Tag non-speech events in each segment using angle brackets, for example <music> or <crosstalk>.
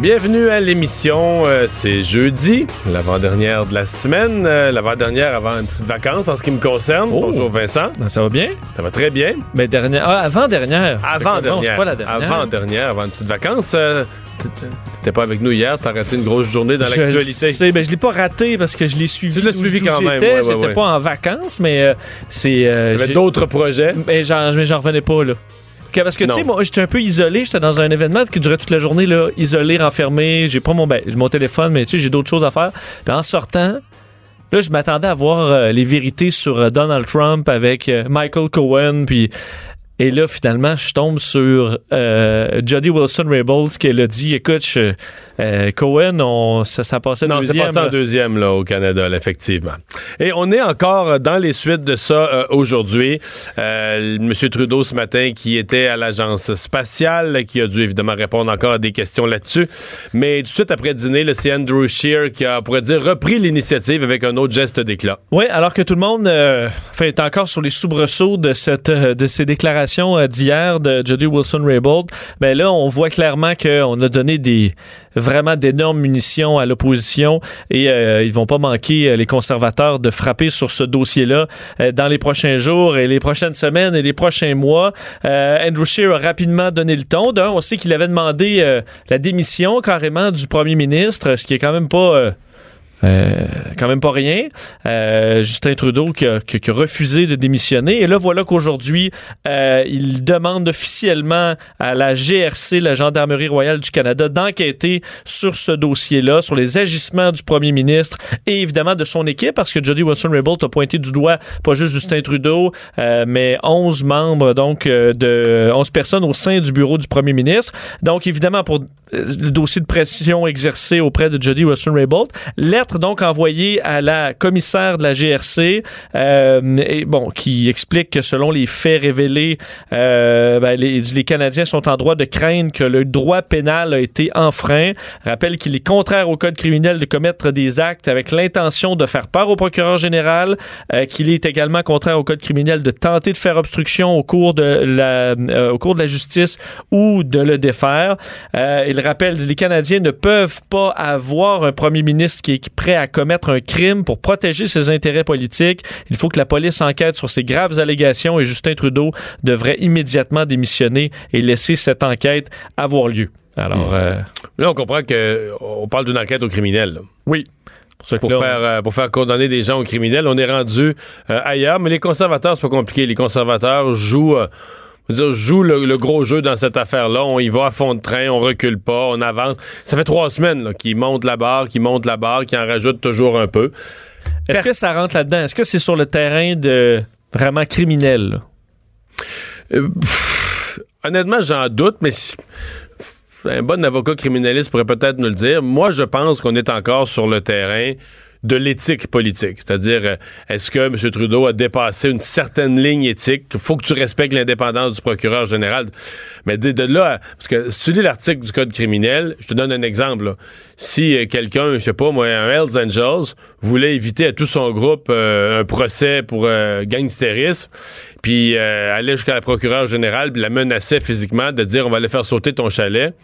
Bienvenue à l'émission. Euh, c'est jeudi, l'avant-dernière de la semaine, euh, l'avant-dernière avant une petite vacance en ce qui me concerne. Oh. Bonjour Vincent. Ben, ça va bien? Ça va très bien. Mais dernière. Ah, avant-dernière. Avant-dernière. Non, c'est pas la dernière. Avant-dernière, avant une petite vacance. euh, T'étais pas avec nous hier, t'as raté une grosse journée dans Je l'actualité. sais, ben, je l'ai pas raté parce que je l'ai suivi. Tu l'as suivi quand même, j'étais. ouais, ouais, J'étais ouais. pas en vacances, mais euh, c'est. j'ai- d'autres projets? Mais j'en, mais j'en revenais pas, là. Que- Parce que, tu sais, moi, j'étais un peu isolé. J'étais dans un événement qui durait toute la journée, là, isolé, renfermé. J'ai pas mon, ben, mon téléphone, mais tu sais, j'ai d'autres choses à faire. Puis en sortant, là, je m'attendais à voir euh, les vérités sur euh, Donald Trump avec euh, Michael Cohen. Puis. Et là, finalement, je tombe sur euh, Jody Wilson-Raybould qui elle a dit, écoute, je- euh, Cohen, on, ça, ça passait Non, deuxième. passé en deuxième là, au Canada, là, effectivement. Et on est encore dans les suites de ça euh, aujourd'hui. Euh, M. Trudeau ce matin qui était à l'agence spatiale, qui a dû évidemment répondre encore à des questions là-dessus. Mais tout de suite après dîner, c'est Andrew Scheer qui a, on pourrait dire, repris l'initiative avec un autre geste d'éclat. Oui, alors que tout le monde est encore sur les soubresauts de, cette, de ces déclarations euh, d'hier de Jody Wilson-Raybould, ben là, on voit clairement qu'on a donné des vraiment d'énormes munitions à l'opposition et euh, ils vont pas manquer, euh, les conservateurs, de frapper sur ce dossier-là dans les prochains jours et les prochaines semaines et les prochains mois. Andrew Scheer a rapidement donné le ton. D'un, on sait qu'il avait demandé la démission carrément du premier ministre, ce qui est quand même pas... euh, quand même pas rien. Euh, Justin Trudeau qui a, qui a- refusé de démissionner. Et là, voilà qu'aujourd'hui, euh, il demande officiellement à la GRC, la Gendarmerie royale du Canada, d'enquêter sur ce dossier-là, sur les agissements du premier ministre et évidemment de son équipe, parce que Jody Wilson-Raybould a pointé du doigt pas juste Justin Trudeau, euh, mais 11 membres, donc euh, de 11 personnes au sein du bureau du premier ministre. Donc, évidemment, pour le dossier de pression exercé auprès de Jody Wilson-Raybould. Lettre donc envoyée à la commissaire de la GRC, euh, bon, qui explique que selon les faits révélés, euh, ben, les, Canadiens sont en droit de craindre que le droit pénal a été enfreint. Rappelle qu'il est contraire au code criminel de commettre des actes avec l'intention de faire peur au procureur général, euh, qu'il est également contraire au code criminel de tenter de faire obstruction au cours de la, euh, au cours de la justice ou de le défaire. Euh, il rappelle les Canadiens ne peuvent pas avoir un premier ministre qui est prêt à commettre un crime pour protéger ses intérêts politiques. Il faut que la police enquête sur ces graves allégations et Justin Trudeau devrait immédiatement démissionner et laisser cette enquête avoir lieu. Alors, euh, Là, on comprend que on parle d'une enquête au criminel. là. oui. Pour, là, faire, euh, pour faire condamner des gens au criminel, on est rendu euh, ailleurs. Mais les conservateurs, c'est pas compliqué. Les conservateurs jouent, euh, dire, jouent le, le gros jeu dans cette affaire-là. On y va à fond de train, on recule pas, on avance. Ça fait trois semaines là, qu'ils montent la barre, qu'ils montent la barre, qu'ils en rajoutent toujours un peu. Est-ce que ça rentre là-dedans? Est-ce que c'est sur le terrain de vraiment criminel? Euh, pff, honnêtement, j'en doute, mais un bon avocat criminaliste pourrait peut-être nous le dire. Moi, je pense qu'on est encore sur le terrain de l'éthique politique. C'est-à-dire, euh, est-ce que M. Trudeau a dépassé une certaine ligne éthique? Faut que tu respectes l'indépendance du procureur général. Mais de, là, parce que si tu lis l'article du Code criminel, je te donne un exemple. Si euh, quelqu'un, je sais pas moi, un Hells Angels, voulait éviter à tout son groupe euh, un procès pour euh, gangsterisme, puis allait jusqu'à la procureure générale, puis la menaçait physiquement de dire on va aller faire sauter ton chalet.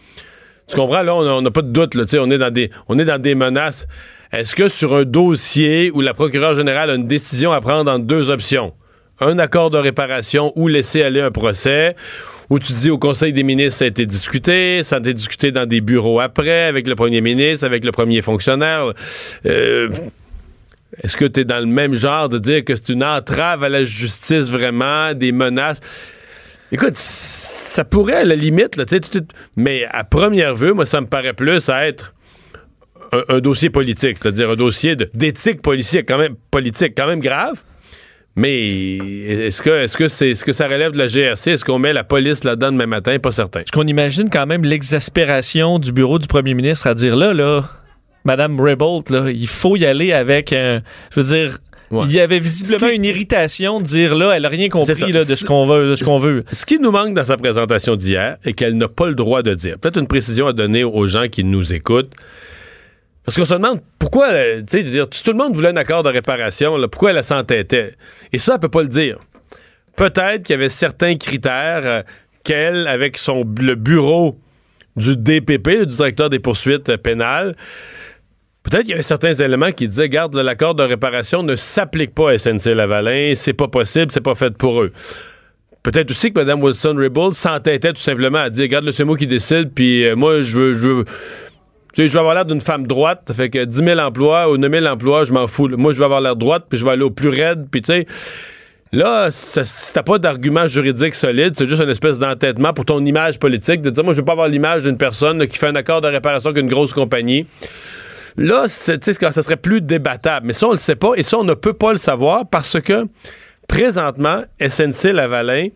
Tu comprends? Là, on n'a pas de doute. Là, tu sais, on, est dans des, on est dans des menaces. Est-ce que sur un dossier où la procureure générale a une décision à prendre entre deux options, un accord de réparation ou laisser aller un procès, où tu dis au Conseil des ministres, ça a été discuté, ça a été discuté dans des bureaux après, avec le premier ministre, avec le premier fonctionnaire. Euh, est-ce que tu es dans le même genre de dire que c'est une entrave à la justice vraiment, des menaces? Écoute, ça pourrait à la limite, mais à première vue, moi, ça me paraît plus être un, dossier politique, c'est-à-dire un dossier d'éthique politique, quand même politique, quand même grave. Mais est-ce que est-ce que c'est ce que ça relève de la GRC? Est-ce qu'on met la police là-dedans demain matin? Pas certain. Est-ce qu'on imagine quand même l'exaspération du bureau du premier ministre à dire là, là, Madame Rebolt, là, il faut y aller avec un. Je veux dire. Il y avait visiblement une irritation de dire là, elle n'a rien compris de ce qu'on veut, de ce qu'on veut. Ce qui nous manque dans sa présentation d'hier et qu'elle n'a pas le droit de dire. Peut-être une précision à donner aux gens qui nous écoutent. Parce qu'on se demande pourquoi, euh, tu sais, dire, tout le monde voulait un accord de réparation, pourquoi elle s'entêtait. Et ça, elle peut pas le dire. Peut-être qu'il y avait certains critères euh, qu'elle, avec son, le bureau du DPP, du directeur des poursuites euh, pénales, peut-être qu'il y avait certains éléments qui disaient, garde, l'accord de réparation ne s'applique pas à SNC-Lavalin, c'est pas possible, c'est pas fait pour eux. Peut-être aussi que Mme Wilson-Raybould s'entêtait tout simplement à dire, garde, c'est moi qui décide, puis moi, je veux, je veux tu sais, je vais avoir l'air d'une femme droite, ça fait que 10 000 emplois ou 9 000 emplois, je m'en fous. Moi, je vais avoir l'air droite, puis je vais aller au plus raide, puis tu sais... Là, t'as pas d'argument juridique solide, c'est juste une espèce d'entêtement pour ton image politique, de dire, moi, je veux pas avoir l'image d'une personne qui fait un accord de réparation qu'une grosse compagnie. Là, ça serait plus débattable. Mais ça, on le sait pas, et ça, on ne peut pas le savoir parce que, présentement, SNC Lavalin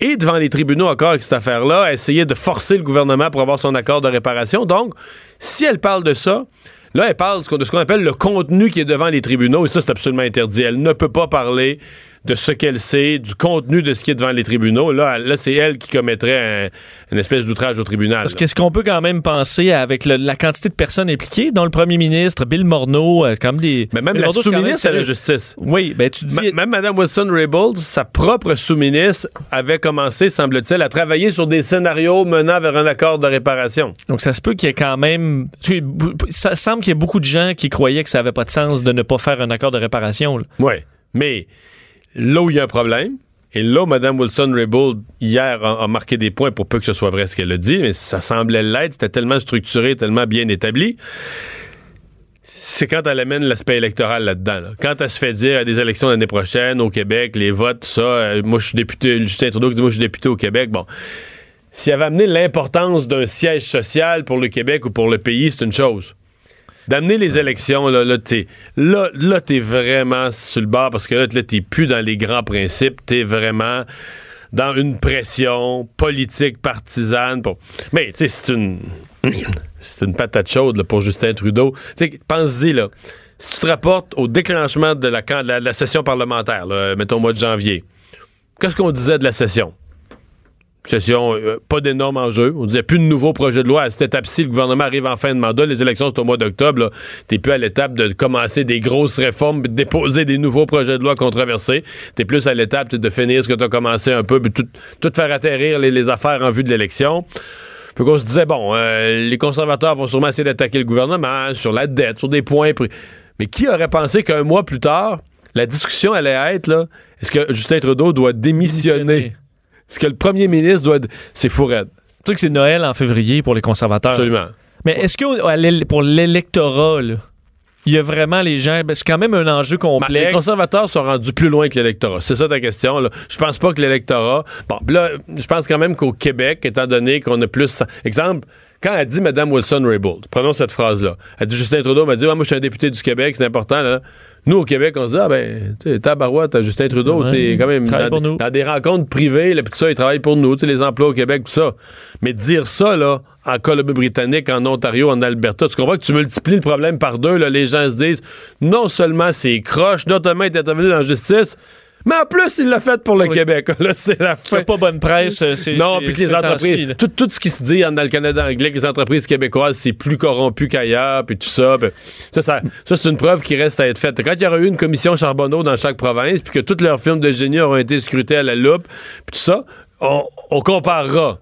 et devant les tribunaux encore avec cette affaire-là, a essayé de forcer le gouvernement pour avoir son accord de réparation. Donc, si elle parle de ça, là, elle parle de ce qu'on appelle le contenu qui est devant les tribunaux, et ça, c'est absolument interdit. Elle ne peut pas parler de ce qu'elle sait, du contenu de ce qui est devant les tribunaux. Là, là c'est elle qui commettrait une espèce d'outrage au tribunal. Parce qu'est-ce qu'on peut quand même penser avec la quantité de personnes impliquées, dont le premier ministre, Bill Morneau, euh, comme des... Mais même la sous-ministre à la justice. Oui, ben tu dis... même Mme Wilson-Raybould, sa propre sous-ministre, avait commencé, semble-t-il, à travailler sur des scénarios menant vers un accord de réparation. Donc ça se peut qu'il y ait quand même... Ça semble qu'il y ait beaucoup de gens qui croyaient que ça n'avait pas de sens de ne pas faire un accord de réparation. Oui, mais là où il y a un problème, et là, Mme Wilson-Raybould, hier, a, marqué des points pour peu que ce soit vrai ce qu'elle a dit, mais ça semblait l'être. C'était tellement structuré, tellement bien établi. C'est quand elle amène l'aspect électoral là-dedans. Quand elle se fait dire à des élections l'année prochaine au Québec, les votes, ça, euh, moi je suis député, Justin Trudeau dit moi je suis député au Québec. Bon, si elle avait amené l'importance d'un siège social pour le Québec ou pour le pays, c'est une chose d'amener les élections, là, là, t'es, là, là, t'es vraiment sur le bord parce que là, là t'es plus dans les grands principes, t'es vraiment dans une pression politique partisane. Pour... Mais, tu sais, c'est une. <clears throat> c'est une patate chaude pour Justin Trudeau. Tu sais, pense-y, là. Si tu te rapportes au déclenchement de la, de la, session parlementaire, mettons au mois de janvier, qu'est-ce qu'on disait de la session? Session, euh, pas d'énormes enjeux. On disait plus de nouveaux projets de loi. À cette étape-ci, le gouvernement arrive en fin de mandat. Les élections, sont au mois d'octobre. T'es plus à l'étape de commencer des grosses réformes, de déposer des nouveaux projets de loi controversés. T'es plus à l'étape de finir ce que tu as commencé un peu, puis tout, faire atterrir les, affaires en vue de l'élection. Puis qu'on se disait, bon, euh, les conservateurs vont sûrement essayer d'attaquer le gouvernement sur la dette, sur des points. Mais qui aurait pensé qu'un mois plus tard, la discussion allait être, là, est-ce que Justin Trudeau doit démissionner? Ce que le premier ministre doit. C'est fou Tu sais que c'est Noël en février pour les conservateurs. Absolument. Mais est-ce que pour l'électorat, il y a vraiment les gens. Ben, c'est quand même un enjeu complexe. les conservateurs sont rendus plus loin que l'électorat. C'est ça ta question. Là. Je pense pas que l'électorat. Bon, là, je pense quand même qu'au Québec, étant donné qu'on a plus. Exemple, quand elle dit Mme Wilson-Raybould, prenons cette phrase-là. Elle dit Justin Trudeau m'a dit Moi, je suis un député du Québec, c'est important. Là. Nous, au Québec, on se dit, ah ben, tu sais, Tabarouette, Justin Trudeau, c'est quand même dans, des rencontres privées, là, puis tout ça, il travaille pour nous, tu sais, les emplois au Québec, tout ça. Mais dire ça, là, en Colombie-Britannique, en Ontario, en Alberta, tu comprends que tu multiplies le problème par deux, là, les gens se disent, non seulement c'est croche, notamment il est intervenu dans la justice, mais en plus, il l'a fait pour le Québec. <laughs> Là, c'est la fin. pas bonne presse. non, puis les entreprises. Tout, tout, ce qui se dit dans le Canada anglais, que les entreprises québécoises, c'est plus corrompu qu'ailleurs, puis tout ça. ça, ça, c'est une preuve qui reste à être faite. Quand il y aura eu une commission Charbonneau dans chaque province, puis que toutes leurs firmes de génie auront été scrutées à la loupe, puis tout ça, on, comparera.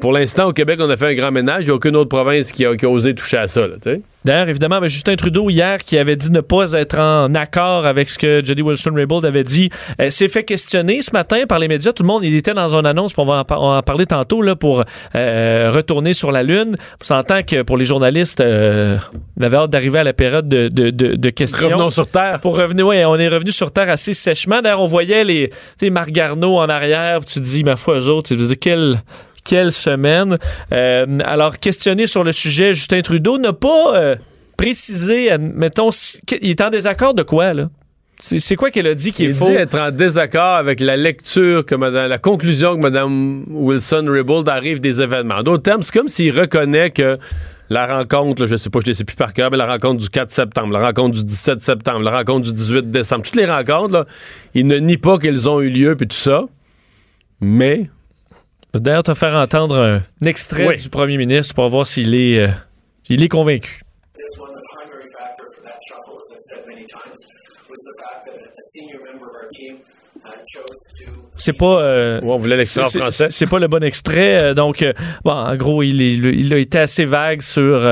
Pour l'instant, au Québec, on a fait un grand ménage. Il n'y a aucune autre province qui a, osé toucher à ça. Là, D'ailleurs, évidemment, ben, Justin Trudeau, hier, qui avait dit ne pas être en accord avec ce que Jody Wilson-Raybould avait dit, euh, s'est fait questionner ce matin par les médias. Tout le monde, il était dans une annonce, on va en, par- on va en parler tantôt, là, pour euh, retourner sur la Lune. On s'entend que pour les journalistes, euh, on avait hâte d'arriver à la période de, de, de, de questions. Revenons sur Terre. Pour revenir, ouais, on est revenu sur Terre assez sèchement. D'ailleurs, on voyait les, tu sais, Marc Garneau en arrière, puis tu te dis, ma foi, eux autres, tu te dis, quelle, quelle semaine. Euh, alors, questionné sur le sujet, Justin Trudeau n'a pas euh, précisé, admettons, si- il est en désaccord de quoi, là? C'est quoi qu'elle a dit qui est Il faux? dit être en désaccord avec la lecture, que madame, la conclusion que Mme Wilson-Raybould arrive des événements. En d'autres termes, c'est comme s'il reconnaît que la rencontre, là, je sais pas, je ne sais plus par cœur, mais la rencontre du 4 septembre, la rencontre du 17 septembre, la rencontre du 18 décembre, toutes les rencontres, là, il ne nie pas qu'elles ont eu lieu, puis tout ça, mais D'ailleurs, te faire entendre un extrait Oui. du premier ministre pour voir s'il est, euh, il est convaincu. is one of the primary factor for that shuffle, as I've said many times, was the fact that a senior member of our team uh, C'est pas. euh, on voulait l'extrait en français. C'est pas le bon extrait. euh, donc, euh, bon, en gros, il, est- il a été assez vague sur.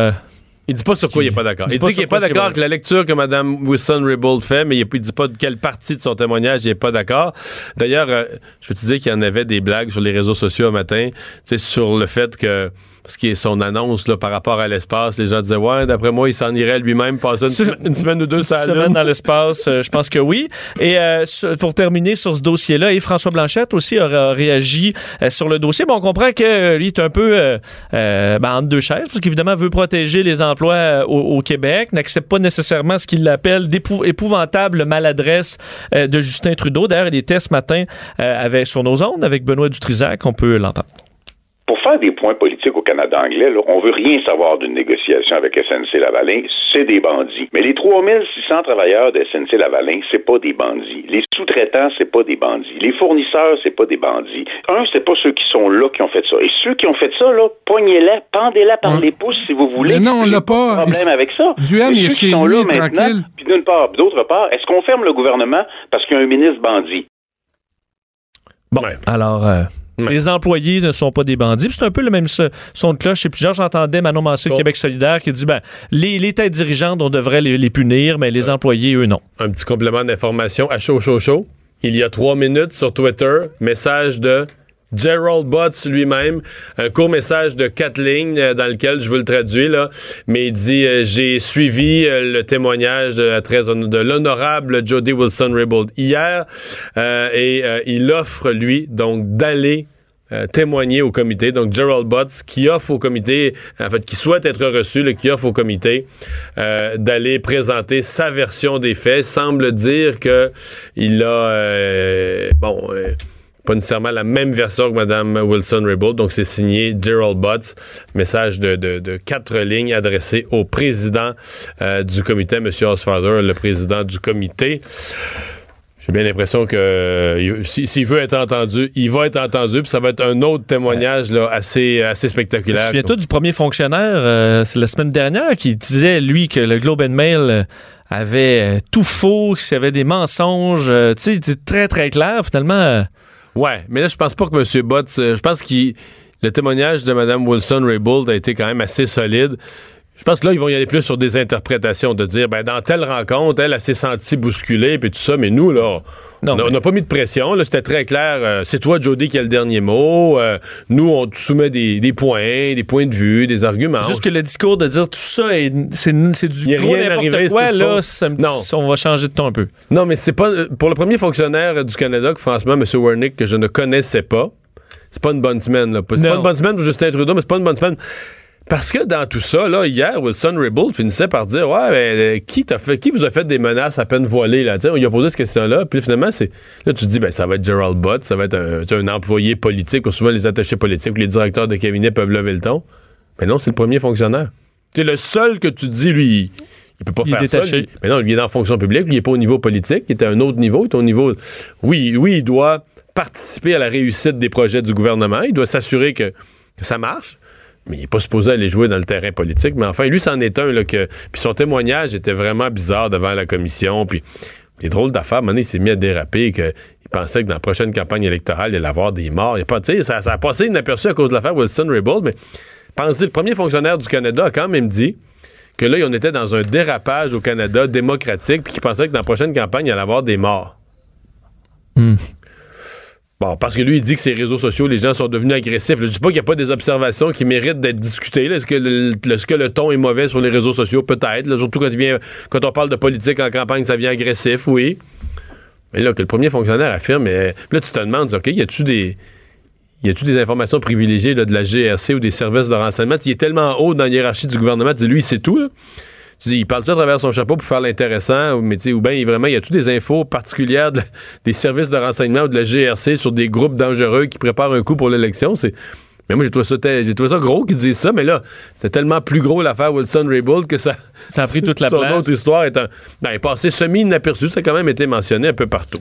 Il dit pas sur quoi il est pas d'accord. Il dit Il pas dit qu'il sur est pas d'accord avec la lecture que Mme Wilson-Raybould fait, mais il ne dit pas de quelle partie de son témoignage il est pas d'accord. D'ailleurs, euh, je peux te dire qu'il y en avait des blagues sur les réseaux sociaux un matin, tu sais, sur le fait que parce qu'il son annonce là, par rapport à l'espace, les gens disaient ouais, d'après moi, il s'en irait lui-même passer une, semaine- une semaine ou deux sur la semaine dans l'espace, euh, je pense que oui. Et euh, pour terminer sur ce dossier-là, et François Blanchette aussi a, réagi euh, sur le dossier. Bon, on comprend que lui est un peu ben, entre deux chaises, parce qu'évidemment veut protéger les emplois au, au Québec, n'accepte pas nécessairement ce qu'il appelle d'épouvantable maladresse de Justin Trudeau. D'ailleurs, il était ce matin avec, sur nos ondes avec Benoît Dutrisac, on peut l'entendre. Pour faire des points politiques au Canada anglais, là, on veut rien savoir d'une négociation avec SNC-Lavalin, c'est des bandits. Mais les 3600 travailleurs de SNC-Lavalin, c'est pas des bandits. Les sous-traitants, c'est pas des bandits. Les fournisseurs, c'est pas des bandits. Un, c'est pas ceux qui sont là qui ont fait ça. Et ceux qui ont fait ça, là, pognez-les, pendez-les par les pouces si vous voulez. Mais non, on l'a pas. de problème avec ça. Mais il est chez sont lui, là maintenant, tranquille. Puis d'une part, d'autre part, est-ce qu'on ferme le gouvernement parce qu'il y a un ministre bandit? Bon, Ouais. alors, euh, Les employés ne sont pas des bandits. C'est un peu le même so- son de cloche. Chez plusieurs, j'entendais Manon Massé de. Québec solidaire qui dit ben, les, les têtes dirigeantes, on devrait les, les punir, mais les employés, eux, non. Un petit complément d'information à chaud, chaud, chaud. Il y a trois minutes sur Twitter, message de Gerald Butts lui-même, un court message de quatre lignes euh, dans lequel je vous le traduis là, mais il dit euh, j'ai suivi euh, le témoignage de la très de l'honorable Jody Wilson-Raybould hier et il offre lui donc d'aller euh, témoigner au comité. Donc, Gerald Butts, qui offre au comité, en fait, qui souhaite être reçu, là, qui offre au comité euh, d'aller présenter sa version des faits, semble dire que il a, euh, bon, euh, pas nécessairement la même version que Mme Wilson-Raybould. Donc, c'est signé Gerald Butts. Message de, de, de quatre lignes adressé au président euh, du comité, M. Osfather, le président du comité. J'ai bien l'impression que euh, si- s'il veut être entendu, il va être entendu, puis ça va être un autre témoignage là, assez, assez spectaculaire. Souviens-toi du premier fonctionnaire, euh, c'est la semaine dernière, qui disait, lui, que le Globe and Mail euh, avait tout faux, qu'il y avait des mensonges. euh, tu sais, très, très clair. Finalement, Ouais, mais là, je pense pas que M. Euh, je pense que le témoignage de Mme Wilson-Raybould a été quand même assez solide. Je pense que là, ils vont y aller plus sur des interprétations, de dire, ben, dans telle rencontre, elle, elle s'est sentie bousculée, puis tout ça, mais nous, là, Non, on mais- n'a pas mis de pression, là, c'était très clair. euh, c'est toi, Jody, qui a le dernier mot. euh, nous, on te soumet des, des points, des points de vue, des arguments. juste que le discours de dire tout ça, est- c'est c'est du gros n'importe quoi, là, ça me dit- Non. on va changer de ton un peu. Non, mais c'est pas. Pour le premier fonctionnaire du Canada, que franchement, M. Wernick, que je ne connaissais pas, c'est pas une bonne semaine. là. C'est Non. pas une bonne semaine pour Justin Trudeau, mais c'est pas une bonne semaine. Parce que dans tout ça, là, hier, Wilson Raybould finissait par dire Ouais, mais euh, qui, t'a fait, qui vous a fait des menaces à peine voilées là? Tu sais, on lui a posé cette question-là, puis finalement, c'est. Là, tu te dis, ben, ça va être Gerald Butt, ça va être un, un employé politique, que souvent les attachés politiques ou les directeurs de cabinet peuvent lever le ton. Mais non, c'est le premier fonctionnaire. C'est le seul que tu te dis, lui, il, peut pas Il est faire ça. détaché. lui. Mais non, il est dans la fonction publique, lui, il est pas au niveau politique, il est à un autre niveau, il est au niveau. Oui, oui, il doit participer à la réussite des projets du gouvernement, il doit s'assurer que, que ça marche. Mais il n'est pas supposé aller jouer dans le terrain politique. Mais enfin, lui, c'en est un. Là, que, puis son témoignage était vraiment bizarre devant la commission. Puis des drôles d'affaires. Donné, il s'est mis à déraper. Que, il pensait que dans la prochaine campagne électorale, il allait avoir des morts. Il a pas, ça, ça a passé inaperçu à cause de l'affaire Wilson-Raybould. Mais pensez, le premier fonctionnaire du Canada a quand même dit que là, on était dans un dérapage au Canada démocratique, puis qu'ils pensaient que dans la prochaine campagne, il allait avoir des morts. Hmm. Bon, parce que lui, il dit que ces réseaux sociaux, les gens sont devenus agressifs. Je dis pas qu'il n'y a pas des observations qui méritent d'être discutées. Est-ce que, le, que le ton est mauvais sur les réseaux sociaux? Peut-être. Surtout quand, vient, quand on parle de politique en campagne, ça devient agressif, oui. Mais là, que le premier fonctionnaire affirme, là, tu te demandes, OK, y a-tu des. Y a-tu des informations privilégiées là, de la GRC ou des services de renseignement? Il est tellement haut dans la hiérarchie du gouvernement, dis, lui, c'est tout. Tu dis, il parle tout à travers son chapeau pour faire l'intéressant, mais tu ou bien vraiment, il y a toutes des infos particulières de- <laughs> des services de renseignement ou de la GRC sur des groupes dangereux qui préparent un coup pour l'élection. C'est. Mais moi, j'ai trouvé ça, j'ai trouvé ça gros qu'ils disent ça, mais là, c'est tellement plus gros l'affaire Wilson-Raybould que ça. Ça a pris toute la <laughs> son place. autre histoire est, un, ben, est passé semi-inaperçu. Ça a quand même été mentionné un peu partout.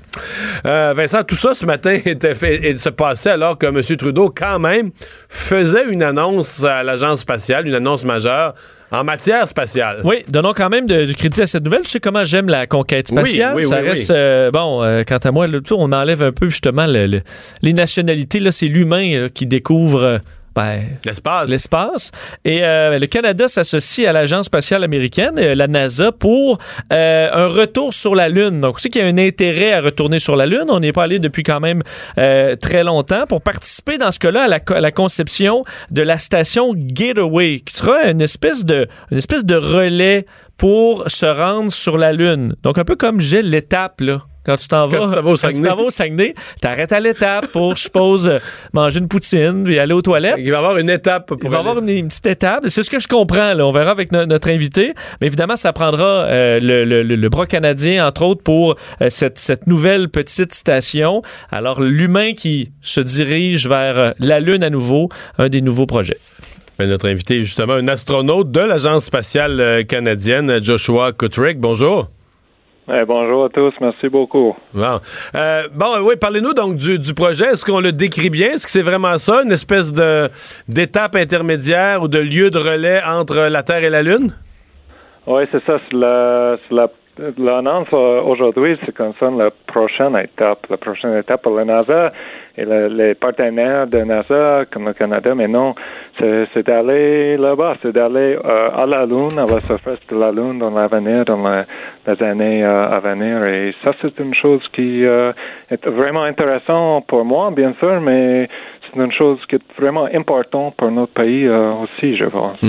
Euh, Vincent, tout ça ce matin <laughs> était fait, et se passait alors que M. Trudeau, quand même, faisait une annonce à l'Agence spatiale, une annonce majeure en matière spatiale. Oui, donnons quand même du crédit à cette nouvelle. Tu sais comment j'aime la conquête spatiale? Oui, oui, ça oui, reste, euh, bon, euh, quant à moi, sais, on enlève un peu justement le- le- les nationalités. Là, c'est l'humain qui découvre euh, ben, L'espace. l'espace. Et euh, le Canada s'associe à l'Agence spatiale américaine, euh, la NASA, pour euh, un retour sur la Lune. Donc, c'est qu'il y a un intérêt à retourner sur la Lune. On n'est pas allé depuis quand même euh, très longtemps pour participer dans ce cas-là à la, co- à la conception de la station Gateway, qui sera une espèce de, une espèce de relais pour se rendre sur la Lune. Donc, un peu comme j'ai l'étape, là. Quand tu t'en vas, vas au Saguenay. t'arrêtes à l'étape pour, je suppose, euh, manger une poutine, puis aller aux toilettes. Il va y avoir une étape pour Il va y avoir une, une petite étape. C'est ce que je comprends. Là. On verra avec no- notre invité. Mais évidemment, ça prendra euh, le, le- le- le bras canadien, entre autres, pour euh, cette, cette nouvelle petite station. Alors, l'humain qui se dirige vers euh, la Lune à nouveau, un des nouveaux projets. Notre invité est justement un astronaute de l'Agence spatiale canadienne, Joshua Kutrick. Bonjour. Eh, bonjour à tous, merci beaucoup. Bon, Euh, bon oui, parlez-nous donc du, du projet. Est-ce qu'on le décrit bien? Est-ce que c'est vraiment ça, une espèce de d'étape intermédiaire ou de lieu de relais entre la Terre et la Lune? Oui, c'est ça. c'est la- c'est la- L'annonce euh, aujourd'hui, c'est concerne la prochaine étape. La prochaine étape pour la NASA les partenaires de NASA, comme le Canada, mais non, c'est d'aller là-bas, c'est d'aller euh, à la Lune, à la surface de la Lune dans l'avenir, dans les années euh, à venir. Et ça, c'est une chose qui euh, est vraiment intéressante pour moi, bien sûr, mais c'est une chose qui est vraiment importante pour notre pays aussi, je pense.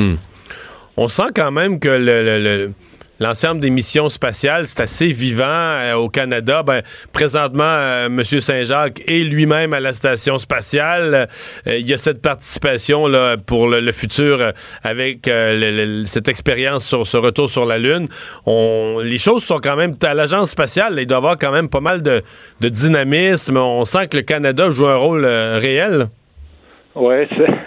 On sent quand même que le- l'ensemble des missions spatiales, c'est assez vivant euh, au Canada. Ben, présentement, euh, M. Saint-Jacques est lui-même à la station spatiale. Euh, il y a cette participation là, pour le, futur avec cette expérience sur ce retour sur la Lune. On, les choses sont quand même... À l'agence spatiale, il doit y avoir quand même pas mal de, dynamisme. On sent que le Canada joue un rôle réel. Oui,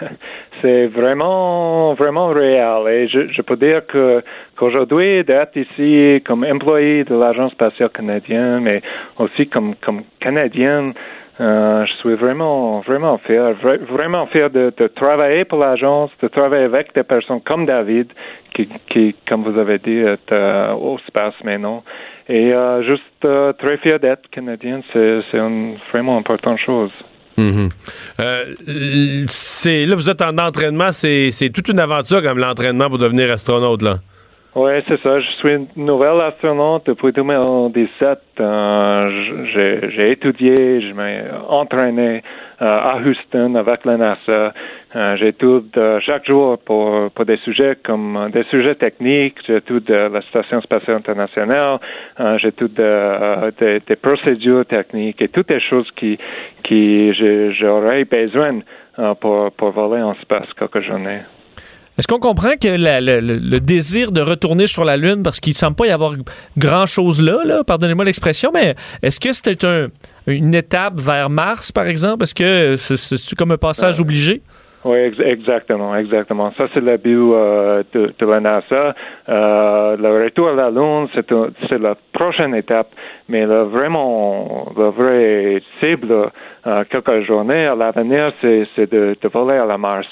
<laughs> c'est, vraiment, vraiment réel. Et je peux dire que, qu'aujourd'hui, d'être ici comme employé de l'Agence spatiale canadienne, mais aussi comme, comme Canadienne, euh, je suis vraiment, vraiment fier, vra- vraiment fier de, travailler pour l'agence, de travailler avec des personnes comme David, qui, comme vous avez dit, est euh, au space maintenant. Et euh, juste très fier d'être Canadien, c'est, une vraiment importante chose. C'est là vous êtes en entraînement, c'est toute une aventure comme l'entraînement pour devenir astronaute là. Oui, c'est ça. Je suis une nouvelle astronaute depuis 2017. Euh, j'ai, étudié, je m'ai entraîné euh, à Houston avec la NASA. Euh, j'étudie euh, chaque jour pour, pour des sujets comme euh, des sujets techniques. J'étudie euh, la Station spatiale internationale. Euh, des, des procédures techniques et toutes les choses qui, qui j'aurais besoin pour, pour voler en espace quelques journées. Est-ce qu'on comprend que la- le, désir de retourner sur la Lune, parce qu'il ne semble pas y avoir grand-chose là, là pardonnez-moi l'expression, mais est-ce que c'était un- une étape vers Mars, par exemple? Est-ce que c'est, comme un passage obligé? Oui, ex- exactement, exactement. Ça, c'est le but euh, de, de la NASA. Euh, le retour à la Lune, c'est, un- c'est la prochaine étape, mais le, vraiment, le vrai cible, euh, quelques journées à l'avenir, c'est, c'est de, de voler à la Mars.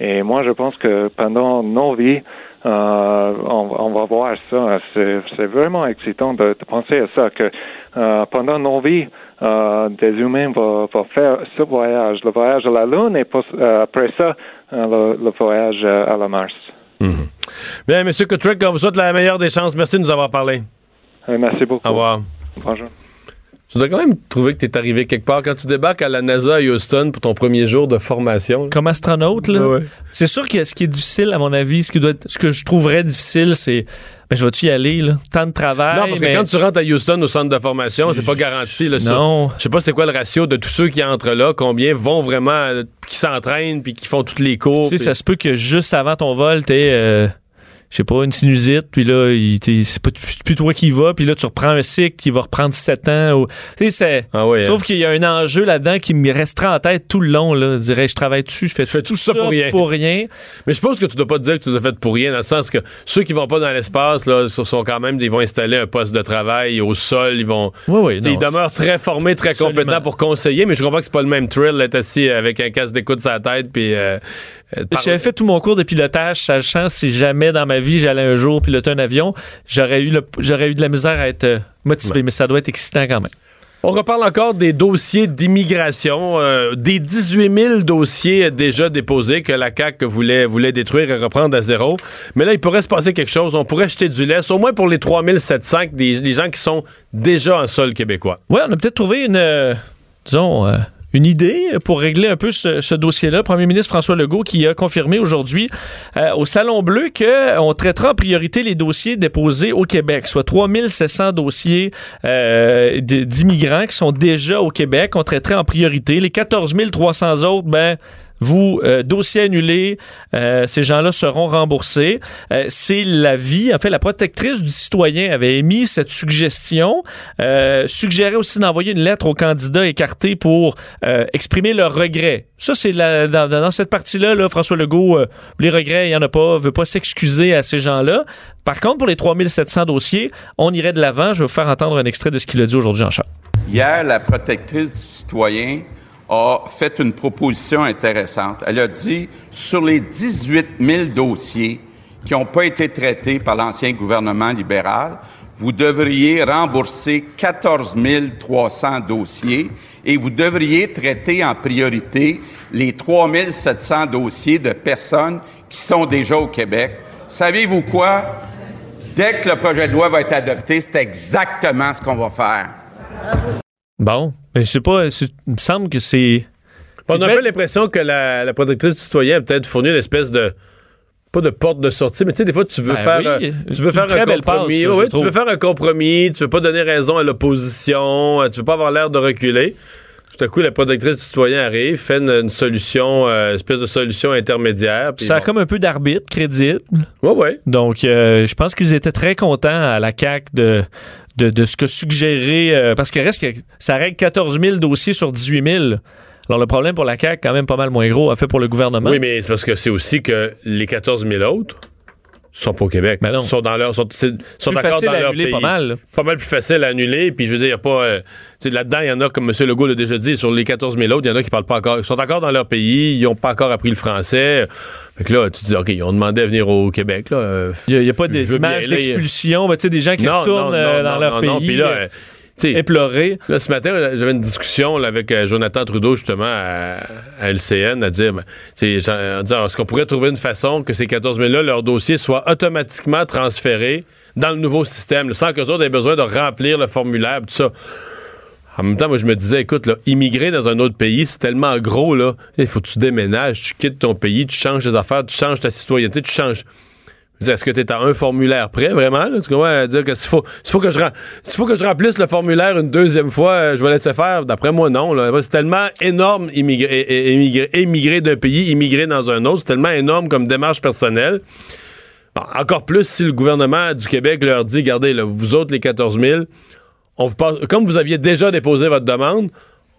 Et moi, je pense que pendant nos vies, euh, on, on va voir ça. C'est, vraiment excitant de, de penser à ça, que euh, pendant nos vies, euh, des humains vont, vont faire ce voyage, le voyage à la Lune et après ça, le, le voyage à la Mars. Bien, M. Kutrick, on vous souhaite la meilleure des chances. Merci de nous avoir parlé. Merci beaucoup. Au revoir. Bonjour. Tu dois quand même trouver que tu es arrivé quelque part quand tu débarques à la NASA à Houston pour ton premier jour de formation. Comme astronaute, là. Ouais. C'est sûr que ce qui est difficile, à mon avis, ce, qui doit être- ce que je trouverais difficile, c'est. Ben, je vais-tu y aller, là? Temps de travail. Non, parce que mais- quand tu rentres à Houston au centre de formation, c'est pas garanti. Là. Non. Je sais pas c'est quoi le ratio de tous ceux qui entrent là, combien vont vraiment, euh, qui s'entraînent puis qui font tous les cours. Tu sais, ça se peut que juste avant ton vol, t'aies, euh, je sais pas, une sinusite, puis là, c'est plus toi qui y va, puis là, tu reprends un cycle qui va reprendre 7 ans. ou- Tu sais, c'est. Ah ouais, Sauf hein. qu'il y a un enjeu là-dedans qui me restera en tête tout le long, là. Je dirais, je travaille dessus, je fais, tout, ça pour rien. Mais je suppose que tu dois pas te dire que tu l'as fait pour rien, dans le sens que ceux qui vont pas dans l'espace, là, ce sont quand même, ils vont installer un poste de travail au sol, ils vont. Oui, oui, non, ils demeurent très formés, très Absolument. compétents pour conseiller, mais je comprends que c'est pas le même thrill d'être assis avec un casque d'écoute sur la tête, puis. euh, par- J'avais fait tout mon cours de pilotage, sachant si jamais dans ma vie j'allais un jour piloter un avion, j'aurais eu, le- j'aurais eu de la misère à être euh, motivé, mais ça doit être excitant quand même. On reparle encore des dossiers d'immigration, euh, des 18 000 dossiers déjà déposés que la CAQ voulait, voulait détruire et reprendre à zéro. Mais là, il pourrait se passer quelque chose. On pourrait jeter du lait, au moins pour les 3 700 des, des gens qui sont déjà en sol québécois. Ouais, on a peut-être trouvé une, euh, disons, euh, une idée pour régler un peu ce, dossier-là? Premier ministre François Legault qui a confirmé aujourd'hui euh, au Salon Bleu qu'on traitera en priorité les dossiers déposés au Québec, soit 3700 dossiers euh, d'immigrants qui sont déjà au Québec. On traiterait en priorité. Les 14 300 autres, ben vous, euh, dossier annulé, euh, ces gens-là seront remboursés. Euh, c'est la vie. En fait, la protectrice du citoyen avait émis cette suggestion, euh, suggérait aussi d'envoyer une lettre aux candidats écartés pour exprimer leurs regrets. Ça, c'est dans, cette partie-là, là, François Legault, les regrets, il n'y en a pas, veut pas s'excuser à ces gens-là. Par contre, pour les 3700 dossiers, on irait de l'avant. Je vais vous faire entendre un extrait de ce qu'il a dit aujourd'hui en charge. Hier, la protectrice du citoyen a fait une proposition intéressante. Elle a dit, sur les 18 000 dossiers qui n'ont pas été traités par l'ancien gouvernement libéral, vous devriez rembourser 14 300 dossiers et vous devriez traiter en priorité les 3 700 dossiers de personnes qui sont déjà au Québec. Savez-vous quoi? Dès que le projet de loi va être adopté, c'est exactement ce qu'on va faire. Bon, mais je sais pas, il me semble que c'est... On a un peu l'impression que la, la protectrice du citoyen a peut-être fourni une espèce de pas de porte de sortie, mais tu sais, des fois, tu veux Ben faire, oui, tu veux faire un compromis. passe, Oui, tu veux faire un compromis, tu veux pas donner raison à l'opposition, euh, tu veux pas avoir l'air de reculer. Tout à coup, la protectrice du citoyen arrive, fait une, une solution, euh, espèce de solution intermédiaire. Ça a bon. comme un peu d'arbitre crédible. Ouais, ouais. Donc, euh, je pense qu'ils étaient très contents à la CAQ de, de, de ce que suggérait. euh, parce qu'il reste que ça règle 14 000 dossiers sur 18 000. Alors, le problème pour la CAQ, quand même pas mal moins gros, a fait pour le gouvernement. Oui, mais c'est parce que c'est aussi que les 14 000 autres sont pas au Québec. Ben non. sont dans leur, sont, sont encore dans leur pays. pas mal. Pas mal plus facile à annuler. Puis je veux dire, il y a pas. euh, là-dedans, il y en a, comme M. Legault l'a déjà dit, sur les 14 000 autres, il y en a qui parlent pas encore. Ils sont encore dans leur pays, ils ont pas encore appris le français. Fait que là, tu te dis, OK, ils ont demandé à venir au Québec. Là. Il n'y a, pas d'image aller. d'expulsion, ben, tu sais, des gens qui Non, retournent non, euh, dans non, leur non, pays. non. Puis là, euh, éplorés. Là, ce matin, j'avais une discussion là, avec euh, Jonathan Trudeau, justement, à, à LCN, à dire, ben, est-ce qu'on pourrait trouver une façon que ces 14 000-là, leur dossier soit automatiquement transféré dans le nouveau système, là, sans qu'eux autres aient besoin de remplir le formulaire, tout ça. En même temps, moi, je me disais, écoute, là, immigrer dans un autre pays, c'est tellement gros, là. Il faut que tu déménages, tu quittes ton pays, tu changes tes affaires, tu changes ta citoyenneté, tu changes. Est-ce que tu es à un formulaire près, vraiment? Là? Tu comprends? Dire que s'il faut, faut, que je faut que je remplisse le formulaire une deuxième fois, euh, je vais laisser faire? D'après moi, non. C'est tellement énorme immigrer, émigrer, émigrer d'un pays, immigrer dans un autre. C'est tellement énorme comme démarche personnelle. Encore plus si le gouvernement du Québec leur dit, regardez, vous autres, les 14 000, on vous passe- comme vous aviez déjà déposé votre demande,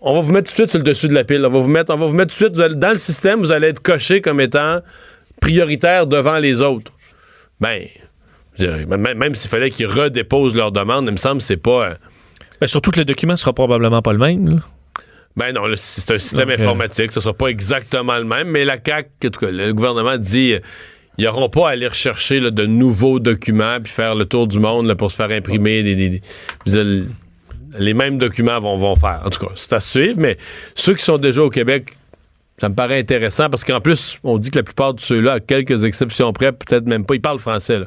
on va vous mettre tout de suite sur le dessus de la pile. On va vous mettre, on va vous mettre tout de suite, dans le système, vous allez être coché comme étant prioritaire devant les autres. Ben, dirais, même, même s'il fallait qu'ils redéposent leur demande, il me semble que c'est pas. euh, Ben, surtout que le document sera probablement pas le même. là. ben non, c'est un système euh, informatique, ce sera pas exactement le même, mais la CAQ, en tout cas, le gouvernement dit euh, ils n'auront pas à aller rechercher là, de nouveaux documents puis faire le tour du monde là, pour se faire imprimer des, les mêmes documents vont, vont faire. En tout cas, c'est à suivre, mais ceux qui sont déjà au Québec Ça me paraît intéressant parce qu'en plus, on dit que la plupart de ceux-là, à quelques exceptions près, peut-être même pas, ils parlent français. Là.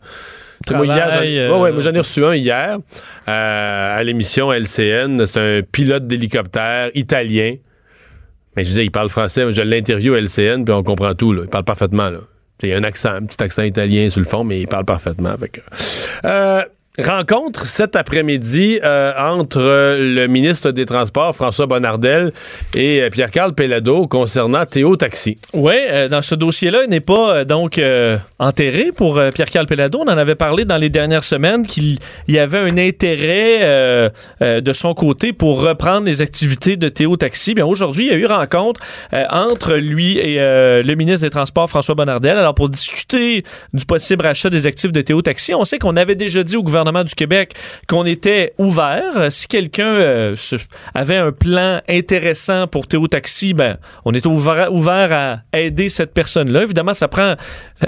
Moi, j'en- Travail, ouais, ouais, euh, moi, j'en ai reçu un hier euh, à l'émission LCN. C'est un pilote d'hélicoptère italien. Mais je dire, il parle français. Je l'interview à LCN, puis on comprend tout. Là. Il parle parfaitement. Là. Il y a un accent, un petit accent italien sur le fond, mais il parle parfaitement. Fait que- Euh, rencontre cet après-midi euh, entre euh, le ministre des Transports, François Bonnardel, et euh, Pierre-Carl Pellado concernant Théo Taxi. Oui, dans ce dossier-là, il n'est pas donc enterré pour Pierre-Carl Pelado. On en avait parlé dans les dernières semaines qu'il y avait un intérêt de son côté pour reprendre les activités de Théo Taxi. Bien, aujourd'hui, il y a eu rencontre entre lui et le ministre des Transports, François Bonnardel. Alors, pour discuter du possible rachat des actifs de Théo Taxi, on sait qu'on avait déjà dit au gouvernement du Québec qu'on était ouvert. Si quelqu'un euh, avait un plan intéressant pour Théo Taxi, ben, on était ouvert, ouvert à aider cette personne-là. Évidemment, ça prend, euh,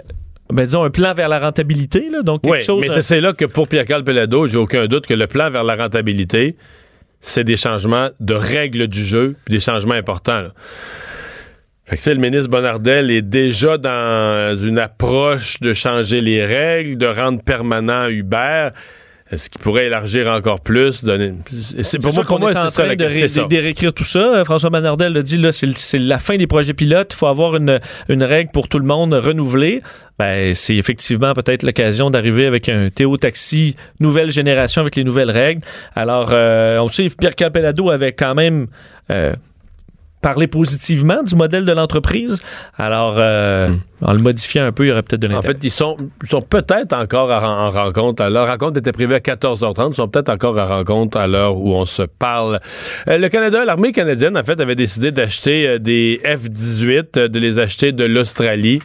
ben, disons, un plan vers la rentabilité. Là, donc, quelque Oui, chose. mais euh, c'est- là que pour Pierre-Carl Pellado, j'ai aucun doute que le plan vers la rentabilité, c'est des changements de règles du jeu, puis des changements importants. là. Fait que, le ministre Bonnardel est déjà dans une approche de changer les règles, de rendre permanent Uber. Est-ce qu'il pourrait élargir encore plus? Donner... C'est pour moi, qu'on est en train de, ré- réécrire tout ça. Euh, François Manardel l'a dit, là, c'est, le- la fin des projets pilotes. Il faut avoir une, une règle pour tout le monde renouvelée. Ben, c'est effectivement peut-être l'occasion d'arriver avec un Théo Taxi nouvelle génération avec les nouvelles règles. Alors, euh, on sait, Pierre Calpelado avait quand même euh, parlé positivement du modèle de l'entreprise? Alors, euh, en le modifiant un peu, il y aurait peut-être de Hmm. En l'intérêt. fait, ils sont, ils sont peut-être encore à- en rencontre. Leur rencontre était prévue à 14h30. Ils sont peut-être encore à rencontre à l'heure où on se parle. Euh, le Canada, l'armée canadienne, en fait, avait décidé d'acheter euh, des F-18, euh, de les acheter de l'Australie.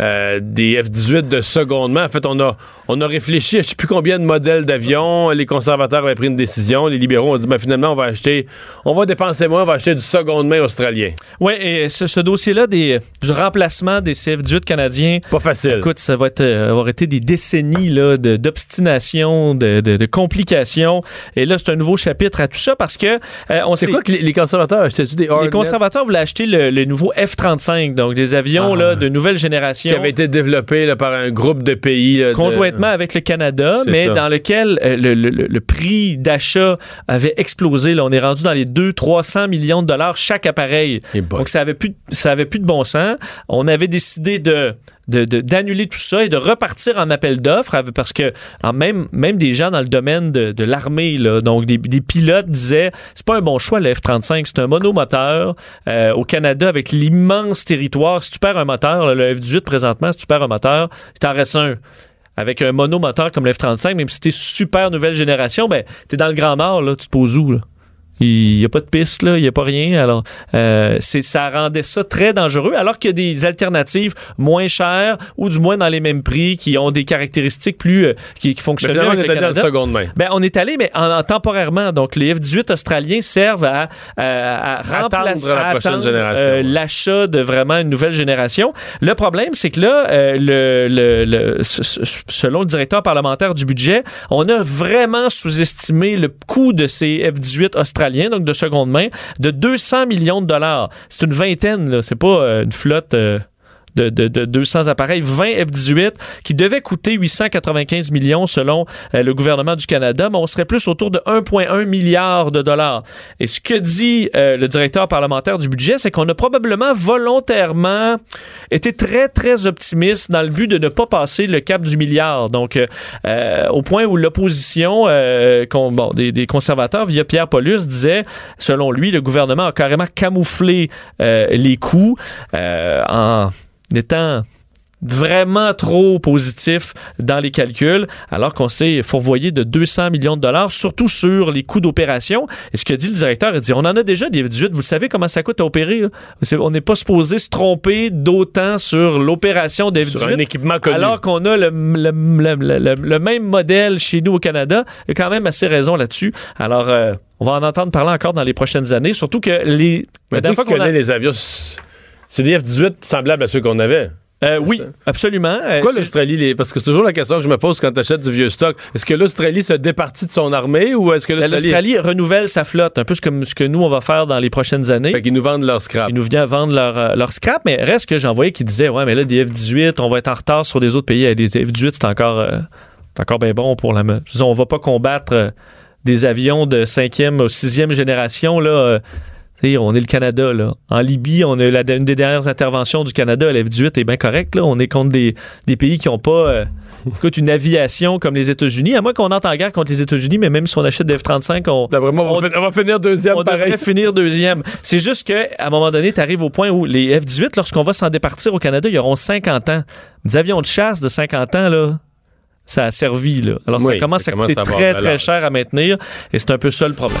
Euh, des F-18 de seconde main. En fait, on a, on a réfléchi à je sais plus combien de modèles d'avions. Les conservateurs avaient pris une décision. Les libéraux ont dit, ben, finalement, on va acheter, on va dépenser moins, on va acheter du seconde main australien. Oui, et ce, ce dossier-là des, du remplacement des CF-18 canadiens. Pas facile. Écoute, ça va être, euh, avoir été des décennies là, de- d'obstination, de, de- de complications. Et là, c'est un nouveau chapitre à tout ça parce que euh, on C'est sait- quoi que les, les conservateurs achetaient-tu des les conservateurs voulaient acheter le, le nouveau F-35, donc des avions Ah. là, de nouvelle génération. qui avait été développé là, par un groupe de pays. là, de- conjointement avec le Canada, C'est mais ça. dans lequel euh, le- le prix d'achat avait explosé. Là, on est rendu dans les 200-300 millions de dollars chaque appareil. Donc, ça avait, plus, de- ça avait plus de bon sens. On avait décidé de d'annuler tout ça et de repartir en appel d'offres parce que en même, même des gens dans le domaine de, de l'armée, donc des, des pilotes disaient c'est pas un bon choix le F-35, c'est un monomoteur euh, au Canada avec l'immense territoire. Si tu perds un moteur, là, le F-18 présentement, si tu perds un moteur, il t'en reste un avec un monomoteur comme le F-35, même si t'es super nouvelle génération, ben, t'es dans le Grand Nord, là, tu te poses où, là? Il n'y a pas de piste, là, il n'y a pas rien. Alors, euh, ça rendait ça très dangereux, alors qu'il y a des alternatives moins chères ou du moins dans les mêmes prix qui ont des caractéristiques plus. euh, qui, qui Mais fonctionnent on est allé en seconde main. Ben, on est allé, mais en, en temporairement. Donc, les F-18 australiens servent à, à, à remplacer la à génération, euh, l'achat de vraiment une nouvelle génération. Le problème, c'est que là, euh, le, le- selon le directeur parlementaire du budget, on a vraiment sous-estimé le coût de ces F-18 australiens, donc de seconde main, de 200 millions de dollars. C'est une vingtaine, là. C'est pas euh, une flotte. euh, de, de- de 200 appareils, 20 F-18 qui devaient coûter 895 millions selon euh, le gouvernement du Canada, mais on serait plus autour de 1,1 milliard de dollars. Et ce que dit euh, le directeur parlementaire du budget, c'est qu'on a probablement volontairement été très, très optimiste dans le but de ne pas passer le cap du milliard. Donc, euh, euh, au point où l'opposition, euh, bon, des, des conservateurs, via Pierre Paulus, disait, selon lui, le gouvernement a carrément camouflé les coûts en étant vraiment trop positif dans les calculs, alors qu'on s'est fourvoyé de 200 millions de dollars, surtout sur les coûts d'opération. Et ce que dit le directeur, il dit, on en a déjà des F-18, vous savez comment ça coûte à opérer. là? On n'est pas supposé se tromper d'autant sur l'opération des Sur F-18. un équipement connu. Alors qu'on a le, le- le- le- même modèle chez nous au Canada, il y a quand même assez raison là-dessus. Alors, euh, on va en entendre parler encore dans les prochaines années, surtout que les... Mais la dernière fois qu'on a- les avions, c'est des F-18 semblables à ceux qu'on avait. Euh, oui, absolument. Euh, Pourquoi l'Australie, les- parce que c'est toujours la question que je me pose quand tu achètes du vieux stock. Est-ce que l'Australie se départit de son armée ou est-ce que la- l'Australie... Renouvelle sa flotte, un peu comme ce que nous, on va faire dans les prochaines années. Fait qu'ils nous vendent leur scrap. Ils nous viennent vendre leur, euh, leur scrap, mais reste que j'en voyais qui disaient Ouais, mais là, des F-18, on va être en retard sur des autres pays. Les F-18, c'est encore, euh, encore bien bon pour la. Je veux dire, on va pas combattre euh, des avions de cinquième ou sixième génération, là. On est le Canada, là. En Libye, on a eu la, une des dernières interventions du Canada. La F-18 est bien correct, là. On est contre des, des pays qui n'ont pas. euh, écoute, une aviation comme les États-Unis, à moins qu'on entre en guerre contre les États-Unis, mais même si on achète des F-35, on, va fin- on va finir deuxième on pareil. finir deuxième. C'est juste que à un moment donné, tu arrives au point où les F-18, lorsqu'on va s'en départir au Canada, ils auront 50 ans. Des avions de chasse de 50 ans, là, ça a servi. Là. Alors, Oui, ça commence ça à commence coûter à très, très cher à maintenir. Et c'est un peu ça le problème.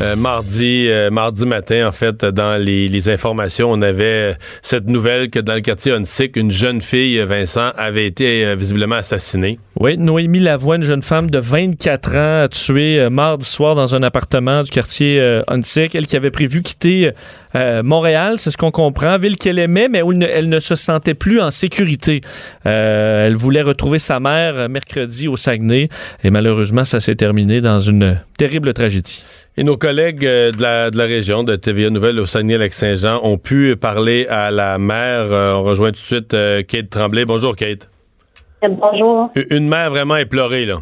Euh, mardi, euh, mardi matin, en fait, dans les, informations, on avait euh, cette nouvelle que dans le quartier Onsic, une jeune fille, Vincent, avait été visiblement assassinée. Oui, Noémie Lavoie, une jeune femme de 24 ans, tuée mardi soir dans un appartement du quartier Huntsic. Elle qui avait prévu quitter euh, Montréal, c'est ce qu'on comprend, ville qu'elle aimait, mais où elle ne, elle ne se sentait plus en sécurité. Euh, elle voulait retrouver sa mère euh, mercredi au Saguenay, et malheureusement, ça s'est terminé dans une terrible tragédie. Et nos collègues de la, de la région de TVA Nouvelle au Saguenay-Lac-Saint-Jean ont pu parler à la mère. On rejoint tout de suite Kate Tremblay. Bonjour, Kate. Bonjour. Une mère vraiment éplorée, là.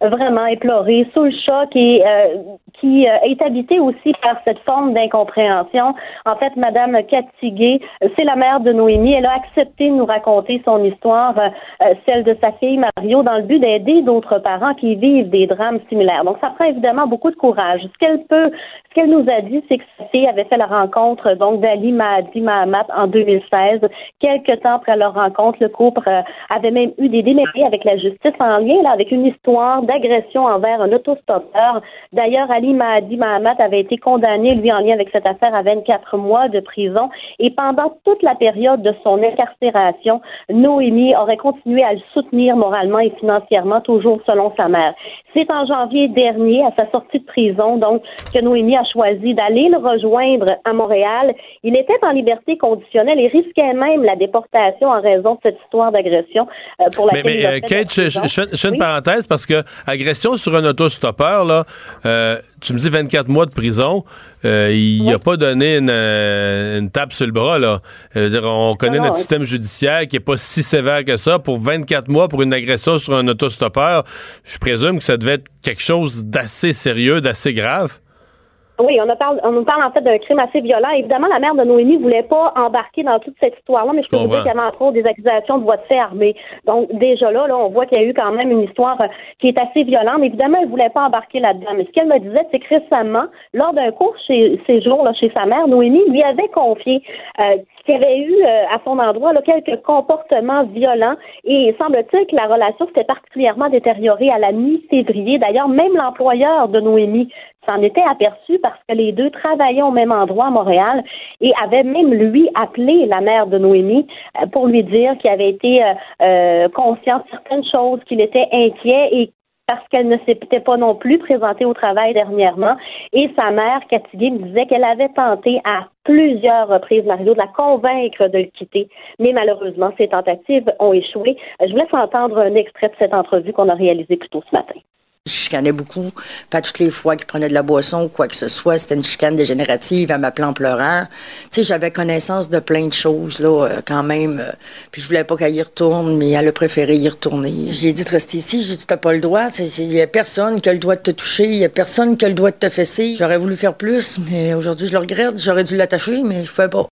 Vraiment éplorée, sous le choc et euh, qui euh, est habitée aussi par cette forme d'incompréhension. En fait, Madame Catiguet, c'est la mère de Noémie. Elle a accepté de nous raconter son histoire, euh, euh, celle de sa fille Mario, dans le but d'aider d'autres parents qui vivent des drames similaires. Donc, ça prend évidemment beaucoup de courage. Ce qu'elle nous a dit, c'est que sa fille avait fait la rencontre donc d'Ali Mahdi Mahamat en 2016. Quelques temps après leur rencontre, le couple avait même eu des démêlés avec la justice en lien là, avec une histoire d'agression envers un autostoppeur. D'ailleurs, Ali Mahdi Mahamat avait été condamné, lui, en lien avec cette affaire, à 24 mois de prison. Et pendant toute la période de son incarcération, Noémie aurait continué à le soutenir moralement et financièrement, toujours selon sa mère. C'est en janvier dernier, à sa sortie de prison, donc, que Noémie a choisi d'aller le rejoindre à Montréal. Il était en liberté conditionnelle et risquait même la déportation en raison de cette histoire d'agression euh, pour Mais, laquelle mais il a euh, Kate, je, fais, une Oui. parenthèse parce que agression sur un autostoppeur, là, euh, tu me dis 24 mois de prison, il n'a pas donné une, une tape sur le bras. Là. Je veux dire, on connaît non, notre oui. système judiciaire qui est pas si sévère que ça. Pour 24 mois pour une agression sur un autostoppeur, je présume que ça devait être quelque chose d'assez sérieux, d'assez grave? Oui, on, a parle, on nous parle en fait d'un crime assez violent. Évidemment, la mère de Noémie voulait pas embarquer dans toute cette histoire-là, mais je, peux vous dire qu'il y avait entre autres des accusations de voie de fait armée. Donc déjà là, là, on voit qu'il y a eu quand même une histoire euh, qui est assez violente. Mais évidemment, elle voulait pas embarquer là-dedans. Mais ce qu'elle me disait, c'est que récemment, lors d'un cours chez séjour là, chez sa mère, Noémie lui avait confié euh, qu'il y avait eu euh, à son endroit là, quelques comportements violents et il semble-t-il que la relation s'était particulièrement détériorée à la mi-février. D'ailleurs, même l'employeur de Noémie s'en était aperçu parce que les deux travaillaient au même endroit à Montréal et avait même lui appelé la mère de Noémie euh, pour lui dire qu'il avait été euh, conscient de certaines choses, qu'il était inquiet et parce qu'elle ne s'était pas non plus présentée au travail dernièrement. Et sa mère, Cathy me disait qu'elle avait tenté à plusieurs reprises, Mario, de la convaincre de le quitter. Mais malheureusement, ces tentatives ont échoué. Je vous laisse entendre un extrait de cette entrevue qu'on a réalisée plus tôt ce matin. Je chicanais beaucoup. Pas toutes les fois qu'il prenait de la boisson ou quoi que ce soit, c'était une chicane dégénérative. Elle m'appelait en pleurant. Tu sais, j'avais connaissance de plein de choses, là, euh, quand même. euh, Puis je voulais pas qu'elle y retourne, mais elle a préféré y retourner. J'ai dit de rester ici. J'ai dit, t'as pas le droit. Il y a personne qui a le droit de te toucher. Il y a personne qui a le droit de te fesser. J'aurais voulu faire plus, mais aujourd'hui, je le regrette. J'aurais dû l'attacher, mais je pouvais pas.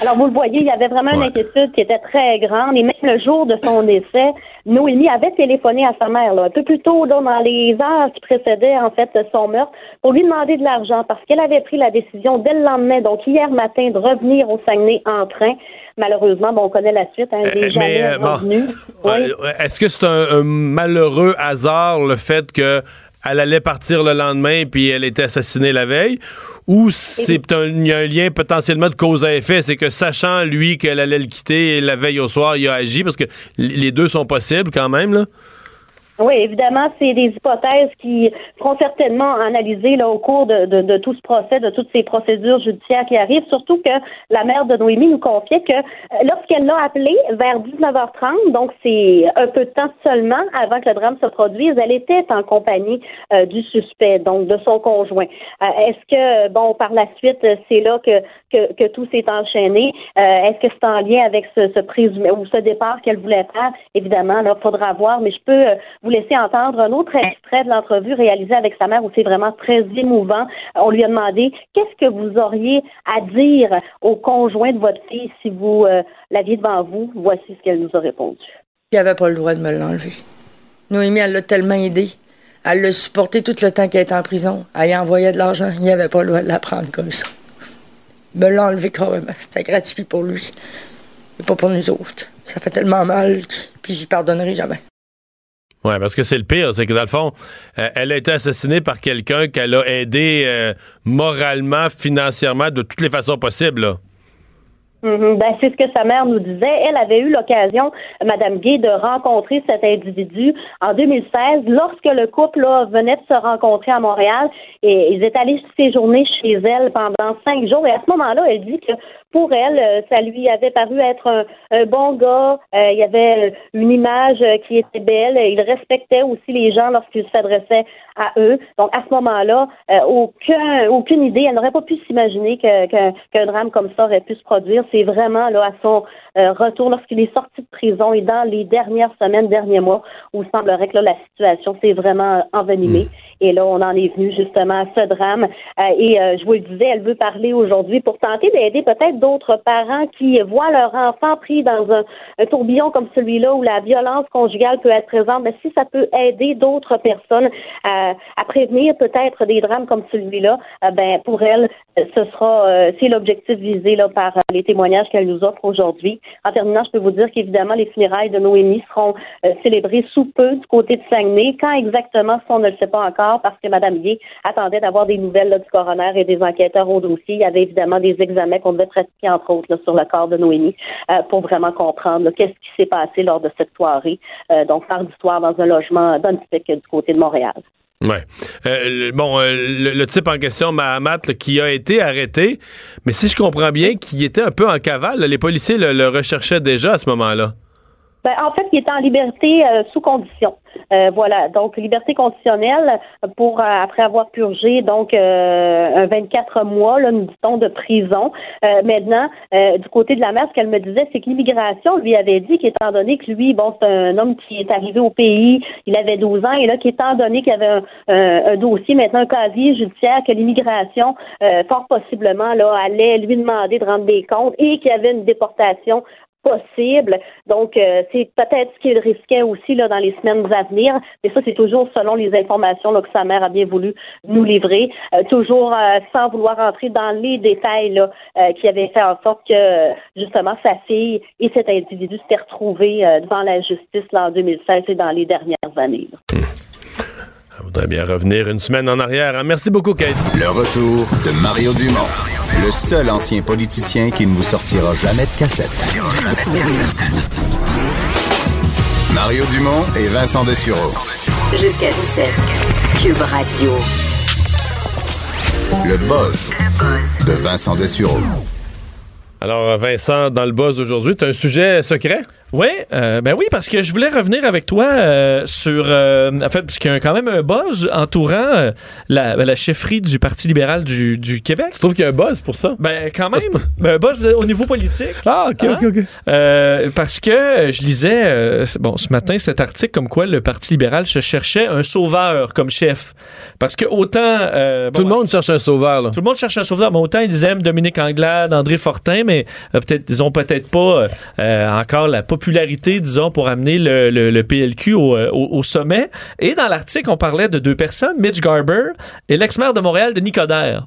Alors, vous le voyez, il y avait vraiment une inquiétude qui était très grande. Et même le jour de son décès, Noémie avait téléphoné à sa mère, là, un peu plus tôt, là, dans les heures qui précédaient, en fait, son meurtre, pour lui demander de l'argent parce qu'elle avait pris la décision dès le lendemain, donc hier matin, de revenir au Saguenay en train. Malheureusement, bon, on connaît la suite, hein, jamais mais, euh, bon, Est-ce que c'est un, un malheureux hasard le fait que elle allait partir le lendemain puis elle était assassinée la veille ou c'est un, il y a un lien potentiellement de cause à effet, c'est que sachant lui qu'elle allait le quitter la veille au soir, il a agi parce que les deux sont possibles quand même là. Oui, évidemment, c'est des hypothèses qui seront certainement analysées là, au cours de, de, de, tout ce procès, de toutes ces procédures judiciaires qui arrivent, surtout que la mère de Noémie nous confiait que euh, lorsqu'elle l'a appelé vers 19h30, donc c'est un peu de temps seulement avant que le drame se produise, elle était en compagnie euh, du suspect, donc de son conjoint. Euh, est-ce que, bon, par la suite, c'est là que, que, tout s'est enchaîné? Est-ce que c'est en lien avec ce, présumé ou ce départ qu'elle voulait faire? Évidemment, là, faudra voir, mais je peux vous laisser entendre un autre extrait de l'entrevue réalisée avec sa mère où c'est vraiment très émouvant. On lui a demandé qu'est-ce que vous auriez à dire au conjoint de votre fille si vous euh, l'aviez devant vous? Voici ce qu'elle nous a répondu. Il n'avait pas le droit de me l'enlever. Noémie, elle l'a tellement aidé. Elle l'a supporté tout le temps qu'elle était en prison. Elle y envoyait de l'argent. Il n'avait pas le droit de la prendre comme ça. Me l'a enlevé quand même. C'était gratuit pour lui. Et pas pour nous autres. Ça fait tellement mal, puis j'y pardonnerai jamais. Oui, parce que c'est le pire, c'est que dans le fond, euh, elle a été assassinée par quelqu'un qu'elle a aidé euh, moralement, financièrement, de toutes les façons possibles. Mm-hmm. Ben, c'est ce que sa mère nous disait. Elle avait eu l'occasion, Madame Gay, de rencontrer cet individu en 2016 lorsque le couple venait de se rencontrer à Montréal et ils étaient allés séjourner chez elle pendant cinq jours. Et à ce moment-là, elle dit que pour elle, euh, ça lui avait paru être un, bon gars. Euh, il y avait une image qui était belle. Il respectait aussi les gens lorsqu'il s'adressait à eux. Donc, à ce moment-là, euh, aucun, aucune idée. Elle n'aurait pas pu s'imaginer qu'un drame comme ça aurait pu se produire. C'est vraiment là à son retour lorsqu'il est sorti de prison et dans les dernières semaines, derniers mois, où il semblerait que là, la situation s'est vraiment envenimée. Mmh. Et là, on en est venu justement à ce drame. Euh, et euh, je vous le disais, elle veut parler aujourd'hui pour tenter d'aider peut-être d'autres parents qui voient leur enfant pris dans un, tourbillon comme celui-là où la violence conjugale peut être présente. Mais si ça peut aider d'autres personnes à, à prévenir peut-être des drames comme celui-là, euh, ben pour elle, ce sera c'est l'objectif visé là par les témoignages qu'elle nous offre aujourd'hui. En terminant, je peux vous dire qu'évidemment les funérailles de Noémie seront célébrées sous peu du côté de Saguenay. Quand exactement, on ne le sait pas encore parce que Mme Gay attendait d'avoir des nouvelles du coroner et des enquêteurs au dossier. Il y avait évidemment des examens qu'on devait pratiquer, entre autres, sur le corps de Noémie euh, pour vraiment comprendre qu'est-ce qui s'est passé lors de cette soirée. Euh, donc, faire d'histoire dans un logement donnespic du côté de Montréal. Ouais. Euh, bon, le, type en question, Mahamat, qui a été arrêté, mais si je comprends bien, qui était un peu en cavale, les policiers le recherchaient déjà à ce moment-là. Ben, en fait, il est en liberté euh, sous condition. Euh, voilà, donc liberté conditionnelle pour euh, après avoir purgé donc un 24 mois, là, nous dit-on, de prison. maintenant, du côté de la mère, ce qu'elle me disait, c'est que l'immigration lui avait dit qu'étant donné que lui, bon, c'est un homme qui est arrivé au pays, il avait 12 ans, et là, qu'étant donné qu'il y avait un, dossier, maintenant un casier judiciaire, que l'immigration, fort possiblement, là, allait lui demander de rendre des comptes et qu'il y avait une déportation possible. Donc, euh, c'est peut-être ce qu'il risquait aussi là, dans les semaines à venir, mais ça, c'est toujours selon les informations là, que sa mère a bien voulu nous livrer, euh, toujours euh, sans vouloir entrer dans les détails là, qui avaient fait en sorte que, justement, sa fille et cet individu s'étaient retrouvés devant la justice là, en 2016 et dans les dernières années. Je voudrais bien revenir une semaine en arrière. Hein. Merci beaucoup, Kate. Le retour de Mario Dumont, le seul ancien politicien qui ne vous sortira jamais de cassette. Mario Dumont et Vincent Dessureau. Jusqu'à 17. Cube Radio. Le buzz de Vincent Dessureau. Alors, Vincent, dans le buzz aujourd'hui, tu as un sujet secret? Oui, euh, ben oui, parce que je voulais revenir avec toi euh, sur, euh, en fait, parce qu'il y a quand même un buzz entourant la, la, chefferie du Parti libéral du, du Québec. Tu trouves qu'il y a un buzz pour ça? Ben quand même, ben, un buzz au niveau politique. Ah, ok, ok, ok. Hein? parce que je lisais, bon, ce matin, cet article comme quoi le Parti libéral se cherchait un sauveur comme chef. Parce que autant... tout le monde cherche un sauveur, là. Tout le monde cherche un sauveur, mais autant ils aiment Dominique Anglade, André Fortin, mais peut-être, ils ont peut-être pas encore la popularité, disons, pour amener le, PLQ euh, au, sommet. Et dans l'article, on parlait de deux personnes, Mitch Garber et l'ex-maire de Montréal, Denis Coderre.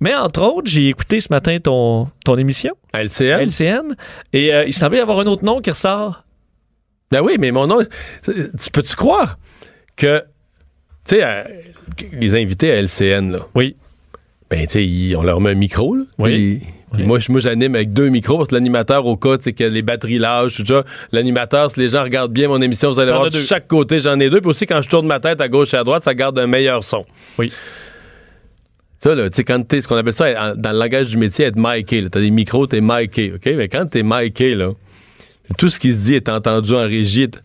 Mais entre autres, j'ai écouté ce matin ton, ton émission. LCN. LCN. Et euh, il semblait y avoir un autre nom qui ressort. Ben oui, mais mon nom. Tu peux-tu croire que Tu sais, euh, les invités à LCN, là? Oui. Ben, tu sais, on leur met un micro, là. Oui. Puis- Moi, je- moi, j'anime avec deux micros parce que l'animateur, au cas, que les batteries lâchent, tout ça. L'animateur, si les gens regardent bien mon émission, vous allez voir de chaque côté, j'en ai deux. Puis aussi, quand je tourne ma tête à gauche et à droite, ça garde un meilleur son. Oui. Ça, là, tu sais, quand t'es, ce qu'on appelle ça, dans le langage du métier, être miké. T'as des micros, t'es miké, OK? Mais quand t'es miké, là, tout ce qui se dit est entendu en régie. T-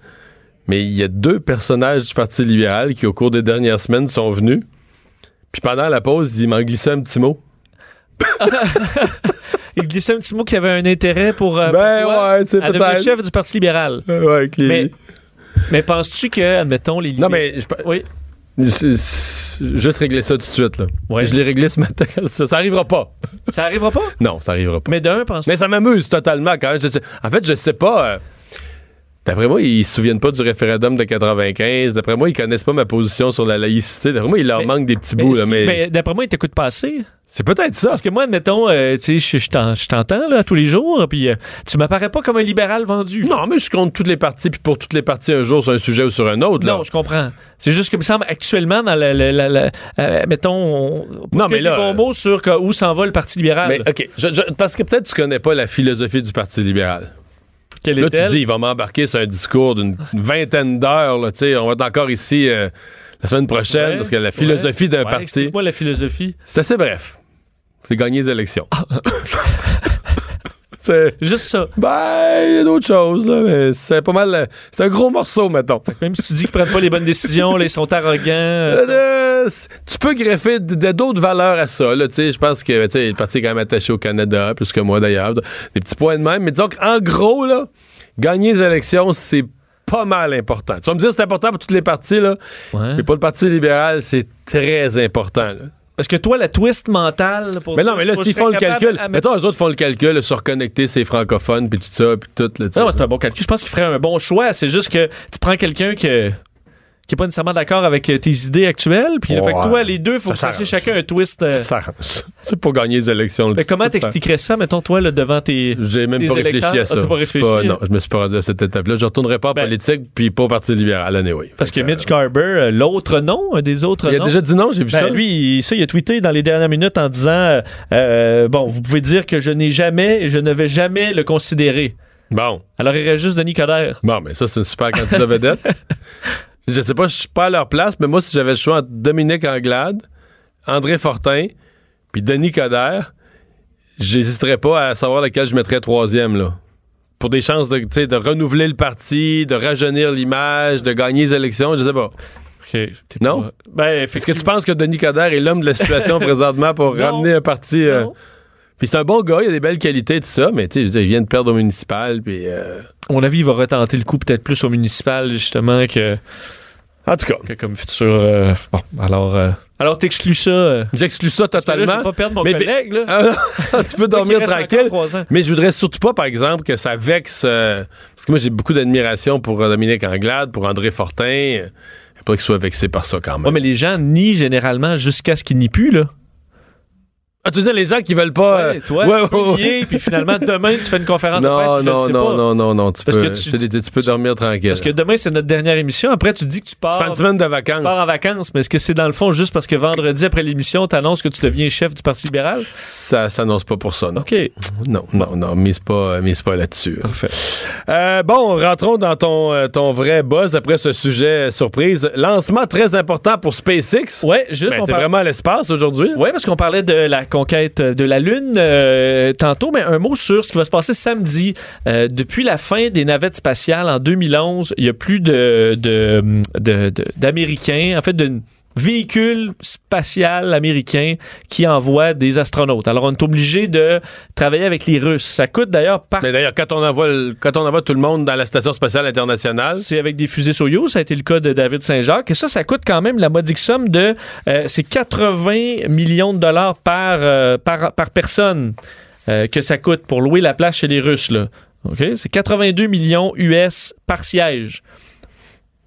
Mais il y a deux personnages du Parti libéral qui, au cours des dernières semaines, sont venus. Puis pendant la pause, ils m'en glissaient un petit mot. Il glissait un petit mot qui avait un intérêt pour, euh, Ben pour toi, ouais, à devenir chef du Parti libéral. ouais, avec les- Mais, mais penses-tu que, admettons, les Non, mais je, oui. juste régler ça tout de suite. Là. Ouais. Je l'ai réglé ce matin. Ça, ça arrivera pas. Ça arrivera pas? Non, ça arrivera pas. Mais d'un, pense Mais ça m'amuse totalement quand même. Je sais- en fait, je sais pas. euh, D'après moi, ils se souviennent pas du référendum de 95. D'après moi, ils connaissent pas ma position sur la laïcité. D'après moi, il leur Mais- manque des petits Mais, bouts. Là, mais mais d'après moi, il t'écoute pas assez. c'est peut-être ça. Parce que moi, admettons, euh, tu sais, je- je t'en- je t'entends là, tous les jours, puis euh, tu m'apparais pas comme un libéral vendu. Non, mais je compte toutes les parties, puis pour toutes les parties, un jour sur un sujet ou sur un autre. là. Non, je comprends. C'est juste que, me semble, actuellement, dans le- euh, mettons, on, Non, mais là, des bons mots sur que- où s'en va le Parti libéral. Mais OK, je- je- parce que peut-être tu connais pas la philosophie du Parti libéral. Quelle Là, tu dis, il va m'embarquer sur un discours d'une vingtaine d'heures. On va être encore ici euh, la semaine prochaine Ouais, parce que la philosophie ouais, d'un ouais, parti, Explique-moi la philosophie. c'est assez bref. C'est gagner les élections. <laughs> c'est Juste ça. Ben, il y a d'autres choses, là, mais c'est pas mal. euh, C'est un gros morceau, mettons. Même si tu dis qu'ils prennent pas les bonnes décisions, là, ils sont arrogants. euh, Euh, tu peux greffer d'autres valeurs à ça. Là, tu sais, je pense que tu sais, le parti est quand même attaché au Canada, plus que moi d'ailleurs. Des petits points de même. Mais disons qu'en gros, là, gagner les élections, c'est pas mal important. Tu vas me dire c'est important pour toutes les partis, là, ouais. mais pour le Parti libéral, c'est très important. là. Parce que toi, la twist mentale. Pour Mais non, mais là, s'ils font le calcul, à- mettons, eux autres font le calcul sur reconnecter ces francophones, puis tout ça, puis tout. Là. Non, c'est un bon calcul. Je pense qu'il ferait un bon choix. C'est juste que tu prends quelqu'un que- qui n'est pas nécessairement d'accord avec euh, tes idées actuelles. Puis, Ouais. fait que toi, les deux, il faut Ça que s'arrange. chacun un twist. euh, Ça. C'est pour gagner les élections. mais comment t'expliquerais ça, mettons, toi, là, devant tes. J'ai même Des pas électeurs? réfléchi à Ah, ça. t'as pas réfléchi, non, je me suis pas rendu à cette étape-là. Je retournerai pas en Ben- politique, puis pas au Parti libéral, anyway. Parce que Mitch Garber, euh, l'autre nom, un des autres Il a noms. déjà dit non, j'ai vu Ben, ça. lui, ça, il a tweeté dans les dernières minutes en disant euh, euh, Bon, vous pouvez dire que je n'ai jamais et je ne vais jamais le considérer. Bon. Alors, il reste juste Denis Coderre. Bon, mais ça, c'est une super candidat vedette. <laughs> je sais pas, je suis pas à leur place, mais moi, si j'avais le choix entre Dominique Anglade, André Fortin, puis Denis Coderre, j'hésiterais pas à savoir lequel je mettrais troisième, là. Pour des chances de, de renouveler le parti, de rajeunir l'image, de gagner les élections, je sais pas. Non? Ben, Est-ce que tu penses que Denis Coderre est l'homme de la situation <laughs> présentement pour Non. ramener un parti. euh. Puis c'est un bon gars, il a des belles qualités, tout ça, mais tu sais, je veux dire, il vient de perdre au municipal, puis. euh, À mon avis, il va retenter le coup peut-être plus au municipal, justement, que, En tout cas, que comme futur. euh, bon, alors. euh, alors, t'exclus ça. euh, j'exclus ça là, totalement. je vais pas perdre mon Mais- collègue, là. <laughs> Ah, tu peux dormir tranquille. Mais je voudrais surtout pas, par exemple, que ça vexe. parce que moi, j'ai beaucoup d'admiration pour Dominique Anglade, pour André Fortin. Faut pas qu'il soit vexé par ça quand même. Ouais, mais les gens nient généralement jusqu'à ce qu'ils nient plus, là. Ah, tu dis les gens qui veulent pas. Ouais, euh, toi, ouais, tu ouais, puis finalement, demain, tu fais une conférence de Non, presse, je le non, non, pas. non, non, non, tu Parce peux, que tu- tu peux dormir tranquille. Parce que demain, c'est notre dernière émission. Après, tu dis que tu pars. Fais une semaine de Tu vacances. pars en vacances, mais est-ce que c'est dans le fond juste parce que vendredi après l'émission, t'annonces que tu deviens chef du Parti libéral? Ça s'annonce pas pour ça, non. OK. Non, non, non, mise pas, mise pas là-dessus. Parfait. Euh, bon, rentrons dans ton, euh, ton vrai buzz après ce sujet surprise. Lancement très important pour SpaceX. Ouais, juste. Ben, c'est parle- vraiment l'espace aujourd'hui. Oui, parce qu'on parlait de la conquête de la Lune euh, tantôt, mais un mot sur ce qui va se passer samedi. Euh, depuis la fin des navettes spatiales en 2011, il y a plus d'Américains, en fait, de véhicules spatial américains qui envoient des astronautes. Alors, on est obligé de travailler avec les Russes. Ça coûte d'ailleurs par Mais d'ailleurs, quand on envoie le- quand on envoie tout le monde dans la station spatiale internationale, c'est avec des fusées Soyuz, ça a été le cas de David Saint-Jacques. Et ça, ça coûte quand même la modique somme de euh, c'est 80 millions de dollars par, euh, par, par personne euh, que ça coûte pour louer la place chez les Russes. Là. OK? C'est 82 millions US par siège.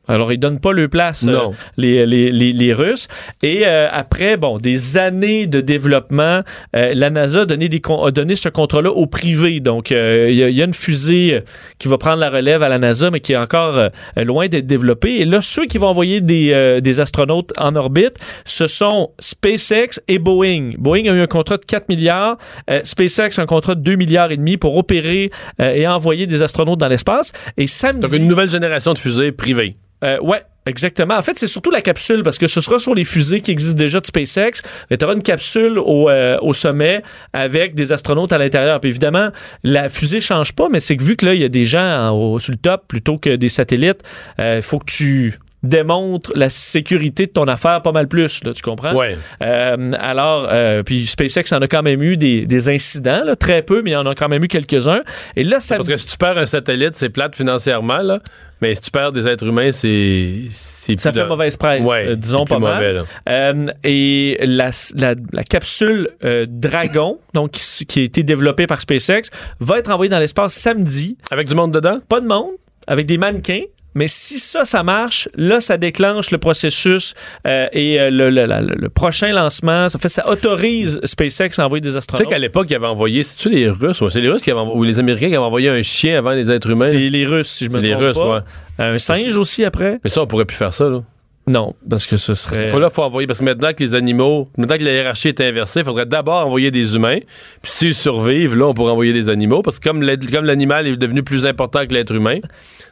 Alors, ils donnent pas le place, euh, Non. les, les, les, les Russes. Et euh, après, bon, des années de développement, euh, la NASA a donné, des, con- a donné ce contrat-là au privé. Donc, il y, a- y a une fusée qui va prendre la relève à la NASA, mais qui est encore loin d'être développée. Et là, ceux qui vont envoyer des, des astronautes en orbite, ce sont SpaceX et Boeing. Boeing a eu un contrat de 4 milliards, SpaceX un contrat de 2 milliards et demi pour opérer et envoyer des astronautes dans l'espace. Et samedi... Donc, une nouvelle génération de fusées privées. Euh, ouais, exactement. En fait, c'est surtout la capsule parce que ce sera sur les fusées qui existent déjà de SpaceX. Mais tu auras une capsule au, euh, au sommet avec des astronautes à l'intérieur. Puis évidemment, la fusée change pas, mais c'est que vu que là, il y a des gens en haut- sur le top plutôt que des satellites, il faut que tu démontres la sécurité de ton affaire pas mal plus, là, tu comprends? Ouais. Euh, alors, euh, puis SpaceX en a quand même eu des, des incidents, là, très peu, mais il y en a quand même eu quelques-uns. Et là, ça Parce que si tu perds un satellite, c'est plate financièrement, là. Mais si tu perds des êtres humains, c'est. c'est Ça fait de- mauvaise presse, Ouais, euh, disons pas mal. mauvais. Euh, et la, la- la capsule euh, Dragon, <laughs> donc qui, qui a été développée par SpaceX, va être envoyée dans l'espace samedi. Avec du monde dedans? Pas de monde, avec des mannequins. Mais si ça, ça marche, là, ça déclenche le processus euh, et euh, le, le- la- le- le prochain lancement, ça fait ça autorise SpaceX à envoyer des Tu sais astronautes. qu'à l'époque, ils avaient envoyé. C'est-tu les Russes? Ouais, c'est les Russes qui avaient envoyé- ou les Américains qui avaient envoyé un chien avant les êtres humains? C'est les Russes, si je me C'est les trompe Russes, pas. ouais. Un singe aussi après? Mais ça, on pourrait plus faire ça, là. Non, parce que ce serait. Il faut là, faut envoyer. Parce que maintenant que les animaux, maintenant que la hiérarchie est inversée, il faudrait d'abord envoyer des humains. Puis s'ils survivent, là, on pourrait envoyer des animaux. Parce que comme l'animal est devenu plus important que l'être humain,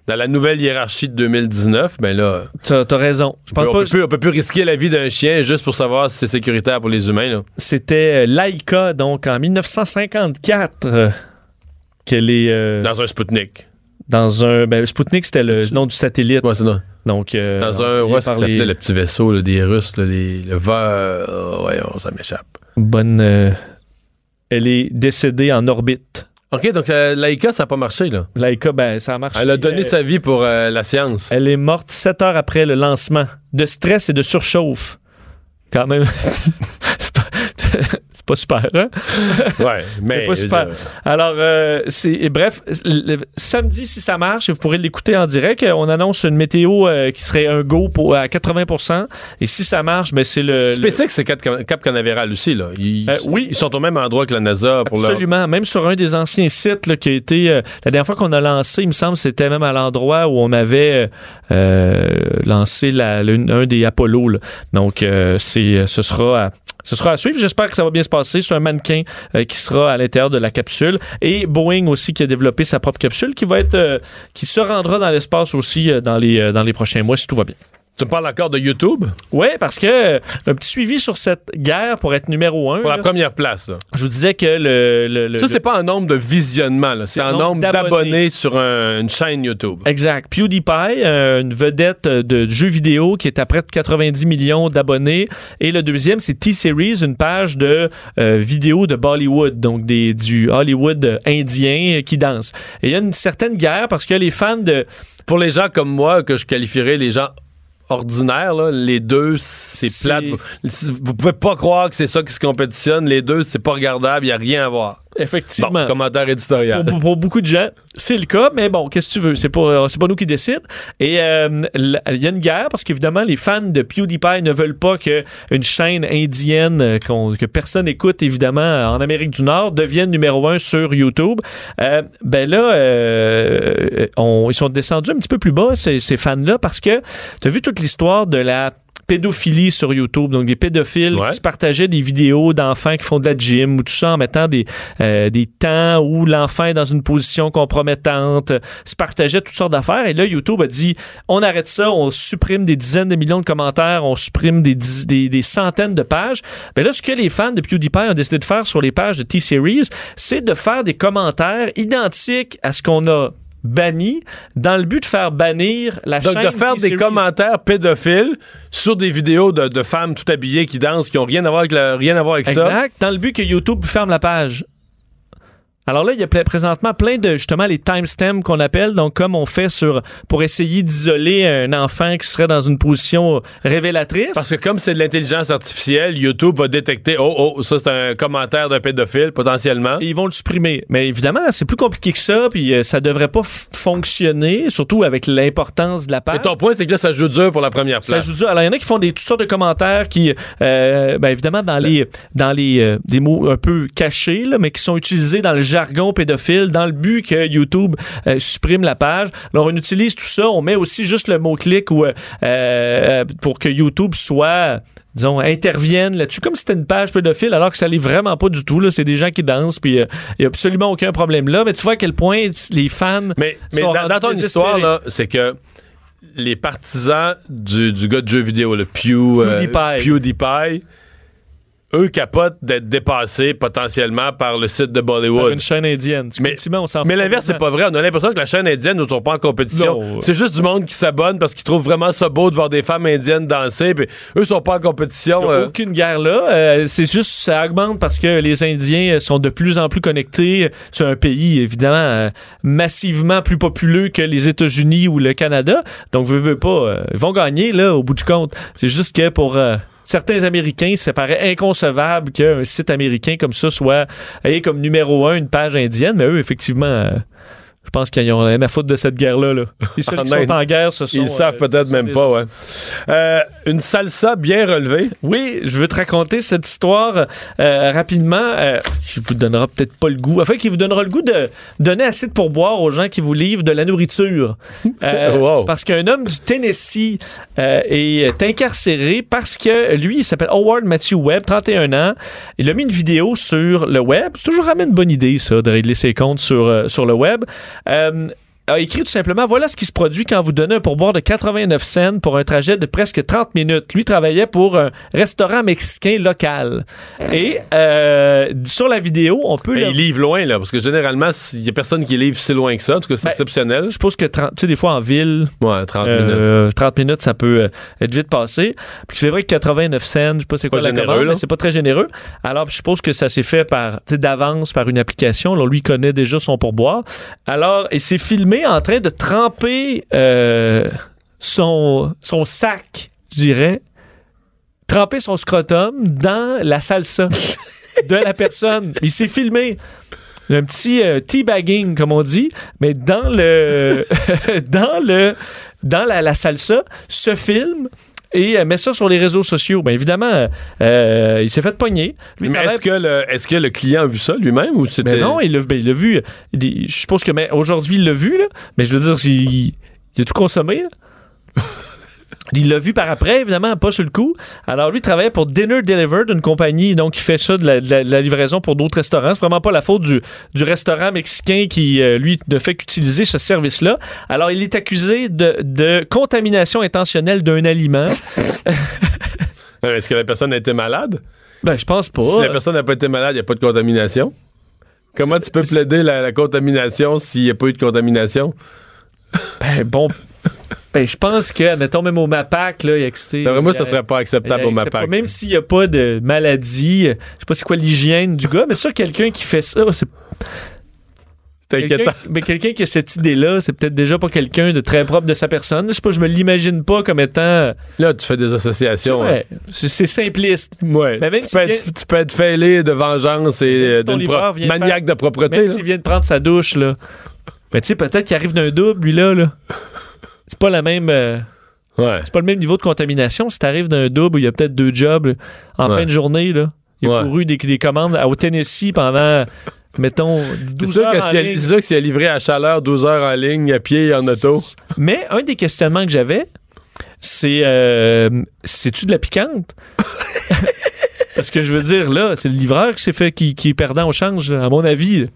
dans la nouvelle hiérarchie de 2019, ben là. T'as t'as raison. Je On peut, pas. on peut plus, on peut plus risquer la vie d'un chien juste pour savoir si c'est sécuritaire pour les humains. C'était euh, Laika, donc en 1954, euh, qu'elle est. euh, Dans un Sputnik. dans un. Ben, Sputnik, c'était le nom du satellite. Ouais, c'est ça. Donc, euh, Dans un, ouais, qui s'appelait les le petit vaisseau là, des Russes, là, les, le vert. oh, oh, ça m'échappe. bonnes, euh, elle est décédée en orbite. OK, donc euh, Laika, ça n'a pas marché, là. Laika, ben, ça a marché. Elle a donné Euh, sa vie pour euh, la science. Elle est morte sept heures après le lancement de stress et de surchauffe. Quand même. <laughs> <laughs> c'est pas, super, hein? Ouais, <laughs> mais. C'est pas super. Alors, euh, c'est, bref, le- le- samedi, si ça marche, vous pourrez l'écouter en direct. euh, On annonce une météo euh, qui serait un go pour, à 80% Et si ça marche, ben, c'est le. le- SpaceX, c'est Cap, Canaveral aussi, là. Ils, Euh, oui. Ils sont au même endroit que la NASA pour leur. Absolument. Même sur un des anciens sites là, qui a été. euh, la dernière fois qu'on a lancé, il me semble, c'était même à l'endroit où on avait euh, euh, lancé la, le- un des Apollo. là. Donc, euh, c'est, ce, sera à, ce sera à suivre. J'espère que ça va bien se passer. C'est un mannequin euh, qui sera à l'intérieur de la capsule. Et Boeing aussi qui a développé sa propre capsule qui va être. euh, qui se rendra dans l'espace aussi euh, dans, les, dans les prochains mois si tout va bien. Tu me parles encore de YouTube? Oui, parce que euh, un petit suivi sur cette guerre pour être numéro un. Pour la là. première place, là. Je vous disais que le. le- le- Ça, c'est pas un nombre de visionnements. C'est un nombre d'abonnés. sur un- une chaîne YouTube. Exact. PewDiePie, euh, une vedette de jeux vidéo qui est à près de 90 millions d'abonnés. Et le deuxième, c'est T-Series, une page de euh, vidéos de Bollywood, donc des, du Hollywood indien qui danse. Et il y a une certaine guerre parce que les fans de... Pour les gens comme moi, que je qualifierais les gens ordinaires, là, les deux, c'est plate. Vous, pouvez pas croire que c'est ça qui se compétitionne. Les deux, c'est pas regardable. Il y a rien à voir. Effectivement. Bon, commentaire éditorial. Pour, pour beaucoup de gens, c'est le cas, mais bon, qu'est-ce que tu veux? C'est pas, c'est pas nous qui décident. Et euh, il y a une guerre parce qu'évidemment, les fans de PewDiePie ne veulent pas qu'une chaîne indienne euh, que personne écoute, évidemment, en Amérique du Nord, devienne numéro un sur YouTube. Euh, ben là, euh, on- ils sont descendus un petit peu plus bas, ces, ces fans-là, parce que tu as vu toute l'histoire de la pédophilie sur YouTube, donc des pédophiles Ouais. qui se partageaient des vidéos d'enfants qui font de la gym ou tout ça en mettant des, euh, des temps où l'enfant est dans une position compromettante, euh, se partageait toutes sortes d'affaires. Et là, YouTube a dit, on arrête ça, on supprime des dizaines de millions de commentaires, on supprime des, des, des centaines de pages. Mais là, ce que les fans de PewDiePie ont décidé de faire sur les pages de T-Series, c'est de faire des commentaires identiques à ce qu'on a banni dans le but de faire bannir la Donc, chaîne de faire des commentaires pédophiles sur des vidéos de, de femmes tout habillées qui dansent, qui ont rien à voir avec, la- rien à voir avec ça. Exact. Dans le but que YouTube ferme la page. Alors là, il y a présentement plein de justement les timestamps qu'on appelle, donc comme on fait sur pour essayer d'isoler un enfant qui serait dans une position révélatrice. Parce que comme c'est de l'intelligence artificielle, YouTube va détecter oh oh ça c'est un commentaire d'un pédophile potentiellement. Et ils vont le supprimer. Mais évidemment, c'est plus compliqué que ça, puis euh, ça devrait pas fonctionner, surtout avec l'importance de la page. Et ton point c'est que là ça joue dur pour la première Ça place. joue dur. Alors, il y en a qui font des, toutes sortes de commentaires qui, euh, ben, évidemment, dans les, dans les, euh, des mots un peu cachés, là, mais qui sont utilisés dans le jargon pédophile, dans le but que YouTube euh, supprime la page. Alors, on utilise tout ça. On met aussi juste le mot-clic ou, euh, euh, pour que YouTube soit disons, intervienne là-dessus, comme si c'était une page pédophile, alors que ça l'est vraiment pas du tout. Là. C'est des gens qui dansent, puis il n'y a absolument aucun problème là. Mais tu vois à quel point les fans Mais, mais sont dans, ton histoire, là, c'est que les partisans du, du gars de jeux vidéo, le Pew, euh, PewDiePie. Eux capotent d'être dépassés potentiellement par le site de Par Bollywood. une chaîne indienne. Tu- Mais- on Mais l'inverse, c'est pas vrai. On a l'impression que la chaîne indienne ne sont pas en compétition. C'est juste du monde qui s'abonne parce qu'ils trouvent vraiment ça beau de voir des femmes indiennes danser. Puis eux sont pas en compétition. Il y a euh, aucune guerre là. Euh, c'est juste ça augmente parce que les Indiens sont de plus en plus connectés. C'est un pays évidemment euh, massivement plus populeux que les États-Unis ou le Canada. Donc veux, veux pas, euh, ils vont gagner là au bout du compte. C'est juste que pour euh, Certains Américains, ça paraît inconcevable qu'un site américain comme ça soit ait comme numéro un une page indienne, mais eux, effectivement, euh, je pense qu'ils ont rien à foutre de cette guerre-là. Là. <laughs> En sont en guerre, ce sont... Ils savent euh, peut-être ce sont même pas, ouais. Euh, une salsa bien relevée. Oui, je veux te raconter cette histoire euh, rapidement, euh, qui vous donnera peut-être pas le goût, enfin qui vous donnera le goût de donner assez de pourboire aux gens qui vous livrent de la nourriture. <laughs> Euh, Wow. Parce qu'un homme du Tennessee euh, est incarcéré parce que lui, il s'appelle Howard Matthew Webb, 31 ans. Il a mis une vidéo sur le web. C'est toujours une bonne idée, ça, de régler ses comptes sur, euh, sur le web. Euh, a écrit tout simplement voilà ce qui se produit quand vous donnez un pourboire de 89 cents pour un trajet de presque 30 minutes. Lui travaillait pour un restaurant mexicain local. Et euh, sur la vidéo, on peut. Mais le- ils livrent loin, là, parce que généralement, il y a personne qui livre si loin que ça. En tout cas, c'est Ben, exceptionnel. Je suppose que 30 tu sais, des fois en ville, Ouais, 30 minutes. euh, 30 minutes, ça peut euh, être vite passé. Puis c'est vrai que 89 cents, je sais pas c'est quoi Pas la généreux, commande, là. mais c'est pas très généreux. Alors, je suppose que ça s'est fait par, d'avance par une application. Alors, lui il connaît déjà son pourboire. Alors, il s'est filmé en train de tremper euh, son, son sac, je dirais, tremper son scrotum dans la salsa de la personne. Il s'est filmé. Un petit euh, teabagging comme on dit, mais dans le <laughs> dans le dans la, la salsa, se filme et euh, met ça sur les réseaux sociaux. Bien évidemment, euh, il s'est fait pogner. Lui, Mais est-ce que, le, est-ce que le client a vu ça lui-même ou c'était. ben non, il l'a ben, il l'a vu. Dit- Je suppose que mais aujourd'hui, il l'a vu, là. Mais je veux dire, il, il a tout consommé, là. <laughs> Il l'a vu par après, évidemment, pas sur le coup. Alors, lui, il travaillait pour Dinner Delivered, une compagnie donc qui fait ça de la, de la- de la livraison pour d'autres restaurants. C'est vraiment pas la faute du, du restaurant mexicain qui, euh, lui, ne fait qu'utiliser ce service-là. Alors, il est accusé de, de contamination intentionnelle d'un aliment. <laughs> Euh, Est-ce que la personne a été malade? Ben, je pense pas. Si la personne n'a pas été malade, il n'y a pas de contamination. Comment tu peux plaider la, la contamination s'il n'y a pas eu de contamination? Ben, bon. Ben, je pense que, mettons, même au MAPAC, là, il y a que moi, ça serait pas acceptable a- au pas- MAPAC. Même s'il n'y a pas de maladie, euh, je sais pas c'est quoi l'hygiène du gars, mais ça, quelqu'un qui fait ça, c'est. Quelqu'un, inquiétant. mais quelqu'un qui a cette idée-là, c'est peut-être déjà pas quelqu'un de très propre de sa personne. Je sais pas, je me l'imagine pas comme étant. Là, tu fais des C'est associations. vrai, c'est c'est simpliste. hein. Ouais. Mais même tu, peux vient- être, tu peux être fêlé de vengeance et si d'une pro- maniaque faire- de propreté. Même s'il vient de prendre sa douche, là. Mais tu sais, peut-être qu'il arrive d'un double, lui, là. là. C'est pas la même. euh, Ouais. c'est pas le même niveau de contamination. Si t'arrives d'un double où il y a peut-être deux jobs là, en Ouais. fin de journée, là, il a couru des, des commandes au Tennessee pendant, <laughs> mettons, C'est 12 sûr, heures que en si ligne. c'est sûr que si elle est livrée à chaleur 12 heures en ligne, à pied et en auto. Mais un des questionnements que j'avais, c'est euh, c'est-tu de la piquante? <laughs> Parce que je veux dire, là, c'est le livreur qui s'est fait qui, qui est perdant au change, à mon avis.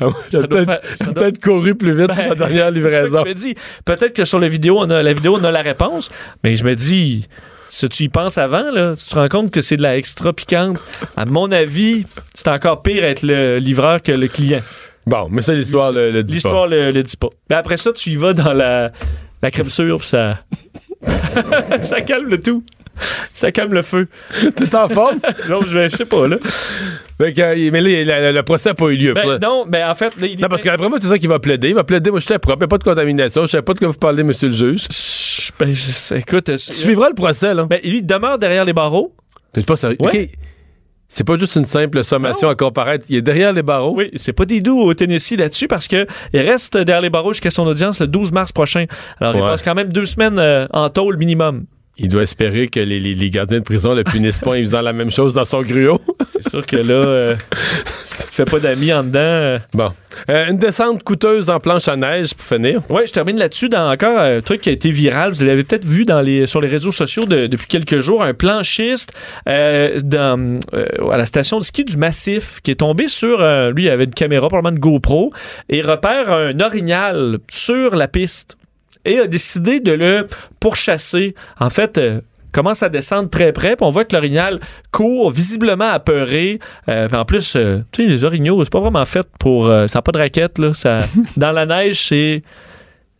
Ah ouais, il a Ça peut-être a doit- peut-être couru plus vite Ben, sa dernière <laughs> que livraison. je me dis. Peut-être que sur la vidéo, on a, la vidéo, on a la réponse, mais je me dis, si tu y penses avant, là, tu te rends compte que c'est de la extra piquante. À mon avis, c'est encore pire être le livreur que le client. Bon, mais ça, l'histoire le, le dit pas. L'histoire le, le dit pas. Mais après ça, tu y vas dans la, la crème sûre, puis ça, <laughs> ça calme le tout. <laughs> Ça calme le feu. T'es en forme? non, je, sais pas, là. Fait que, euh, mais là, le, le procès n'a pas eu lieu. Ben, non, mais en fait, là, il Non, parce qu'après moi, c'est ça qu'il va plaider. Il va plaider, moi, j'étais propre, il n'y a pas de contamination, je sais pas de quoi vous parlez, monsieur le juge. Ben, écoute, euh, Tu suivras le procès, là. Ben, lui, il demeure derrière les barreaux. T'es pas sérieux? Ouais. C'est pas juste une simple sommation à comparaître. Il est derrière les barreaux. Oui, c'est pas des doux au Tennessee là-dessus parce que il reste derrière les barreaux jusqu'à son audience le 12 mars prochain. Alors, il passe quand même deux semaines euh, en tôle minimum. Il doit espérer que les, les- les gardiens de prison le punissent pas en faisant la même chose dans son gruau. <laughs> C'est sûr que là, euh, si tu fais pas d'amis en dedans. euh, Bon. Euh, une descente coûteuse en planche à neige pour finir. Ouais, je termine là-dessus dans encore un truc qui a été viral. Vous l'avez peut-être vu dans les, sur les réseaux sociaux de- depuis quelques jours. Un planchiste euh, dans, euh, à la station de ski du Massif qui est tombé sur. euh, lui, il avait une caméra, probablement une GoPro, et repère un orignal sur la piste et a décidé de le pourchasser. En fait. euh, commence à descendre très près, puis on voit que l'orignal court, visiblement apeuré. Euh, en plus, euh, tu sais, les orignaux, c'est pas vraiment fait pour... ça n'a pas de raquette, là. Ça, <laughs> dans la neige, c'est...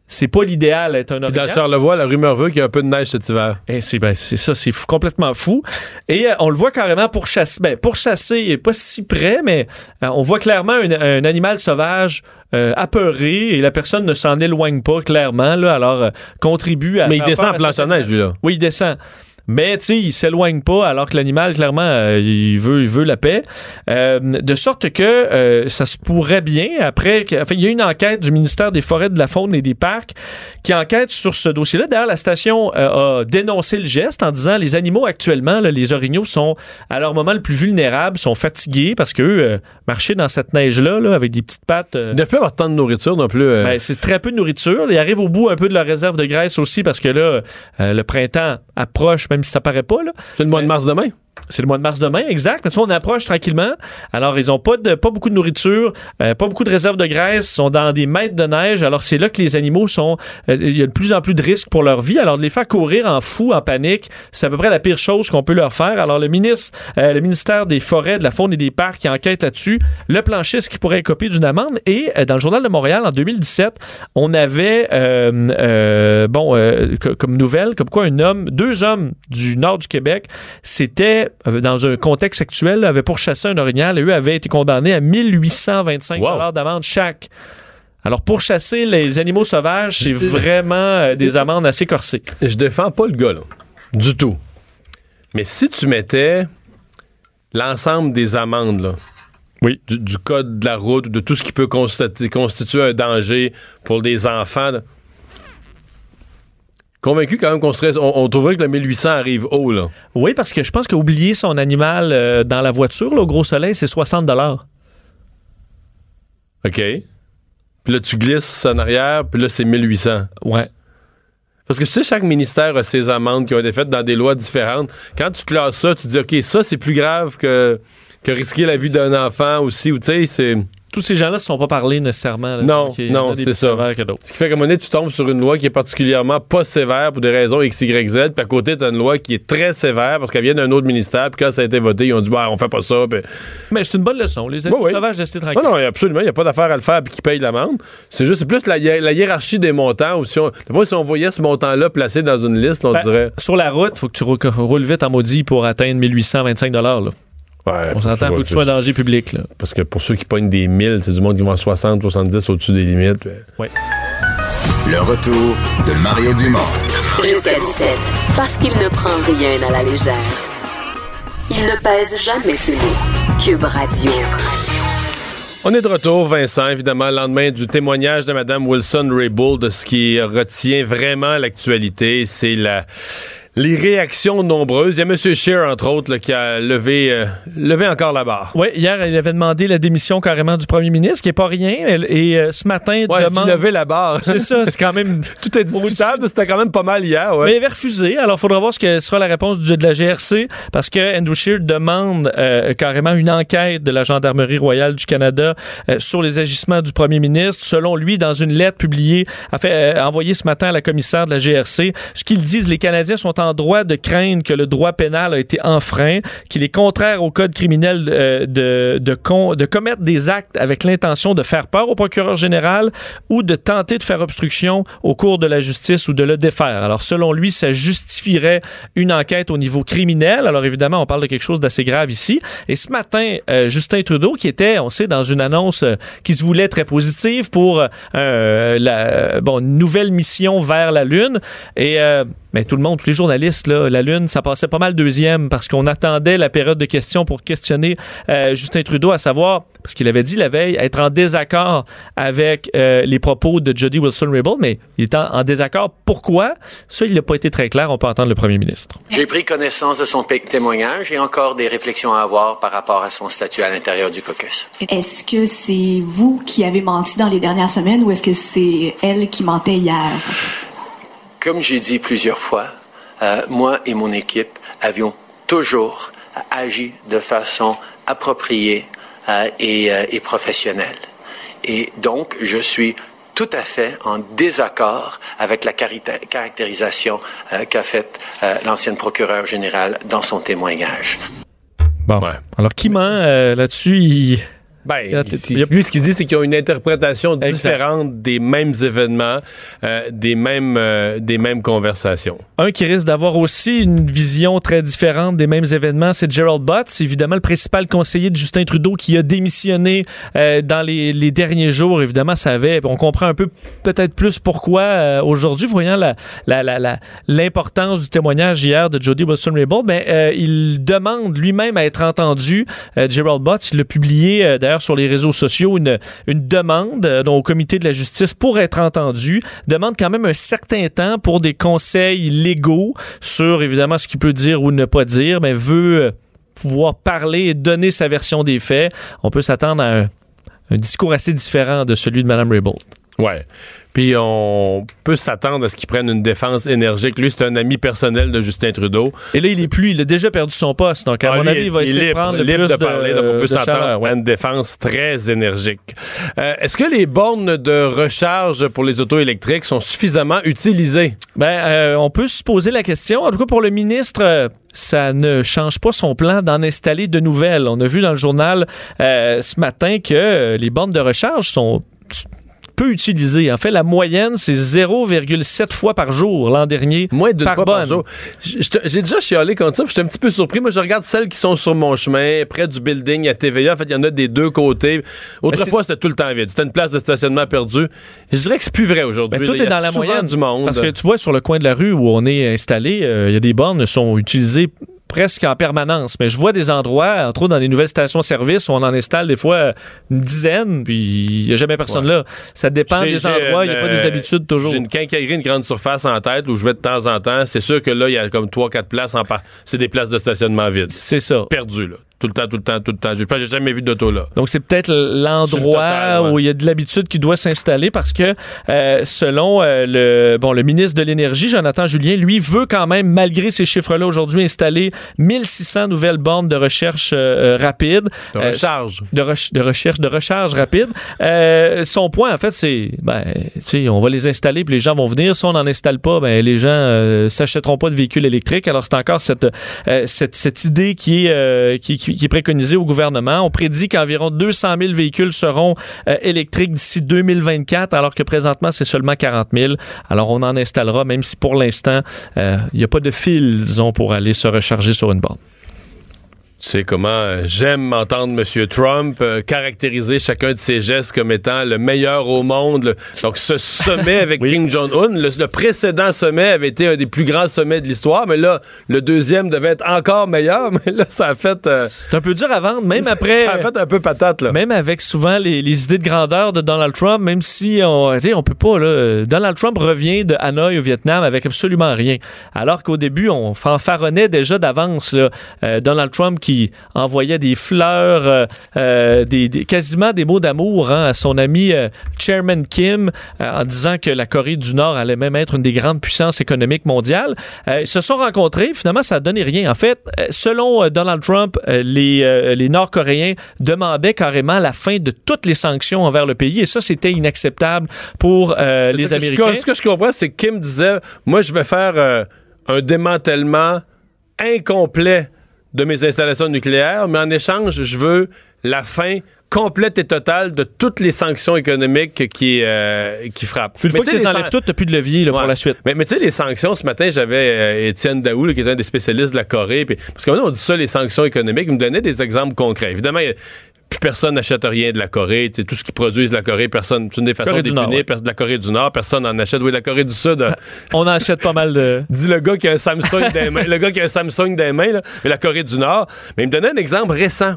C'est pas l'idéal d'être un orignal. dans Charlevoix, la rumeur veut qu'il y a un peu de neige cet hiver. Et c'est ben, c'est ça, c'est fou- complètement fou. Et euh, on le voit carrément pour chasser. Ben, pour chasser, il est pas si près, mais euh, on voit clairement un, un animal sauvage euh, apeuré et la personne ne s'en éloigne pas clairement. Là, alors, contribue à. Mais il descend en planche à neige, lui, là. Oui, il descend. Mais tu sais, il s'éloigne pas alors que l'animal clairement euh, il veut il veut la paix. Euh, de sorte que euh, ça se pourrait bien après que, enfin, il y a une enquête du ministère des Forêts de la Faune et des Parcs qui enquête sur ce dossier-là. D'ailleurs, la station euh, a dénoncé le geste en disant les animaux actuellement là, les orignaux sont à leur moment le plus vulnérable, sont fatigués parce que eux, marcher dans cette neige là, avec des petites pattes euh, Il ne plus avoir tant de nourriture non plus. euh. ben, c'est très peu de nourriture. Ils arrivent au bout un peu de leur réserve de graisse aussi parce que là, euh, le printemps approche, même si ça paraît pas. c'est le mois de mars demain? C'est le mois de mars demain, exact. Mais on approche tranquillement. Alors, ils ont pas pas beaucoup de nourriture, euh, pas beaucoup de réserves de graisse, sont dans des mètres de neige. Alors, c'est là que les animaux sont. euh, Il y a de plus en plus de risques pour leur vie. Alors, de les faire courir en fou, en panique, c'est à peu près la pire chose qu'on peut leur faire. Alors, le ministre, euh, le ministère des Forêts, de la Faune et des Parcs qui enquête là-dessus, le planchiste qui pourrait copier d'une amende. Et dans le Journal de Montréal, en 2017, on avait, bon, co- comme nouvelle, comme quoi un homme, deux hommes du nord du Québec, c'était, dans un contexte actuel, avaient pourchassé un orignal et eux avaient été condamnés à 1825 Wow. d'amende chaque. Alors, pourchasser les animaux sauvages, c'est vraiment euh, des amendes assez corsées. Je défends pas le gars, là. Du tout. Mais si tu mettais l'ensemble des amendes, là, Oui. du, du code de la route, de tout ce qui peut constituer un danger pour des enfants, là, convaincu quand même qu'on serait. On, on trouverait que le 1800 arrive haut, là. Oui, parce que je pense qu'oublier son animal euh, dans la voiture, là, au gros soleil, c'est 60 OK? Puis là, tu glisses en arrière, puis là, c'est 1800. Ouais. Parce que tu sais, chaque ministère a ses amendes qui ont été faites dans des lois différentes. Quand tu classes ça, tu dis, OK, ça, c'est plus grave que, que risquer la vie d'un enfant aussi, ou tu sais, c'est. Tous ces gens-là ne sont pas parlés nécessairement. là. Non, Donc, non, c'est ça. Ce qui fait qu'à un moment donné, tu tombes sur une loi qui est particulièrement pas sévère pour des raisons X, Y, Z, puis à côté, tu as une loi qui est très sévère parce qu'elle vient d'un autre ministère, puis quand ça a été voté, ils ont dit, bah, on fait pas ça. Puis... Mais c'est une bonne leçon. Les animaux Oui, oui. sauvages, restez tranquilles. Non, non, absolument, il n'y a pas d'affaire à le faire puis qu'ils payent l'amende. C'est juste, c'est plus la, hi- la hiérarchie des montants. Ou si on, si voyait ce montant-là placé dans une liste, on Ben, dirait. Sur la route, faut que tu rou- roules vite en maudit pour atteindre 1825 là. Ouais, On s'entend, faut que tu sois en danger public. Là. Parce que pour ceux qui pognent des 1000, c'est du monde qui va à 60, 70 au-dessus des limites. Ouais. Le retour de Mario Dumont. Jusqu'à 17, parce qu'il ne prend rien à la légère. Il ne pèse jamais ses mots. Cube Radio. On est de retour, Vincent, évidemment, le lendemain du témoignage de Mme Wilson-Raybould. de Ce qui retient vraiment l'actualité, c'est la... les réactions nombreuses. Il y a M. Scheer, entre autres, là, qui a levé, euh, levé encore la barre. Oui, hier, il avait demandé la démission carrément du premier ministre, qui n'est pas rien. Et, et, euh, ce matin, Ouais, demande... lever la barre. C'est ça, c'est quand même... <laughs> Tout est discutable, c'était quand même pas mal hier, ouais. Mais il avait refusé. Alors, il faudra voir ce que sera la réponse du, de la GRC, parce que Andrew Scheer demande euh, carrément une enquête de la Gendarmerie royale du Canada sur les agissements du premier ministre. Selon lui, dans une lettre publiée, fait, envoyée ce matin à la commissaire de la GRC, ce qu'ils disent, les Canadiens sont en droit de craindre que le droit pénal a été enfreint, qu'il est contraire au code criminel euh, de, de, commettre des actes avec l'intention de faire peur au procureur général ou de tenter de faire obstruction au cours de la justice ou de le défaire. Alors, selon lui, ça justifierait une enquête au niveau criminel. Alors, évidemment, on parle de quelque chose d'assez grave ici. Et ce matin, euh, Justin Trudeau, qui était, on sait, dans une annonce euh, qui se voulait très positive pour euh, la bon, nouvelle mission vers la Lune. Et mais tout le monde, tous les journalistes, là, la Lune, ça passait pas mal deuxième parce qu'on attendait la période de questions pour questionner euh, Justin Trudeau à savoir, parce qu'il avait dit la veille, être en désaccord avec euh, les propos de Jody Wilson-Raybould, mais il est en, en désaccord. Pourquoi? Ça, il n'a pas été très clair. On peut entendre le premier ministre. J'ai pris connaissance de son témoignage et encore des réflexions à avoir par rapport à son statut à l'intérieur du caucus. Est-ce que c'est vous qui avez menti dans les dernières semaines ou est-ce que c'est elle qui mentait hier? Comme j'ai dit plusieurs fois, euh, moi et mon équipe avions toujours agi de façon appropriée euh, et, euh, et professionnelle. Et donc, je suis tout à fait en désaccord avec la caractérisation euh, qu'a faite euh, l'ancienne procureure générale dans son témoignage. Bon. Alors, qui ment euh, là-dessus? Il... Ben, il- lui, ce qu'il dit, c'est qu'ils ont une interprétation différente des mêmes événements, euh, des, mêmes, euh, des mêmes conversations. Un qui risque d'avoir aussi une vision très différente des mêmes événements, c'est Gerald Butts, évidemment le principal conseiller de Justin Trudeau qui a démissionné euh, dans les, les derniers jours. Évidemment, ça avait, on comprend un peu peut-être plus pourquoi aujourd'hui, voyant la- la- la- la- l'importance du témoignage hier de Jody Wilson-Raybould, ben, il demande lui-même à être entendu. Gerald Butts, il a publié euh, sur les réseaux sociaux une, demande euh, au comité de la justice pour être entendu, demande quand même un certain temps pour des conseils légaux sur évidemment ce qu'il peut dire ou ne pas dire, mais veut euh, pouvoir parler et donner sa version des faits. On peut s'attendre à un, un discours assez différent de celui de Mme Raybould. Ouais. Puis on peut s'attendre à ce qu'il prenne une défense énergique. Lui, c'est un ami personnel de Justin Trudeau. Et là, il est plus, il a déjà perdu son poste. Donc, à Ah, mon lui, avis, il va essayer de prendre le libre plus de parler. donc on peut de s'attendre ouais. à une défense très énergique. Euh, Est-ce que les bornes de recharge pour les autos électriques sont suffisamment utilisées? Ben, euh, on peut se poser la question. En tout cas, pour le ministre, euh, ça ne change pas son plan d'en installer de nouvelles. On a vu dans le journal euh, ce matin que les bornes de recharge sont peu utilisées. En fait, la moyenne, c'est 0,7 fois par jour l'an dernier. Moins par fois par bonne. jour. J- j'étais- J'ai déjà chialé contre ça, j'étais un petit peu surpris. Moi, je regarde celles qui sont sur mon chemin, près du building à TVA. En fait, il y en a des deux côtés. Autrefois, c'était tout le temps vide. C'était une place de stationnement perdue. Je dirais que c'est plus vrai aujourd'hui. Ben, tout là. Est dans la moyenne. du monde. Parce que tu vois, sur le coin de la rue où on est installé, euh, il y a des bornes qui sont utilisées presque en permanence. Mais je vois des endroits, entre autres dans les nouvelles stations-service, où on en installe des fois une dizaine, puis il n'y a jamais personne là. Ça dépend des endroits, il n'y a pas des euh, habitudes toujours. J'ai une quincaillerie, une grande surface en tête où je vais de temps en temps. C'est sûr que là, il y a comme 3-4 places en C'est des places de stationnement vides. C'est ça. Perdues, là. Tout le temps, tout le temps, tout le temps. Pas- j'ai jamais vu d'auto là. Donc, c'est peut-être l'endroit le total, ouais. où il y a de l'habitude qui doit s'installer parce que, euh, selon euh, le, bon, le ministre de l'Énergie, Jonathan Julien, lui, veut quand même, malgré ces chiffres-là aujourd'hui, installer 1600 nouvelles bornes de recherche euh, rapide. De recharge. de, re- de recherche, de recharge rapide. Son point, en fait, c'est, ben, tu sais, on va les installer puis les gens vont venir. Si on n'en installe pas, ben, les gens euh, s'achèteront pas de véhicules électriques. Alors, c'est encore cette, cette, cette idée qui est, qui, qui- est préconisée au gouvernement. On prédit qu'environ 200 000 véhicules seront euh, électriques d'ici 2024, alors que présentement, c'est seulement 40 000. Alors, on en installera, même si pour l'instant, euh, il n'y a pas de fil, disons, pour aller se recharger sur une borne. Tu sais comment euh, j'aime entendre M. Trump euh, caractériser chacun de ses gestes comme étant le meilleur au monde. Le- Donc, ce sommet avec <laughs> Kim Jong-un, le, le précédent sommet avait été un des plus grands sommets de l'histoire, mais là, le deuxième devait être encore meilleur, <laughs> mais là, ça a fait... euh, C'est un peu dur à vendre, même <laughs> après. Ça a fait un peu patate, là. Même avec souvent les, les idées de grandeur de Donald Trump, même si on, on peut pas, là, Donald Trump revient de Hanoï au Vietnam avec absolument rien. Alors qu'au début, on fanfaronnait déjà d'avance, là, euh, Donald Trump qui envoyait des fleurs, euh, euh, des, des- quasiment des mots d'amour hein, à son ami euh, Chairman Kim, en disant que la Corée du Nord allait même être une des grandes puissances économiques mondiales. Ils se sont rencontrés, finalement, ça a donné rien. En fait, selon Donald Trump, les, les Nord-Coréens demandaient carrément la fin de toutes les sanctions envers le pays, et ça, c'était inacceptable pour les Ce que- Américains. Ce que je comprends, c'est que Kim disait Moi, je vais faire un démantèlement incomplet de mes installations nucléaires, mais en échange, je veux la fin complète et totale de toutes les sanctions économiques qui, euh, qui frappent. Une Mais fois tu que tu les enlèves san- tout, t'as plus de levier là, pour la suite. Mais, mais tu sais, les sanctions, ce matin, j'avais euh, Étienne Daou, là, qui est un des spécialistes de la Corée. puis- parce que maintenant, on dit ça, les sanctions économiques. Il me donnait des exemples concrets. Évidemment, il y a- plus personne n'achète rien de la Corée. Tu sais, tout ce qu'ils produisent de la Corée, personne. C'est une des façons punir ouais. de la Corée du Nord. Personne n'en achète. Oui, de la Corée du Sud. euh, <laughs> On achète pas mal de. <laughs> Dis le gars qui a un Samsung dans les mains. Le gars qui a un Samsung dans les mains, là, mais la Corée du Nord. Mais il me donnait un exemple récent.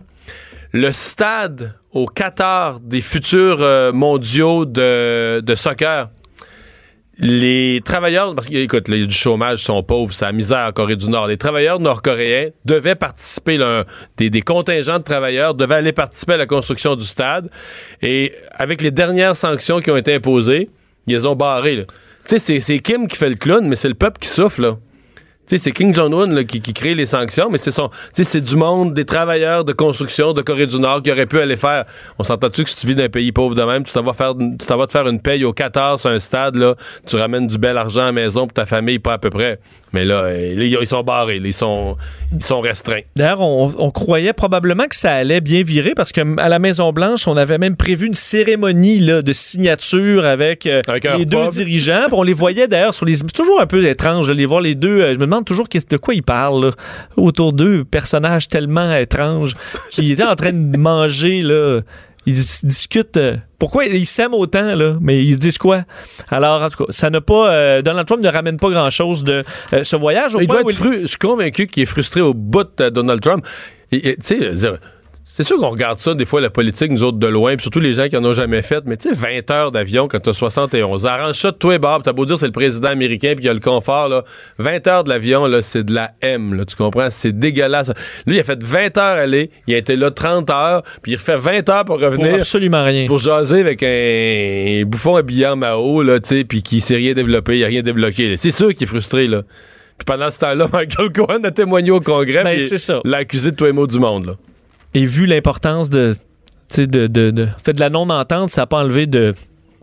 Le stade au Qatar des futurs euh, mondiaux de, de soccer. Les travailleurs, parce qu'écoute, a du chômage, sont pauvres, c'est la misère en Corée du Nord. Les travailleurs nord-coréens devaient participer, là, des, contingents de travailleurs devaient aller participer à la construction du stade. Et avec les dernières sanctions qui ont été imposées, ils les ont barrés. Tu sais, c'est- c'est Kim qui fait le clown, mais c'est le peuple qui souffle, là. C'est King Jong-un qui, crée les sanctions, mais c'est son, c'est du monde, des travailleurs de construction de Corée du Nord qui auraient pu aller faire. On s'entend-tu que si tu vis dans pays pauvre de même, tu t'en vas faire, te faire une paye au Qatar sur un stade là, tu ramènes du bel argent à la maison pour ta famille, pas à peu près. Mais là, euh, ils sont barrés, ils sont, ils sont restreints. D'ailleurs, on, on croyait probablement que ça allait bien virer parce que à la Maison Blanche, on avait même prévu une cérémonie là, de signature avec, euh, les deux pub. dirigeants. On les voyait d'ailleurs sur les. C'est toujours un peu étrange de les voir les deux. euh, Je me demande toujours de quoi ils parlent là. autour d'eux, personnages tellement étranges qui étaient en train de manger là. Ils discutent. euh, pourquoi ils s'aiment autant, là? Mais ils se disent quoi? Alors, en tout cas, ça n'a pas. euh, Donald Trump ne ramène pas grand-chose de euh, ce voyage. Au Il point doit où être fru- Je suis convaincu qu'il est frustré au bout de Donald Trump. Tu sais, c'est sûr qu'on regarde ça, des fois, la politique, nous autres, de loin, puis surtout les gens qui en ont jamais fait. Mais tu sais, 20 heures d'avion quand t'as 71. Arrange ça de toi et Bob. T'as beau dire c'est le président américain puis qu'il a le confort, là. 20 heures de l'avion, là, c'est de la M, là. Tu comprends? C'est dégueulasse. Lui, il a fait 20 heures aller. Il a été là 30 heures. Puis il refait 20 heures pour revenir. Pour absolument rien. Pour jaser avec un bouffon habillé en Mao, là, tu sais, puis qui s'est rien développé, il a rien débloqué. C'est sûr qu'il est frustré, là. Puis pendant ce temps-là, <laughs> Michael Cohen a témoigné au Congrès, Ben, puis c'est ça. l'a accusé de tous les maux du monde, là. Et vu l'importance de, de, de, de, de la non-entente, ça n'a pas enlevé de,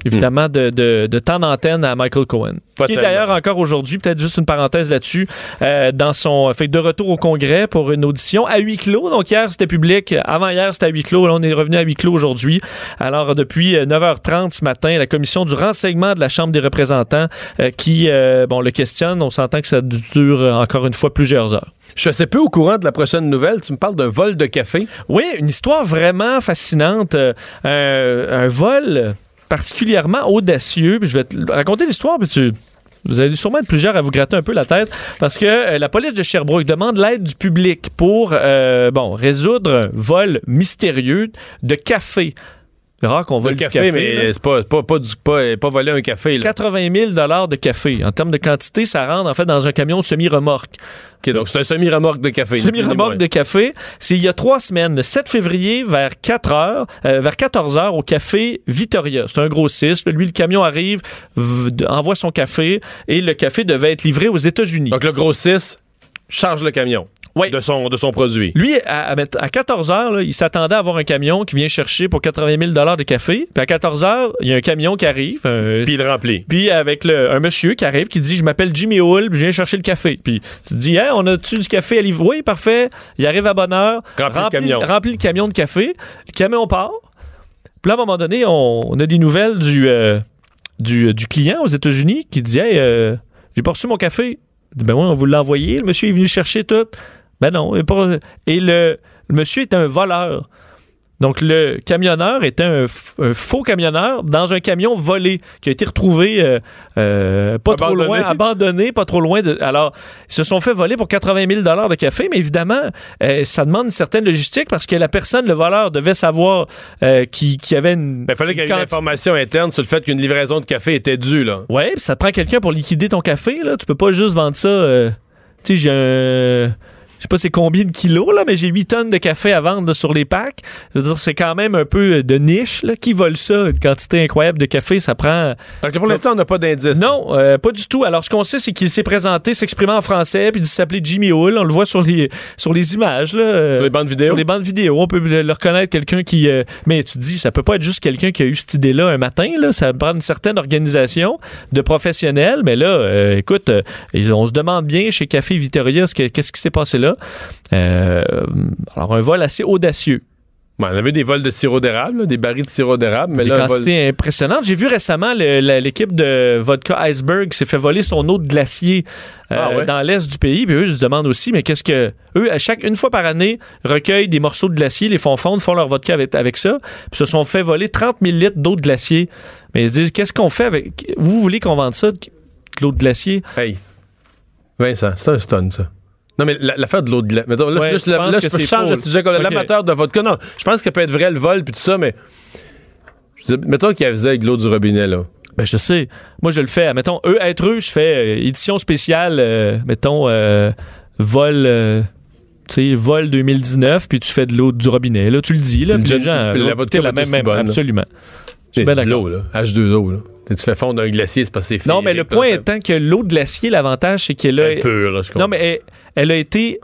évidemment, de, de, de temps d'antenne à Michael Cohen. Pas qui est d'ailleurs encore aujourd'hui, peut-être juste une parenthèse là-dessus, euh, dans son fait de retour au Congrès pour une audition à huis clos. Donc hier c'était public, avant hier c'était à huis clos, là on est revenu à huis clos aujourd'hui. Alors depuis euh, 9h30 ce matin, la commission du renseignement de la Chambre des représentants euh, qui euh, bon le questionne, on s'entend que ça dure euh, encore une fois plusieurs heures. Je suis assez peu au courant de la prochaine nouvelle. Tu me parles d'un vol de café. Oui, une histoire vraiment fascinante. Euh, un, un vol particulièrement audacieux. Je vais te raconter l'histoire, puis tu. Vous allez sûrement être plusieurs à vous gratter un peu la tête parce que euh, la police de Sherbrooke demande l'aide du public pour euh, bon résoudre un vol mystérieux de café. C'est rare qu'on Le vole du café, café. mais c'est pas, pas, pas, du- pas, pas voler un café, là. 80 000 dollars de café. En termes de quantité, ça rentre en fait dans un camion semi-remorque. OK, donc c'est un semi-remorque de café. Semi-remorque de café. C'est il y a trois semaines, le 7 février, vers 4 heures, euh, vers 14 heures, au café Victoria. C'est un grossiste. Lui, le camion arrive, envoie son café et le café devait être livré aux États-Unis. Donc le grossiste charge le camion de, son, de son produit. Lui, à, à 14 heures, là, il s'attendait à avoir un camion qui vient chercher pour 80 000 dollars de café. Puis à 14 heures, il y a un camion qui arrive. euh, Puis il remplit. Puis avec le, un monsieur qui arrive qui dit Je m'appelle Jimmy Hull, puis je viens chercher le café. Puis tu te dis Hey, on a-tu du café à livrer Oui, parfait. Il arrive à bonne heure. Le camion. remplit le camion de café. Le camion part. Puis là, à un moment donné, on, on a des nouvelles du, euh, du, du client aux États-Unis qui dit Hey, euh, j'ai pas reçu mon café. Il dit, Ben oui, on vous l'a envoyé. Le monsieur est venu chercher tout. Ben non. Et le, le monsieur est un voleur. Donc, le camionneur était un, faux camionneur dans un camion volé qui a été retrouvé euh, euh, pas trop Abandonné. loin, abandonné, pas trop loin. De, alors, ils se sont fait voler pour 80 000 de café, mais évidemment, euh, ça demande une certaine logistique parce que la personne, le voleur, devait savoir qu'il y avait une. Il fallait qu'il y ait une information interne sur le fait qu'une livraison de café était due, là. Ouais, ça te prend quelqu'un pour liquider ton café. Là. Tu peux pas juste vendre ça. tu sais, j'ai un. Je sais pas c'est combien de kilos, là, mais j'ai 8 tonnes de café à vendre là, sur les packs. Je veux dire, c'est quand même un peu de niche. Là. Qui vole ça? Une quantité incroyable de café, ça prend... Donc pour l'instant, on n'a pas d'indice. Non, euh, pas du tout. Alors, ce qu'on sait, c'est qu'il s'est présenté, s'exprimant en français, puis il s'appelait Jimmy Hull. On le voit sur les, sur les images. Là, euh, Sur les bandes vidéo. Sur les bandes vidéo. On peut le reconnaître, quelqu'un qui... euh, mais tu te dis, ça peut pas être juste quelqu'un qui a eu cette idée-là un matin. Là. Ça prend une certaine organisation de professionnels. Mais là, euh, écoute, euh, on se demande bien chez Café que- qu'est-ce qui s'est passé là. Euh, alors, un vol assez audacieux. Bon, on avait des vols de sirop d'érable, des barils de sirop d'érable, mais des là, un vol- quantités impressionnantes. J'ai vu récemment l'équipe de Vodka Iceberg s'est fait voler son eau de glacier euh, Ah ouais? dans l'est du pays. Puis eux, ils se demandent aussi, mais qu'est-ce que. Eux, à chaque, une fois par année, recueillent des morceaux de glacier, les font fondre, font leur vodka avec, avec ça. Puis se sont fait voler 30 000 litres d'eau de glacier. Mais ils se disent, qu'est-ce qu'on fait avec. Vous voulez qu'on vende ça, de l'eau de glacier? Hey, Vincent, c'est un stun, ça. Non, mais la- l'affaire de l'eau de glace. Là, Ouais, là, tu là, là, je peux c'est changer de sujet. là. L'amateur de vodka, non. Je pense que ça peut être vrai le vol puis tout ça, mais. dis, Mettons qu'il faisait avec de l'eau du robinet, là. Ben, je sais. Moi, je le fais. Mettons, eux, être eux, je fais euh, édition spéciale, euh, mettons, euh, vol. euh, tu sais, vol 2019, puis tu fais de l'eau du robinet. Là, tu le dis, là, puis les gens. la l'autre vodka la même, même, bonne, absolument. Je suis bien d'accord. l'eau, là. H2O, là. Tu fais fondre un glacier, c'est parce que c'est Non, mais le point étant que l'eau de glacier, l'avantage, c'est qu'elle est pure, là, je comprends. non, mais elle, a été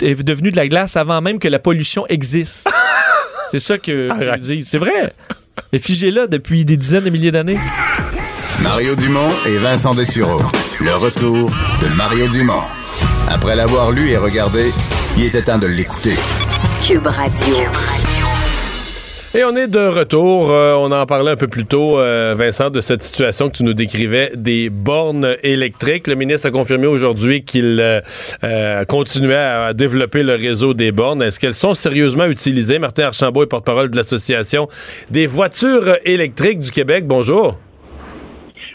est devenue de la glace avant même que la pollution existe. <laughs> c'est ça que je dis. C'est vrai. Elle est figée là depuis des dizaines de milliers d'années. Mario Dumont et Vincent Dessureau. Le retour de Mario Dumont. Après l'avoir lu et regardé, il était temps de l'écouter. Cube Radio. Et on est de retour. Euh, on en parlait un peu plus tôt, euh, Vincent, de cette situation que tu nous décrivais des bornes électriques. Le ministre a confirmé aujourd'hui qu'il euh, continuait à développer le réseau des bornes. Est-ce qu'elles sont sérieusement utilisées? Martin Archambault est porte-parole de l'Association des voitures électriques du Québec. Bonjour.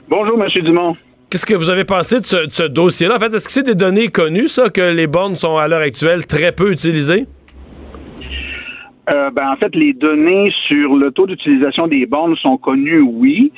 Bonjour, M. Dumont. Qu'est-ce que vous avez pensé de ce, de ce dossier-là? En fait, est-ce que c'est des données connues, ça, que les bornes sont à l'heure actuelle très peu utilisées? Euh, ben, en fait, les données sur le taux d'utilisation des bornes sont connues, oui.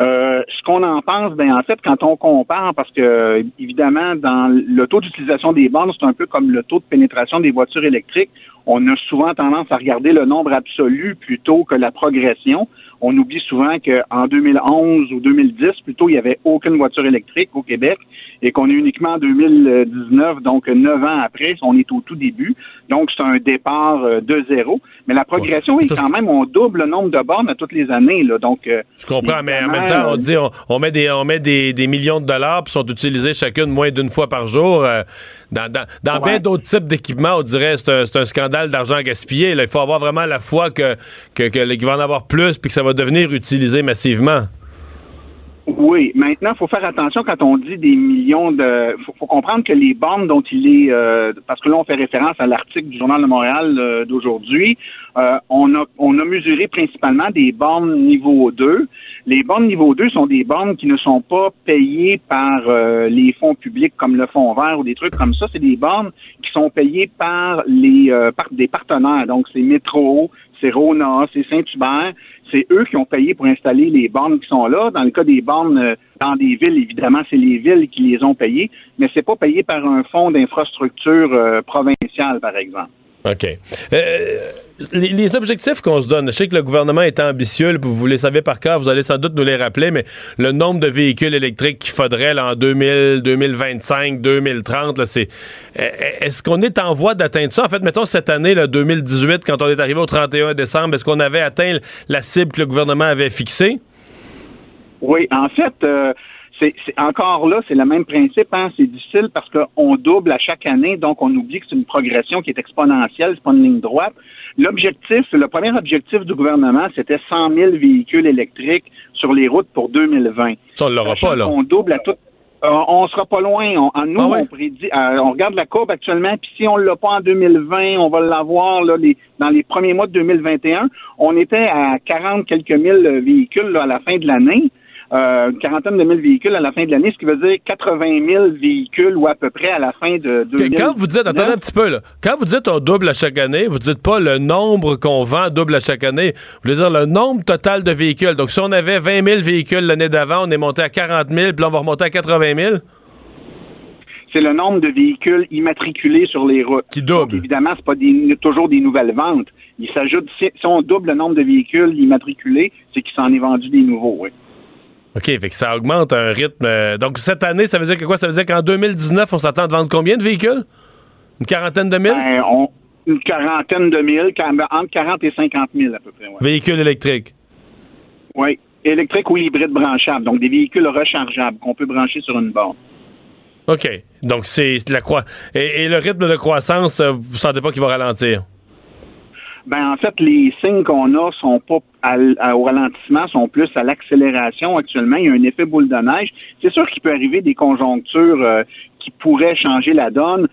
Euh, ce qu'on en pense, ben en fait, quand on compare, parce que évidemment, dans le taux d'utilisation des bornes, c'est un peu comme le taux de pénétration des voitures électriques. On a souvent tendance à regarder le nombre absolu plutôt que la progression. On oublie souvent qu'en 2011 ou 2010, plutôt, il n'y avait aucune voiture électrique au Québec et qu'on est uniquement en 2019, donc neuf ans après, on est au tout début. Donc, c'est un départ euh, de zéro. Mais la progression est quand même, on double le nombre de bornes à toutes les années. Là. Donc, euh, Je comprends, mais en même temps, on euh, dit on, on met des on met des, des millions de dollars puis sont utilisés chacune moins d'une fois par jour. euh, dans dans, dans bien d'autres types d'équipements, on dirait que c'est un, scandale d'argent gaspillé. Là. Il faut avoir vraiment la foi que, que, que qu'il va en avoir plus puis que ça va devenir utilisé massivement. Oui, maintenant, il faut faire attention quand on dit des millions de. faut, faut comprendre que les bornes dont il est. euh, parce que là, on fait référence à l'article du Journal de Montréal euh, d'aujourd'hui. euh, on, a, on a mesuré principalement des bornes niveau 2. Les bornes niveau 2 sont des bornes qui ne sont pas payées par euh, les fonds publics comme le Fonds vert ou des trucs comme ça. C'est des bornes qui sont payées par les euh, par des partenaires. Donc, c'est Métro, c'est Rona, c'est Saint-Hubert. C'est eux qui ont payé pour installer les bornes qui sont là. Dans le cas des bornes euh, dans des villes, évidemment, c'est les villes qui les ont payées, mais c'est pas payé par un fonds d'infrastructure euh, provincial, par exemple. OK. Euh, les, objectifs qu'on se donne, je sais que le gouvernement est ambitieux, vous les savez par cœur, vous allez sans doute nous les rappeler, mais le nombre de véhicules électriques qu'il faudrait en 2000, 2025, 2030, là, c'est, est-ce qu'on est en voie d'atteindre ça? En fait, mettons cette année, là, 2018, quand on est arrivé au 31 décembre, est-ce qu'on avait atteint la cible que le gouvernement avait fixée? Oui, en fait, euh, c'est encore là, c'est le même principe. Hein? C'est difficile parce qu'on double à chaque année, donc on oublie que c'est une progression qui est exponentielle, c'est pas une ligne droite. L'objectif, le premier objectif du gouvernement, c'était 100 000 véhicules électriques sur les routes pour 2020. Ça, on l'aura pas, là. On double à tout. Euh, on sera pas loin. On, en- nous, Ah ouais? on prédit. euh, on regarde la courbe actuellement, puis si on l'a pas en 2020, on va l'avoir là les, dans les premiers mois de 2021. On était à 40 quelques mille véhicules là, à la fin de l'année. Euh, une quarantaine de mille véhicules à la fin de l'année, ce qui veut dire 80 000 véhicules ou à peu près à la fin de 2019. Quand vous dites, attendez un petit peu, là. Quand vous dites on double à chaque année, vous dites pas le nombre qu'on vend double à chaque année. Vous voulez dire le nombre total de véhicules. Donc, si on avait 20 000 véhicules l'année d'avant, on est monté à 40 000, puis là, on va remonter à 80 000. c'est le nombre de véhicules immatriculés sur les routes. Qui double. évidemment, c'est pas des- toujours des nouvelles ventes. Il s'ajoute, si, si on double le nombre de véhicules immatriculés, c'est qu'il s'en est vendu des nouveaux, oui. OK, fait que ça augmente à un rythme. euh, donc, cette année, ça veut dire que quoi? Ça veut dire qu'en 2019, on s'attend de vendre combien de véhicules? Une quarantaine de mille? Ben, on- une quarantaine de mille, entre 40 et 50 000 à peu près, ouais. Véhicules électriques. Oui, électrique ou hybride branchable, donc des véhicules rechargeables qu'on peut brancher sur une borne. OK. Donc, c'est la croi. Et, et le rythme de croissance, euh, vous sentez pas qu'il va ralentir? Ben en fait, les signes qu'on a sont pas à au ralentissement, sont plus à l'accélération actuellement. Il y a un effet boule de neige. C'est sûr qu'il peut arriver des conjonctures euh, qui pourraient changer la donne,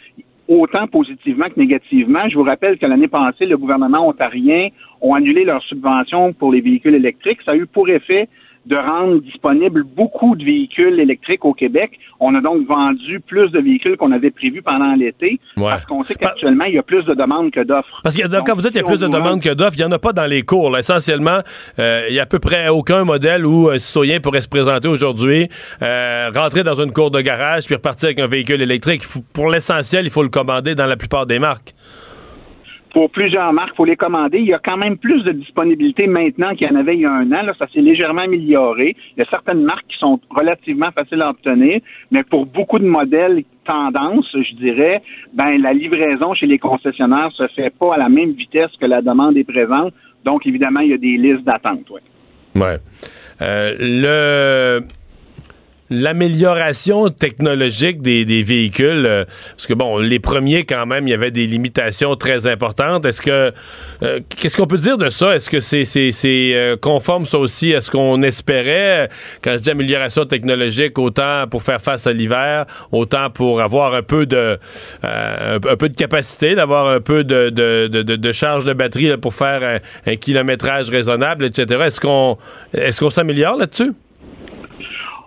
autant positivement que négativement. Je vous rappelle que l'année passée, le gouvernement ontarien ont annulé leurs subventions pour les véhicules électriques. Ça a eu pour effet de rendre disponibles beaucoup de véhicules électriques au Québec. On a donc vendu plus de véhicules qu'on avait prévu pendant l'été parce qu'on sait qu'actuellement, il y a plus de demandes que d'offres. Parce que donc, quand vous dites qu'il y a plus de demandes que d'offres, il n'y en a pas dans les cours. là. Essentiellement, euh, il y a à peu près aucun modèle où un citoyen pourrait se présenter aujourd'hui, euh, rentrer dans une cour de garage puis repartir avec un véhicule électrique. Faut- pour l'essentiel, il faut le commander dans la plupart des marques. Pour plusieurs marques, il faut les commander. Il y a quand même plus de disponibilité maintenant qu'il y en avait il y a un an. Là, ça s'est légèrement amélioré. Il y a certaines marques qui sont relativement faciles à obtenir, mais pour beaucoup de modèles tendance, je dirais, ben la livraison chez les concessionnaires se fait pas à la même vitesse que la demande est présente. Donc, évidemment, il y a des listes d'attente. Ouais. Ouais. Euh, le l'amélioration technologique des, des véhicules, euh, parce que bon, les premiers quand même, il y avait des limitations très importantes. Est-ce que euh, qu'est-ce qu'on peut dire de ça? Est-ce que c'est c'est c'est euh, conforme ça aussi à ce qu'on espérait? Quand je dis amélioration technologique, autant pour faire face à l'hiver, autant pour avoir un peu de euh, un, un peu de capacité, d'avoir un peu de de, de, de- charge de batterie là, pour faire un kilométrage raisonnable, etc. Est-ce qu'on est-ce qu'on s'améliore là-dessus?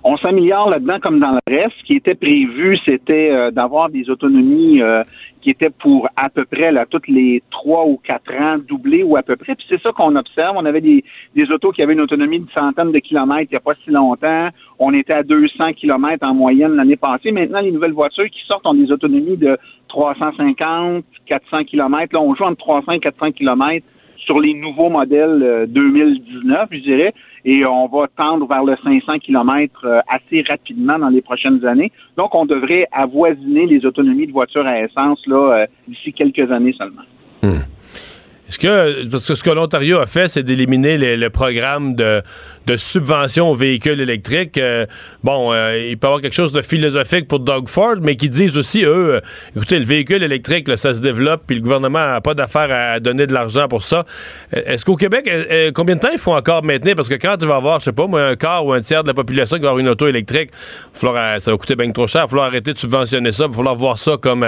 On s'améliore là-dedans comme dans le reste. Ce qui était prévu, c'était euh, d'avoir des autonomies euh, qui étaient pour à peu près là, toutes les trois ou quatre ans doublées ou à peu près. Puis c'est ça qu'on observe. On avait des, des autos qui avaient une autonomie de centaines de kilomètres il n'y a pas si longtemps. On était à 200 kilomètres en moyenne l'année passée. Maintenant, les nouvelles voitures qui sortent ont des autonomies de 350, 400 kilomètres. Là, on joue entre 300 et 400 kilomètres sur les nouveaux modèles euh, 2019, je dirais, et on va tendre vers le 500 km assez rapidement dans les prochaines années. Donc, on devrait avoisiner les autonomies de voitures à essence là euh, d'ici quelques années seulement. Est-ce que, parce que ce que l'Ontario a fait, c'est d'éliminer le programme de, de subvention aux véhicules électriques. Euh, bon, euh, il peut y avoir quelque chose de philosophique pour Doug Ford, mais qui disent aussi, eux, euh, écoutez, le véhicule électrique, ça se développe, puis le gouvernement n'a pas d'affaire à donner de l'argent pour ça. Est-ce qu'au Québec, combien de temps il faut encore maintenir? Parce que quand tu vas avoir, je sais pas, moi, un quart ou un tiers de la population qui va avoir une auto électrique, falloir, ça va coûter bien trop cher, il va falloir arrêter de subventionner ça, il va falloir voir ça comme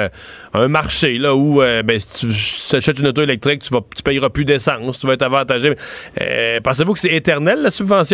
un marché, là, où, ben, si tu achètes une auto électrique, tu vas tu payeras plus d'essence, tu vas être avantagé. Pensez-vous que c'est éternel, la subvention?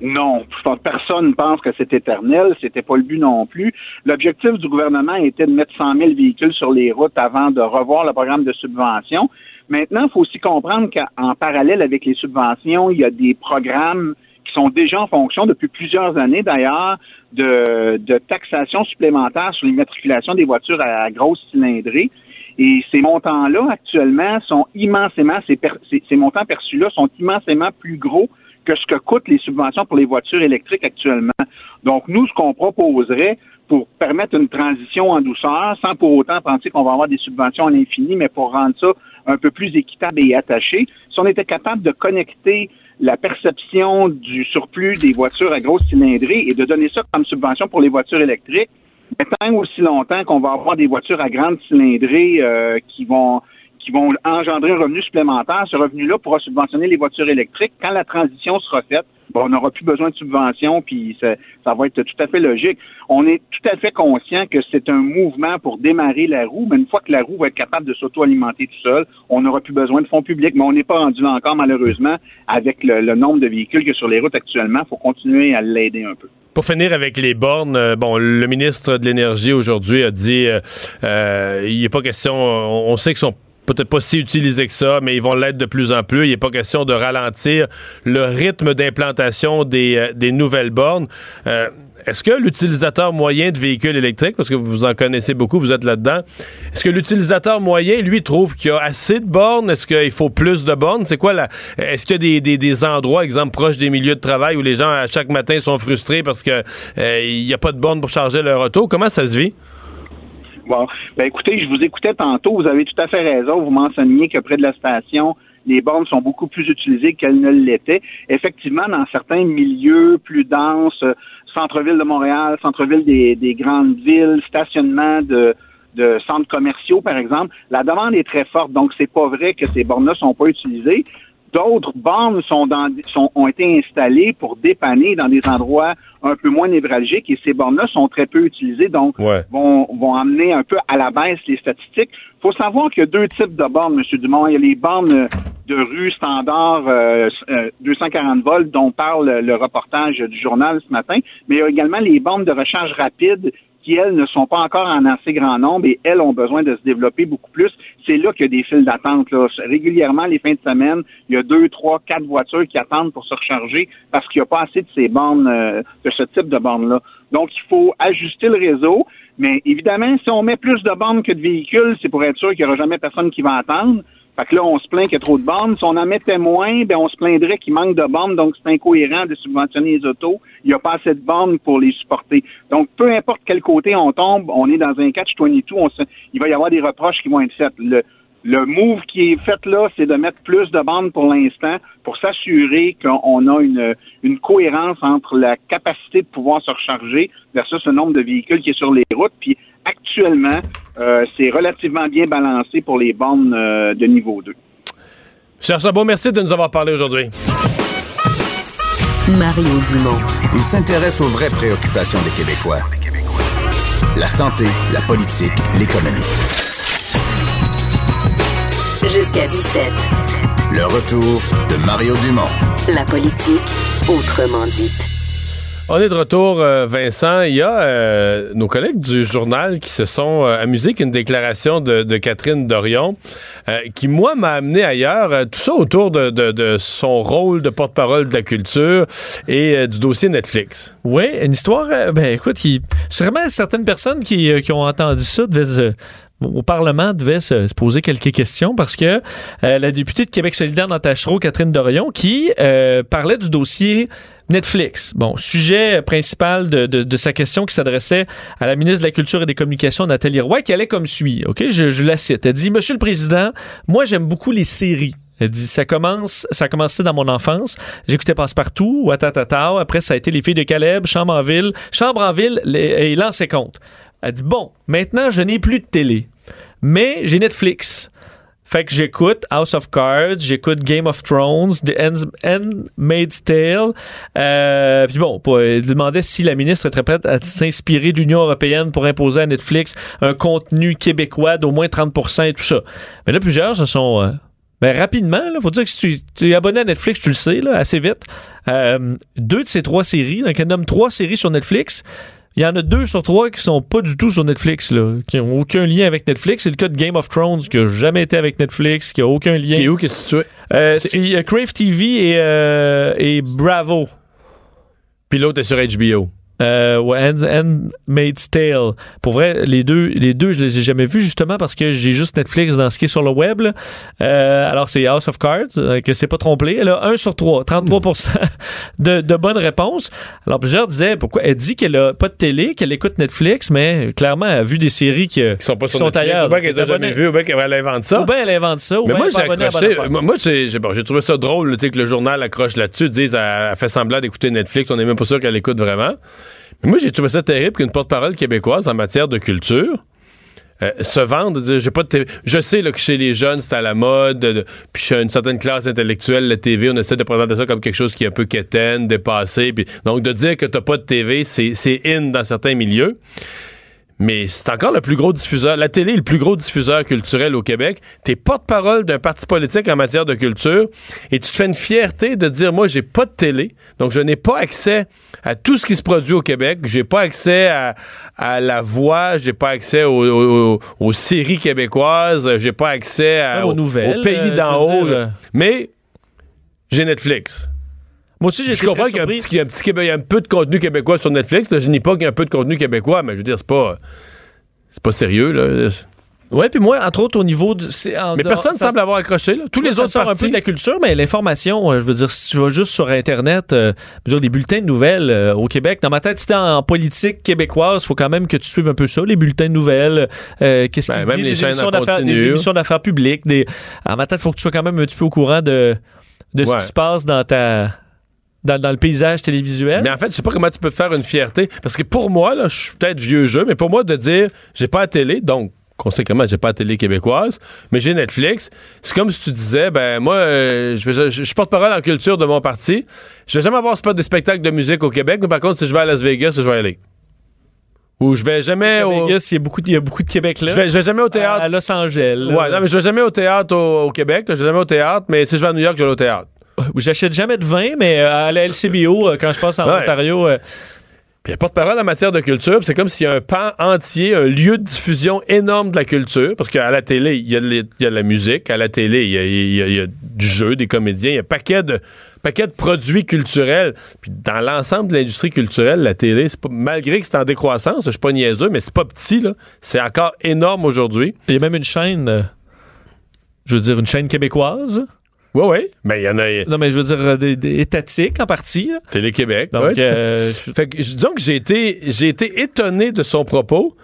Non, personne ne pense que c'est éternel. C'était pas le but non plus. L'objectif du gouvernement était de mettre 100 000 véhicules sur les routes avant de revoir le programme de subvention. Maintenant, il faut aussi comprendre qu'en parallèle avec les subventions, il y a des programmes qui sont déjà en fonction depuis plusieurs années d'ailleurs de, taxation supplémentaire sur l'immatriculation des voitures à grosse cylindrée. Et ces montants-là, actuellement, sont immensément, ces montants perçus-là sont immensément plus gros que ce que coûtent les subventions pour les voitures électriques actuellement. Donc, nous, ce qu'on proposerait pour permettre une transition en douceur, sans pour autant penser qu'on va avoir des subventions à l'infini, mais pour rendre ça un peu plus équitable et attaché, si on était capable de connecter la perception du surplus des voitures à grosse cylindrée et de donner ça comme subvention pour les voitures électriques, mais tant aussi longtemps qu'on va avoir des voitures à grande cylindrée euh, qui vont qui vont engendrer un revenu supplémentaire, ce revenu-là pourra subventionner les voitures électriques. Quand la transition sera faite, bon, on n'aura plus besoin de subventions, puis ça, va être tout à fait logique. On est tout à fait conscient que c'est un mouvement pour démarrer la roue, mais une fois que la roue va être capable de s'auto-alimenter tout seul, on n'aura plus besoin de fonds publics. Mais on n'est pas rendu là encore, malheureusement, avec le, nombre de véhicules a sur les routes actuellement. Il faut continuer à l'aider un peu. Pour finir avec les bornes, euh, bon, le ministre de l'Énergie aujourd'hui a dit euh, euh, il n'est pas question, on, sait qu'ils sont peut-être pas si utilisés que ça, mais ils vont l'être de plus en plus. Il n'est pas question de ralentir le rythme d'implantation des, euh, nouvelles bornes. Euh, est-ce que l'utilisateur moyen de véhicules électriques, parce que vous en connaissez beaucoup, vous êtes là-dedans, est-ce que l'utilisateur moyen, lui, trouve qu'il y a assez de bornes? Est-ce qu'il faut plus de bornes? C'est quoi la. Est-ce qu'il y a des, des, des, endroits, exemple, proches des milieux de travail où les gens, à chaque matin, sont frustrés parce qu'il euh, n'y a pas de bornes pour charger leur auto? Comment ça se vit? Ben écoutez, je vous écoutais tantôt, vous avez tout à fait raison. Vous mentionniez que près de la station, les bornes sont beaucoup plus utilisées qu'elles ne l'étaient. Effectivement, dans certains milieux plus denses, centre-ville de Montréal, centre-ville des, des, grandes villes, stationnement de, de centres commerciaux, par exemple, la demande est très forte. Donc, c'est pas vrai que ces bornes-là sont pas utilisées. D'autres bornes sont dans, sont, ont été installées pour dépanner dans des endroits un peu moins névralgiques et ces bornes-là sont très peu utilisées, donc vont, vont amener un peu à la baisse les statistiques. Il faut savoir qu'il y a deux types de bornes, M. Dumont. Il y a les bornes de rue standard euh, 240 volts dont parle le reportage du journal ce matin, mais il y a également les bornes de recharge rapide elles, ne sont pas encore en assez grand nombre et elles ont besoin de se développer beaucoup plus. C'est là qu'il y a des files d'attente. Régulièrement, les fins de semaine, il y a deux, trois, quatre voitures qui attendent pour se recharger parce qu'il n'y a pas assez de ces bornes, euh, de ce type de bornes-là. Donc, il faut ajuster le réseau. Mais évidemment, si on met plus de bornes que de véhicules, c'est pour être sûr qu'il n'y aura jamais personne qui va attendre. Fait que là, on se plaint qu'il y a trop de bornes. Si on en mettait moins, ben on se plaindrait qu'il manque de bornes, donc c'est incohérent de subventionner les autos. Il n'y a pas assez de bornes pour les supporter. Donc, peu importe quel côté on tombe, on est dans un catch-22, on il va y avoir des reproches qui vont être faits. Le, move qui est fait là, c'est de mettre plus de bandes pour l'instant pour s'assurer qu'on a une, une cohérence entre la capacité de pouvoir se recharger versus le nombre de véhicules qui est sur les routes. Puis actuellement, euh, c'est relativement bien balancé pour les bornes euh, de niveau 2. Cher Sabot, merci de nous avoir parlé aujourd'hui. Mario Dumont. Il s'intéresse aux vraies préoccupations des Québécois. La santé, la politique, l'économie. Jusqu'à 17. Le retour de Mario Dumont. La politique, autrement dite. On est de retour, euh, Vincent. Il y a euh, nos collègues du journal qui se sont euh, amusés avec une déclaration de, Catherine Dorion qui, moi, m'a amené ailleurs. tout ça autour de son rôle de porte-parole de la culture et du dossier Netflix. Oui, une histoire, ben écoute, qui, sûrement certaines personnes qui, qui ont entendu ça devaient se au Parlement devait se, se, poser quelques questions parce que euh, la députée de Québec solidaire dans Tachereau, Catherine Dorion, qui euh, parlait du dossier Netflix. Bon, sujet principal de, de, de sa question qui s'adressait à la ministre de la Culture et des Communications, Nathalie Roy, qui allait comme suit. OK, je, je la cite. Elle dit, Monsieur le Président, moi j'aime beaucoup les séries. Elle dit ça commence, ça a dans mon enfance. J'écoutais Passepartout, Watatata. Après, ça a été Les Filles de Caleb, Chambre en ville, Chambre en ville et Lance ses comptes. Elle dit Bon, maintenant, je n'ai plus de télé, mais j'ai Netflix. Fait que j'écoute House of Cards, j'écoute Game of Thrones, The Handmaid's Tale. Euh, puis bon, pour, elle demandait si la ministre était prête à s'inspirer de l'Union européenne pour imposer à Netflix un contenu québécois d'au moins 30% et tout ça. Mais là, plusieurs se sont... Euh, ben rapidement, il faut dire que si tu, tu, es abonné à Netflix, tu le sais, là, assez vite. Euh, deux de ces trois séries, donc elle nomme trois séries sur Netflix. Il y en a deux sur trois qui sont pas du tout sur Netflix, là, qui n'ont aucun lien avec Netflix. C'est le cas de Game of Thrones, qui n'a jamais été avec Netflix, qui a aucun lien. Qui est où, qu'est-ce que tu veux? Euh, c'est euh, Crave TV et, euh, et Bravo. Puis l'autre est sur HBO. Euh, ouais, Handmaid's Tale. Pour vrai, les deux, les deux, je les ai jamais vus justement parce que j'ai juste Netflix dans ce qui est sur le web. Euh, alors, c'est House of Cards, euh, que c'est pas trompé. Elle a 1 sur 3, 33 <laughs> de, de bonnes réponses. Alors, plusieurs disaient pourquoi. Elle dit qu'elle a pas de télé, qu'elle écoute Netflix, mais clairement, elle a vu des séries qui, qui sont pas qui sur sont Netflix. ailleurs. Ou bien qu'elle a jamais vues, ou bien qu'elle invente ça. Ou bien elle invente ça. Ou Mais moi, j'ai accroché. Moi, bon, j'ai trouvé ça drôle, tu sais, que le journal accroche là-dessus, disent, elle, elle fait semblant d'écouter Netflix, on n'est même pas sûr qu'elle écoute vraiment. Mais moi, j'ai trouvé ça terrible qu'une porte-parole québécoise en matière de culture euh, se vende, j'ai pas de. Je sais là, que chez les jeunes, c'est à la mode, de- puis chez une certaine classe intellectuelle, la TV, on essaie de présenter ça comme quelque chose qui est un peu quétaine, dépassé. Puis, donc, de dire que t'as pas de TV, c'est in dans certains milieux. Mais c'est encore le plus gros diffuseur. La télé est le plus gros diffuseur culturel au Québec. T'es porte-parole d'un parti politique en matière de culture et tu te fais une fierté de dire moi j'ai pas de télé, donc je n'ai pas accès à tout ce qui se produit au Québec. J'ai pas accès à, à la voix, j'ai pas accès aux, aux- aux séries québécoises, j'ai pas accès à- Aux nouvelles, au pays euh, d'en haut. dire, euh. Mais j'ai Netflix. Moi aussi, j'ai Je comprends qu'il y, a un petit- y a un petit Québé- il y a un peu de contenu québécois sur Netflix. là. Je nie pas qu'il y a un peu de contenu québécois, mais je veux dire, c'est pas. C'est pas sérieux, là. Ouais, puis moi, entre autres, au niveau du. c'est en Mais personne ça- semble avoir accroché, là. Tous les ça autres sort un peu de la culture, mais l'information, euh, je veux dire, si tu vas juste sur Internet, euh, je veux dire, les bulletins de nouvelles euh, au Québec, dans ma tête, si t'es en, en politique québécoise, faut quand même que tu suives un peu ça, les bulletins de nouvelles, euh, qu'est-ce Ben, qui se dit, les des émissions d'affaires, des émissions d'affaires publiques. Des... En ma tête, faut que tu sois quand même un petit peu au courant de, de ce qui se passe dans ta. Dans, dans le paysage télévisuel. Mais en fait, je sais pas comment tu peux te faire une fierté. Parce que pour moi, là, je suis peut-être vieux jeu, mais pour moi, de dire j'ai pas la télé, donc conséquemment, j'ai pas la télé québécoise, mais j'ai Netflix, c'est comme si tu disais, ben moi, euh, je, vais- je, je suis porte-parole en culture de mon parti. Je vais jamais avoir spot de spectacle de musique au Québec, mais par contre, si je vais à Las Vegas, je vais y aller. Ou je vais jamais au. Vegas, il y a beaucoup, de- il y a beaucoup de Québec là. Je vais, je vais jamais au théâtre. À Los Angeles. Ouais, non, mais je vais jamais au théâtre au, au Québec, là, je vais jamais au théâtre, mais si je vais à New York, je vais au théâtre. Où J'achète jamais de vin, mais euh, à la LCBO, euh, quand je passe en Ouais. Ontario, euh, Puis porte-parole en matière de culture, c'est comme s'il y a un pan entier, un lieu de diffusion énorme de la culture, parce qu'à la télé, il y, a de les- il y a de la musique, à la télé, il y a, il y a- il y a du jeu, des comédiens, il y a un paquet de, paquet de produits culturels. Puis dans l'ensemble de l'industrie culturelle, la télé, pas- malgré que c'est en décroissance, je suis pas niaiseux, mais c'est pas petit, là. C'est encore énorme aujourd'hui. il y a même une chaîne, euh, je veux dire, une chaîne québécoise. Oui, oui, mais il y en a... Non, mais je veux dire, euh, des, des étatiques en partie. là. Télé-Québec. Donc, ouais, euh, Fait que, que j'ai été, j'ai été étonné de son propos.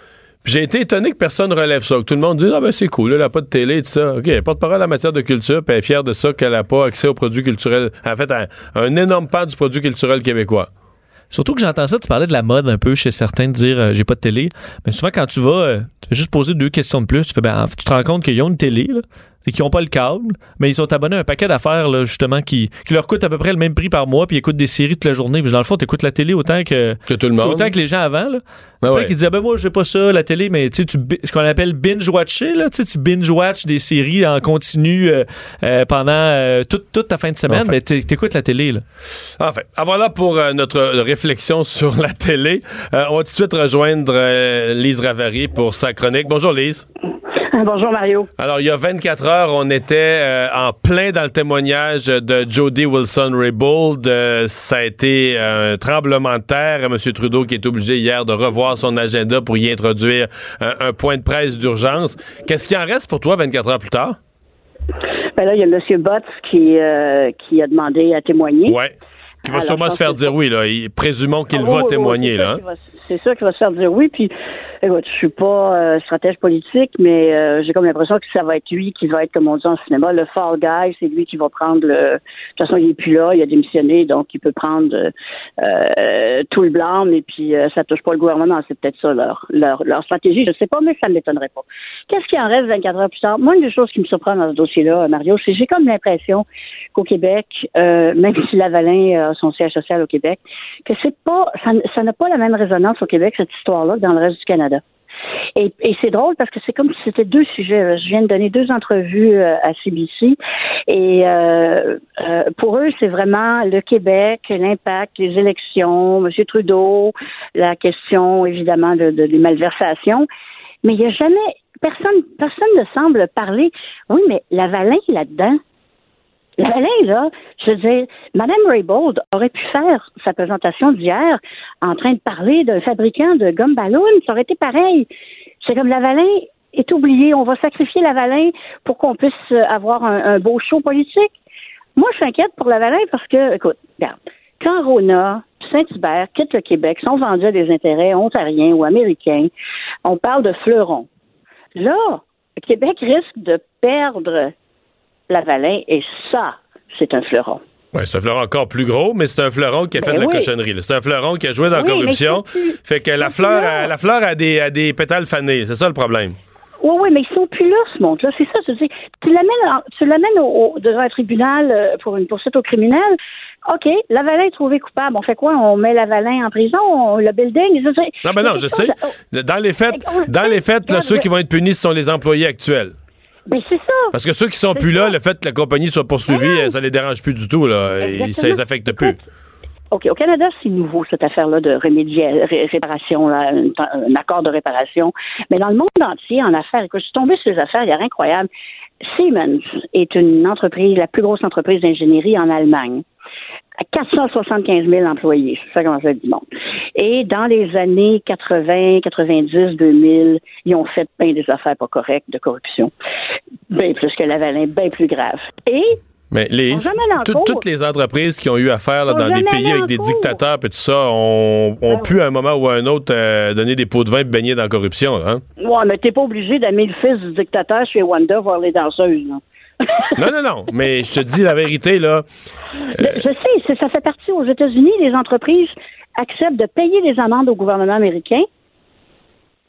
puis J'ai été étonné que personne relève ça. Que tout le monde dit Ah ben c'est cool, elle n'a pas de télé, tout ça. OK, elle porte parole en matière de culture, puis elle est fière de ça qu'elle n'a pas accès aux produits culturels. En fait, un, un énorme pan du produit culturel québécois. Surtout que j'entends ça, tu parlais de la mode un peu chez certains de dire euh, j'ai pas de télé. Mais souvent, quand tu vas, euh, tu fais juste poser deux questions de plus. Tu, fais, ben, tu te rends compte qu'ils ont une télé, là, et qu'ils n'ont pas le câble, mais ils sont abonnés à un paquet d'affaires, là, justement, qui, qui leur coûtent à peu près le même prix par mois, puis ils écoutent des séries toute la journée. Dans le fond, tu écoutes la télé autant que, Que tout le monde. autant que les gens avant. Là. Après, ouais. qui disaient, ben moi, j'ai pas ça, la télé, mais tu sais, ce qu'on appelle binge-watcher, là, tu binge-watch des séries en continu euh, euh, pendant euh, toute, toute ta fin de semaine, Enfin. ben, t'é- t'écoutes la télé. Là. Enfin, voilà pour notre réflexion <laughs> sur la télé. On va tout de suite rejoindre Lise Ravary pour sa chronique. Bonjour Lise. <laughs> Bonjour Mario. Alors, il y a 24 heures, on était euh, en plein dans le témoignage de Jody Wilson-Raybould. Euh, ça a été un tremblement de terre. M. Trudeau qui est obligé hier de revoir son agenda pour y introduire un, un point de presse d'urgence. Qu'est-ce qui en reste pour toi 24 heures plus tard? Ben là, il y a M. Botts qui, euh, qui a demandé à témoigner. Ouais. Qui va Alors, sûrement se faire dire oui, là. Présumons qu'il Ah, va oui, oui, oui, témoigner, là. hein? C'est sûr qu'il va se faire dire oui. Puis, écoute, je suis pas euh, stratège politique, mais euh, j'ai comme l'impression que ça va être lui qui va être, comme on dit en cinéma, le fall guy. C'est lui qui va prendre le. De toute façon, il est plus là, il a démissionné, donc il peut prendre euh, tout le blâme. Et puis, ça touche pas le gouvernement. C'est peut-être ça leur, leur leur stratégie. Je sais pas, mais ça ne m'étonnerait pas. Qu'est-ce qui en reste 24 heures plus tard? Moi, une des choses qui me surprend dans ce dossier-là, Mario, c'est que j'ai comme l'impression qu'au Québec, même si Lavalin a son siège social au Québec, que c'est pas, ça n'a pas la même résonance au Québec cette histoire-là dans le reste du Canada. Et, c'est drôle parce que c'est comme si c'était deux sujets. Je viens de donner deux entrevues euh, à CBC et euh, euh, pour eux, c'est vraiment le Québec, l'impact, les élections, M. Trudeau, la question évidemment de, de- des malversations. Mais il n'y a jamais personne, personne ne semble parler. Oui, mais la Valin là-dedans. La Valin, là, je veux dire, Mme Raybould aurait pu faire sa présentation d'hier en train de parler d'un fabricant de gomme ballon. Ça aurait été pareil. C'est comme la Valin est oubliée. On va sacrifier la Valin pour qu'on puisse avoir un, beau show politique. Moi, je m'inquiète pour la Valin parce que, écoute, regarde, quand Rona, Saint-Hubert quittent le Québec, sont vendus à des intérêts ontariens ou américains, on parle de fleurons. Là, Québec risque de perdre la Valin et ça, c'est un fleuron. Ouais, c'est un fleuron encore plus gros, mais c'est un fleuron qui a Ben fait de la oui. cochonnerie. C'est un fleuron qui a joué dans la Oui, corruption. Fait que la fleur, a, la fleur a des, a des pétales fanés. C'est ça le problème. Oui, oui, mais ils sont plus là, ce monde-là. C'est ça, je. Tu l'amènes, en- tu l'amènes au, au- devant un tribunal euh, pour une poursuite au criminel. OK, Lavalin est trouvé coupable. On fait quoi? On met Lavalin en prison? On, le building? Je Non, ben non, je sais. Dans les faits, dans les faits là, ceux qui vont être punis, ce sont les employés actuels. Mais c'est ça. Parce que ceux qui sont plus là, le fait que la compagnie soit poursuivie, euh, ça les dérange plus du tout. Là. Et ça les affecte plus. OK, au Canada, c'est nouveau, cette affaire-là de ré- réparation, là, un, un accord de réparation. Mais dans le monde entier, en affaires, écoute, je suis tombée sur les affaires, il y a rien incroyable. Siemens est une entreprise, la plus grosse entreprise d'ingénierie en Allemagne. À 475 000 employés, c'est ça comment ça dit bon. Et dans les années 80, 90, 2000, ils ont fait bien des affaires pas correctes de corruption. Bien plus que Lavalin, bien plus grave. Et Mais les, toutes les entreprises qui ont eu affaire là, dans des pays avec des cours. dictateurs et tout ça ont, ont pu à un moment ou à un autre euh, donner des pots de vin et baigner dans la corruption. Hein? Ouais, mais t'es pas obligé d'amener le fils du dictateur chez Wanda voir les danseuses, là. <laughs> Non, non, non. Mais je te dis la vérité, là. Mais Je sais, ça fait partie aux États-Unis, les entreprises acceptent de payer des amendes au gouvernement américain.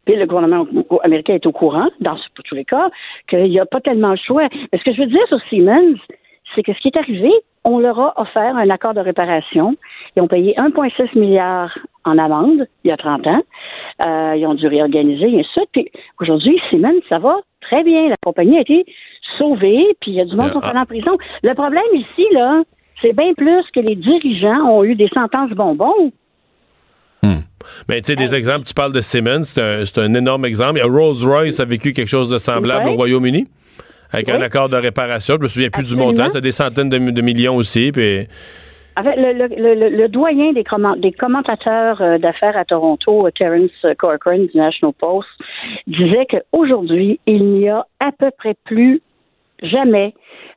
Puis le gouvernement américain est au courant, dans tous les cas, qu'il n'y a pas tellement le choix. Mais ce que je veux dire sur Siemens, c'est que ce qui est arrivé, on leur a offert un accord de réparation. Ils ont payé 1,6 milliard en amende il y a 30 ans. Euh, ils ont dû réorganiser et ça. Puis aujourd'hui, Siemens, ça va très bien. La compagnie a été sauvée, puis il y a du monde qui sont allés en prison. Le problème ici, là, c'est bien plus que les dirigeants ont eu des sentences bonbons. Mais tu sais, des exemples, tu parles de Siemens, c'est un, énorme exemple. Il y a Rolls-Royce a vécu quelque chose de semblable Ouais. au Royaume-Uni, avec un accord de réparation. Je me souviens plus Absolument. du montant, c'est des centaines de, de millions aussi. Puis... Avec le, le- le- le- le doyen des, comment- des commentateurs euh, d'affaires à Toronto, euh, Terence Corcoran du National Post, disait qu'aujourd'hui, il n'y a à peu près plus jamais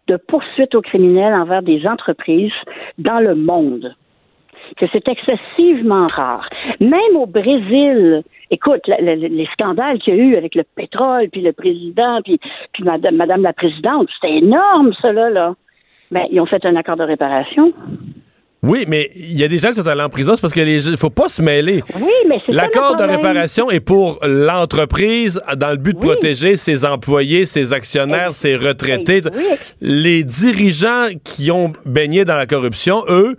de poursuites aux criminels envers des entreprises dans le monde. Que c'est excessivement rare. Même au Brésil, écoute, la- la- les scandales qu'il y a eu avec le pétrole, puis le président, puis, puis madame, madame la présidente, c'était énorme, cela, là. Ben, ils ont fait un accord de réparation. Oui, mais il y a des gens qui sont allés en prison, c'est parce qu'il ne faut pas se mêler. Oui, mais c'est L'accord de réparation est pour l'entreprise dans le but de protéger ses employés, ses actionnaires, ses retraités. Les dirigeants qui ont baigné dans la corruption, eux,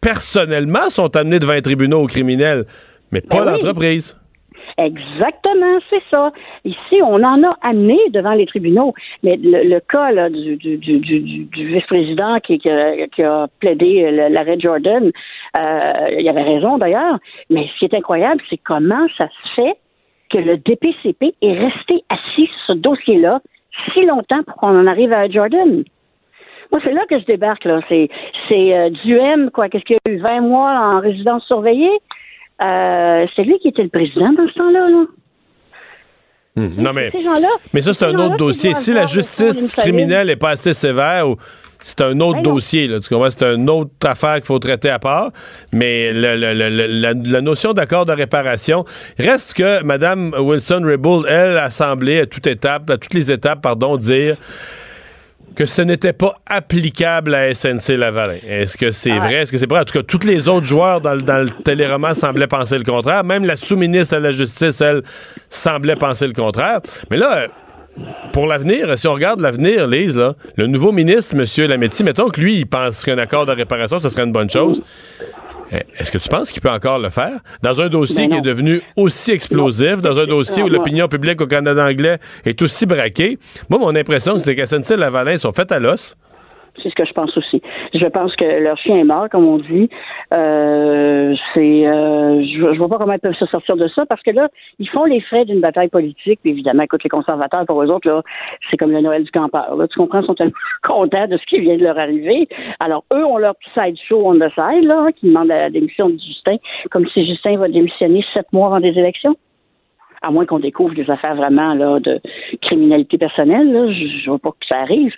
personnellement, sont amenés devant un tribunal aux criminels, mais pas Ben oui. l'entreprise. Exactement, c'est ça. Ici, on en a amené devant les tribunaux. Mais le, le cas là, du, du, du, du, du- du vice-président qui, qui, a, qui a plaidé l'arrêt Jordan, euh, il avait raison d'ailleurs. Mais ce qui est incroyable, c'est comment ça se fait que le DPCP est resté assis sur ce dossier-là si longtemps pour qu'on en arrive à Jordan. Moi, c'est là que je débarque, là. C'est, c'est euh, Duhem, quoi. Qu'est-ce qu'il y a eu? 20 mois en résidence surveillée? Euh, c'est lui qui était le président dans ce temps-là, là. Hmm. Non, mais, mais ça, c'est ces un autre dossier. Si la justice criminelle n'est pas assez sévère, ou- c'est un autre Ben dossier. Là, tu comprends? C'est une autre affaire qu'il faut traiter à part. Mais le- le- le- le- la, la notion d'accord de réparation reste que Mme Wilson-Raybould, elle, a semblé à toute étape, à toutes les étapes, pardon, dire que ce n'était pas applicable à SNC Lavalin. Est-ce que c'est Ah. vrai? Est-ce que c'est vrai? En tout cas, tous les autres joueurs dans, le- dans le téléroman semblaient penser le contraire. Même la sous-ministre à la Justice, elle, semblait penser le contraire. Mais là, euh, pour l'avenir, si on regarde l'avenir, Lise, là, le nouveau ministre, M. Lametti, mettons que lui, il pense qu'un accord de réparation, ce serait une bonne chose. Eh, Est-ce que tu penses qu'il peut encore le faire? Dans un dossier Ben qui est devenu aussi explosif, dans un dossier où Non, moi- l'opinion publique au Canada anglais est aussi braquée, moi, mon impression, c'est qu'SNC Lavalin sont faits à l'os. C'est ce que je pense aussi. Je pense que leur chien est mort, comme on dit. Euh, c'est, euh, je, je vois pas comment ils peuvent se sortir de ça parce que là, ils font les frais d'une bataille politique. Évidemment, écoute, les conservateurs, pour eux autres, là, c'est comme le Noël du campeur. Là, tu comprends, ils sont tellement <laughs> contents de ce qui vient de leur arriver. Alors, eux ont leur petit side show on the side, là, hein, qui demande la démission de Justin, comme si Justin va démissionner sept mois avant des élections. À moins qu'on découvre des affaires vraiment de criminalité personnelle, je, je vois pas que ça arrive.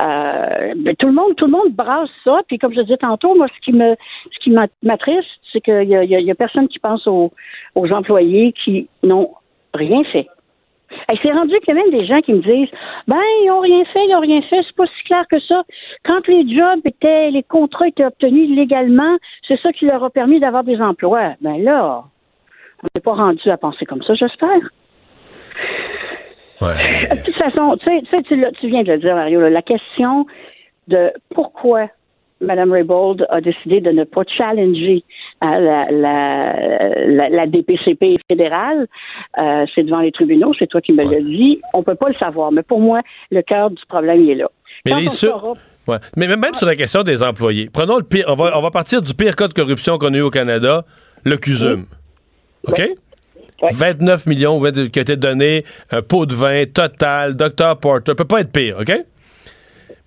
Euh, mais tout le monde, tout le monde brasse ça. Puis comme je disais tantôt, moi, ce qui me, ce qui m'a- m'attriste, c'est qu'il y a, a- personne qui pense aux, employés qui n'ont rien fait. Et c'est rendu qu'il y a même des gens qui me disent Ben, ils ont rien fait, ils ont rien fait, c'est pas si clair que ça. Quand les jobs étaient, les contrats étaient obtenus légalement, c'est ça qui leur a permis d'avoir des emplois. Ben là, on n'est pas rendu à penser comme ça, j'espère. De toute façon, tu sais, tu, sais, tu l'as- tu viens de le dire, Mario, là, la question de pourquoi Mme Raybould a décidé de ne pas challenger hein, la, la, la, la DPCP fédérale. Euh, c'est devant les tribunaux, c'est toi qui me l'as dit. On peut pas le savoir, mais pour moi, le cœur du problème, il est là. Mais Quand les on sur- saura- Ouais. Mais même sur la question des employés, prenons le pire. On va, on va partir du pire cas de corruption qu'on a eu au Canada, le CUSUM. OK? 29 millions qui a été donné, un pot de vin total, Dr. Porter, peut pas être pire, OK?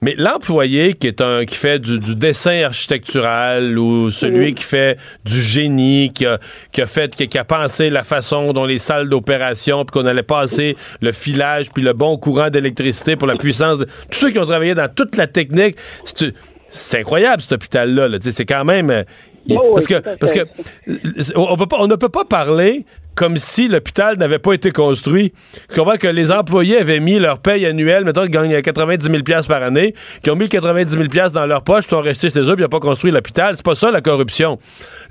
Mais l'employé qui est un qui fait du, du dessin architectural ou celui Mhm. qui fait du génie, qui a, qui a fait, qui, qui a pensé la façon dont les salles d'opération, puis qu'on allait passer le filage, puis le bon courant d'électricité pour la puissance. de- tous ceux qui ont travaillé dans toute la technique, c'est incroyable cet hôpital-là. là. C'est quand même. Oh, parce que, parce euh, on, on peut pas- on ne peut pas parler comme si l'hôpital n'avait pas été construit. Tu comprends que les employés avaient mis leur paye annuelle, mettons qu'ils gagnent 90 000 par année, qui ont mis le 90 000 dans leur poche, puis sont restés chez eux, puis ils n'ont pas construit l'hôpital. C'est pas ça la corruption.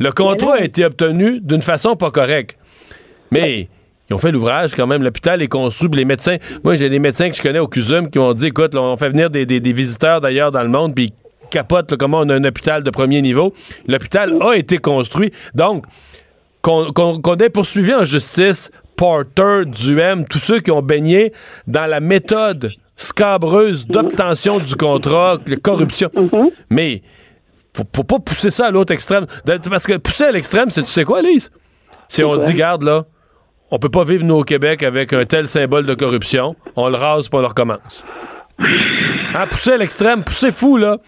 Le contrat a été obtenu d'une façon pas correcte. Mais ils ont fait l'ouvrage quand même. L'hôpital est construit. puis les médecins, moi j'ai des médecins que je connais au CUSUM qui m'ont dit, écoute, là, on fait venir des, des- des visiteurs d'ailleurs dans le monde, puis là, comment on a un hôpital de premier niveau. L'hôpital a été construit. Donc, qu'on qu'on ait poursuivi en justice Porter, Duhem, tous ceux qui ont baigné dans la méthode scabreuse d'obtention du contrat, de corruption. Mais faut, faut pas pousser ça à l'autre extrême. Parce que pousser à l'extrême, c'est tu sais quoi, Lise? Si on dit, garde là, on peut pas vivre nous au Québec avec un tel symbole de corruption, on le rase puis on le recommence. Hein, pousser à l'extrême, pousser fou, là.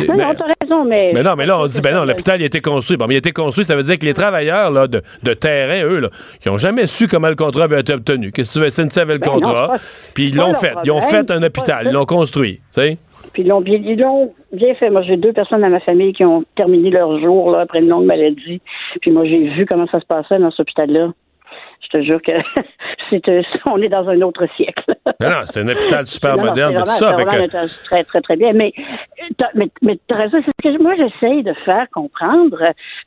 Non, ben- non, t'as raison, mais. mais non, mais là, on dit, ben non, l'hôpital, il a été construit. Bon, mais il a été construit, ça veut dire que les travailleurs là, de, de terrain, eux, là, ils n'ont jamais su comment le contrat avait été obtenu. Qu'est-ce que tu veux, SNC avait le Ben contrat, puis ils l'ont fait. Ils ont fait un hôpital, ils l'ont construit, tu sais. Puis ils l'ont bien, ils l'ont bien fait. Moi, j'ai deux personnes dans ma famille qui ont terminé leur jour là, après une longue maladie. Puis moi, j'ai vu comment ça se passait dans cet hôpital-là. Je te jure que <laughs> c'est, on est dans un autre siècle. Non, non, c'est un hôpital super Non, non, moderne, c'est tout vraiment- ça. que- un- très, très, très bien. Mais mais, mais raison, c'est ce que moi j'essaye de faire comprendre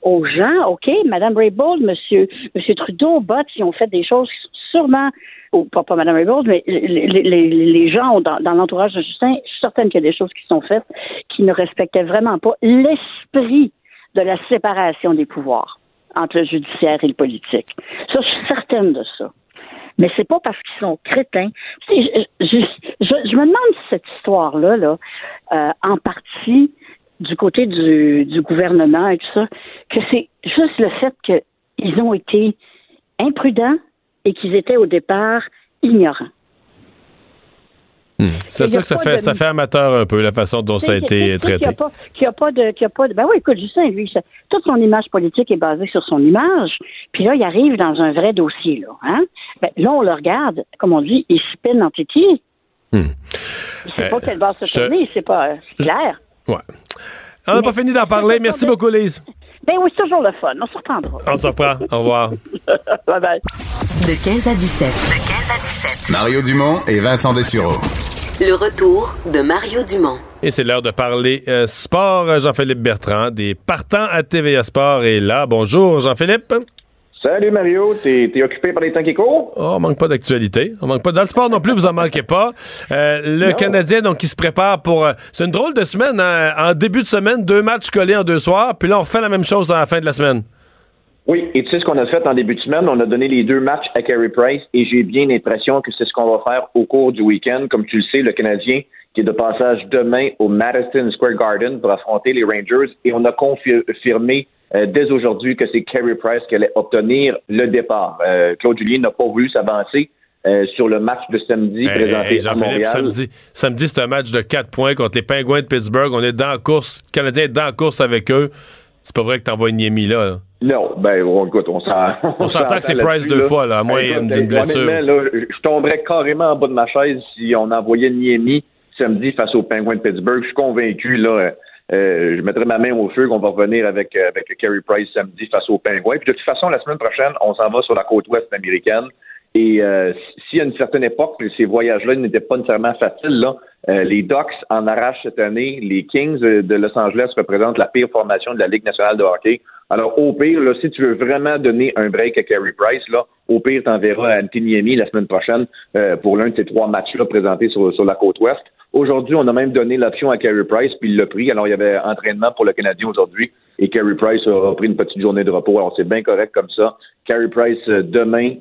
aux gens. OK, Mme Raybould, Monsieur, Monsieur Trudeau, Bott, ils ont fait des choses qui sont sûrement, ou pas, pas Mme Raybould, mais les, les, les- les gens dans, dans l'entourage de Justin, je suis certaine qu'il y a des choses qui sont faites qui ne respectaient vraiment pas l'esprit de la séparation des pouvoirs entre le judiciaire et le politique. Ça, je suis certaine de ça. Mais c'est pas parce qu'ils sont crétins. Je, me demande si cette histoire-là, là, euh, en partie du côté du gouvernement et tout ça, que c'est juste le fait qu'ils ont été imprudents et qu'ils étaient au départ ignorants. C'est a que ça pas fait, de- ça fait amateur un peu, la façon dont ça a été traité. Qu'il n'y a, pas- a pas de, a pas de. Ben oui, écoute, Justin, lui, ça- toute son image politique est basée sur son image. Puis là, il arrive dans un vrai dossier, là. Hein? Ben, là, on le regarde, comme on dit, il spin en titi. Hmm. Il sait Euh, pas quelle base se je- tourner, c'est pas euh, c'est clair. Ouais. On n'a pas fini d'en parler. Merci beaucoup, Lise. Ben oui, c'est toujours le fun. On se reprendra. On se reprend. Au revoir. <laughs> bye bye. De 15 à 17. De 15 à 17. Mario Dumont et Vincent Dessureau. Le retour de Mario Dumont. Et c'est l'heure de parler euh, sport. Jean-Philippe Bertrand, des partants à TVA Sport, est là. Bonjour, Jean-Philippe. Salut Mario, t'es t'es occupé par les temps qui courent? Oh, on manque pas d'actualité. On manque pas. Dans le sport non plus, vous en manquez pas. Euh, le Non. Canadien, donc, qui se prépare pour. euh, c'est une drôle de semaine. hein. En début de semaine, deux matchs collés en deux soirs. Puis là, on fait la même chose à la fin de la semaine. Oui, et tu sais ce qu'on a fait en début de semaine? On a donné les deux matchs à Carey Price et j'ai bien l'impression que c'est ce qu'on va faire au cours du week-end. Comme tu le sais, le Canadien qui est de passage demain au Madison Square Garden pour affronter les Rangers et on a confirmé euh, dès aujourd'hui que c'est Carey Price qui allait obtenir le départ. Euh, Claude Julien n'a pas voulu s'avancer euh, sur le match de samedi Hey, présenté hey, à Jean-Philippe, Montréal. samedi, samedi c'est un match de 4 points contre les Pingouins de Pittsburgh. On est dans la course. Le Canadien est dans la course avec eux. C'est pas vrai que t'envoies Niemi là. là. Non, ben on, écoute, on s'en- On s'entend que c'est Price deux là. fois, là, à moins d'une blessure. là, je tomberais carrément en bas de ma chaise si on envoyait Niemi samedi face aux Penguins de Pittsburgh. Je suis convaincu, là, je mettrais ma main au feu qu'on va revenir avec, euh, avec Carey Price samedi face aux Penguins. Puis de toute façon, la semaine prochaine, on s'en va sur la côte ouest américaine. Et euh, si à une certaine époque, ces voyages-là n'étaient pas nécessairement faciles, là, euh, les Ducks en arrachent cette année. Les Kings euh, de Los Angeles représentent la pire formation de la Ligue nationale de hockey. Alors, au pire, là, si tu veux vraiment donner un break à Carey Price, là, au pire, t'enverras à Antiniemi la semaine prochaine euh, pour l'un de ces trois matchs-là présentés sur, sur la côte ouest. Aujourd'hui, on a même donné l'option à Carey Price, puis il l'a pris. Alors, il y avait entraînement pour le Canadien aujourd'hui, et Carey Price a pris une petite journée de repos. Alors, c'est bien correct comme ça. Carey Price, euh, demain,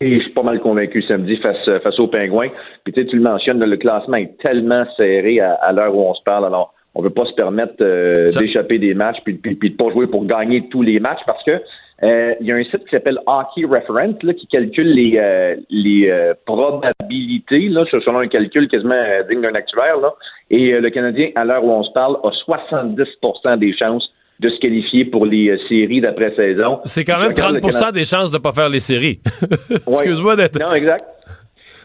et je suis pas mal convaincu samedi face, euh, face aux Pingouins. Puis tu sais, tu le mentionnes, le classement est tellement serré à, à l'heure où on se parle. Alors, on ne veut pas se permettre euh, d'échapper des matchs puis, puis, puis de pas jouer pour gagner tous les matchs parce que euh, il y a un site qui s'appelle Hockey Reference là, qui calcule les, euh, les euh, probabilités là, selon un calcul quasiment digne d'un actuaire. Là. Et le Canadien, à l'heure où on se parle, a 70% des chances de se qualifier pour les séries d'après-saison. C'est quand même Je regarde 30 le Cana- des chances de ne pas faire les séries. <laughs> Excuse-moi d'être. Non, exact.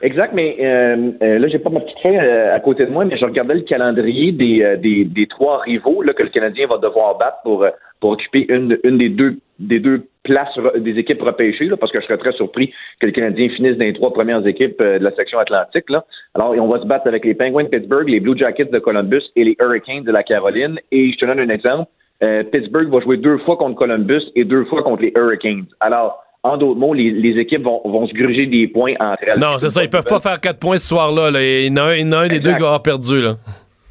Exact, mais euh, euh, là, j'ai pas ma petite feuille euh, à côté de moi, mais je regardais le calendrier des, euh, des, des trois rivaux là, que le Canadien va devoir battre pour, pour occuper une, une des deux des deux places des équipes repêchées, là, parce que je serais très surpris que le Canadien finisse dans les trois premières équipes de la section atlantique. Là. Alors, on va se battre avec les Penguins de Pittsburgh, les Blue Jackets de Columbus et les Hurricanes de la Caroline. Et je te donne un exemple. Pittsburgh va jouer deux fois contre Columbus et deux fois contre les Hurricanes. Alors, en d'autres mots, les, les équipes vont, vont se gruger des points entre elles. Non, c'est ça. Ils peuvent pas faire 4 points ce soir-là. là. Il y en a un, il y en a un des deux qui va avoir perdu. Là.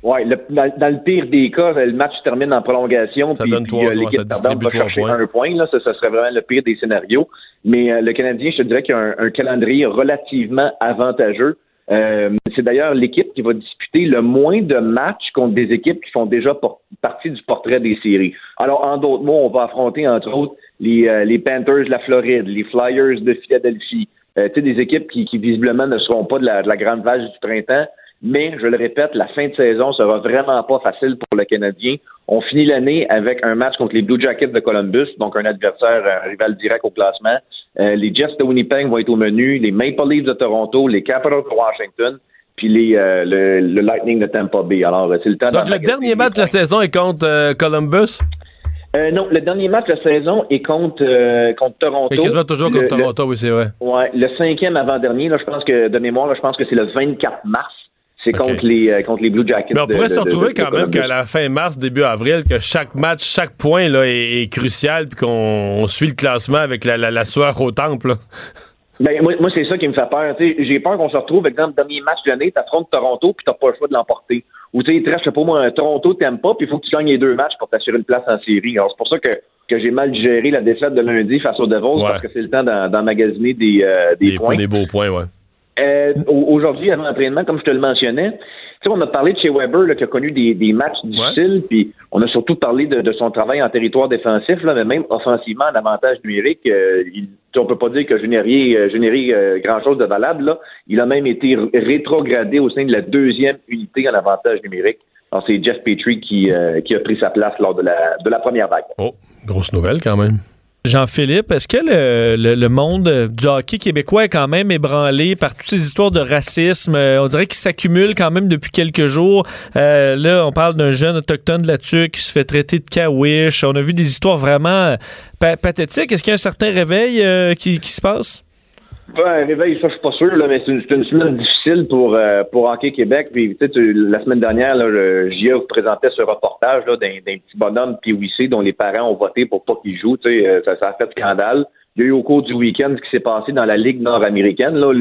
Ouais, le- dans, dans le pire des cas, le match se termine en prolongation, puis, donne puis, trois, euh, l'équipe ça perdante va chercher points. un point. Là, ça, ça serait vraiment le pire des scénarios. Mais euh, le Canadien, je te dirais qu'il a un, un calendrier relativement avantageux. Euh, c'est d'ailleurs l'équipe qui va disputer le moins de matchs contre des équipes qui font déjà partie du portrait des séries. Alors, en d'autres mots, on va affronter, entre autres, les, euh, les Panthers de la Floride, les Flyers de Philadelphie, euh, tu sais, des équipes qui, qui visiblement ne seront pas de la, de la grande vache du printemps. Mais, je le répète, la fin de saison sera vraiment pas facile pour le Canadien. On finit l'année avec un match contre les Blue Jackets de Columbus, donc un adversaire, un rival direct au classement. Euh, les Jets de Winnipeg vont être au menu, les Maple Leafs de Toronto, les Capitals de Washington, puis les, euh, le, le Lightning de Tampa Bay. Alors, euh, c'est le temps Donc, le dernier match de la saison est contre euh, Columbus? Euh, non, le dernier match de la saison est contre, euh, contre Toronto. Et quasiment toujours contre Le- le- Toronto, oui, c'est vrai. Ouais, le cinquième avant-dernier, là, je pense que, de mémoire, là, je pense que c'est le 24 mars. C'est contre, les, euh, contre les Blue Jackets. Mais on pourrait de- se retrouver de- de quand même qu'à la fin mars, début avril, que chaque match, chaque point là, est, est crucial, puis qu'on on suit le classement avec la, la, la sueur au temple. Ben, moi, moi c'est ça qui me fait peur. Tu sais, J'ai peur qu'on se retrouve, exemple, le dernier match de l'année, tu affrontes Toronto, puis tu pas le choix de l'emporter. Ou tu sais, il te pas moi, un Toronto, t'aimes pas, puis il faut que tu gagnes les deux matchs pour t'assurer une place en série. Alors, c'est pour ça que, que j'ai mal géré la défaite de lundi face aux Devils, parce que c'est le temps d'emmagasiner des, euh, des, points. Des beaux points, ouais. Euh, au- Aujourd'hui, avant l'entraînement, comme je te le mentionnais, tu sais, on a parlé de chez Weber là, qui a connu des, des matchs difficiles, puis on a surtout parlé de, de son travail en territoire défensif, là, mais même offensivement, en avantage numérique, euh, il, on peut pas dire que générer, euh, euh, grand-chose de valable. Il a même été rétrogradé au sein de la deuxième unité en avantage numérique. C'est Jeff Petrie qui, euh, qui a pris sa place lors de la, de la première vague. Oh, grosse nouvelle quand même. Jean-Philippe, est-ce que le, monde du hockey québécois est quand même ébranlé par toutes ces histoires de racisme? Euh, on dirait qu'il s'accumule quand même depuis quelques jours. Euh, là, on parle d'un jeune autochtone de la Tuque qui se fait traiter de kawish. On a vu des histoires vraiment euh, pa- pathétiques. Est-ce qu'il y a un certain réveil qui se passe? Ben, réveil, ça, je suis pas sûr, là, mais c'est une, semaine difficile pour, euh, pour Hockey Québec. Puis, tu sais, la semaine dernière, là, JA vous présentait ce reportage d'un, petit bonhomme PWC dont les parents ont voté pour pas qu'il joue. Tu sais, euh, ça, ça a fait scandale. Il y a eu au cours du week-end ce qui s'est passé dans la Ligue nord-américaine. Là,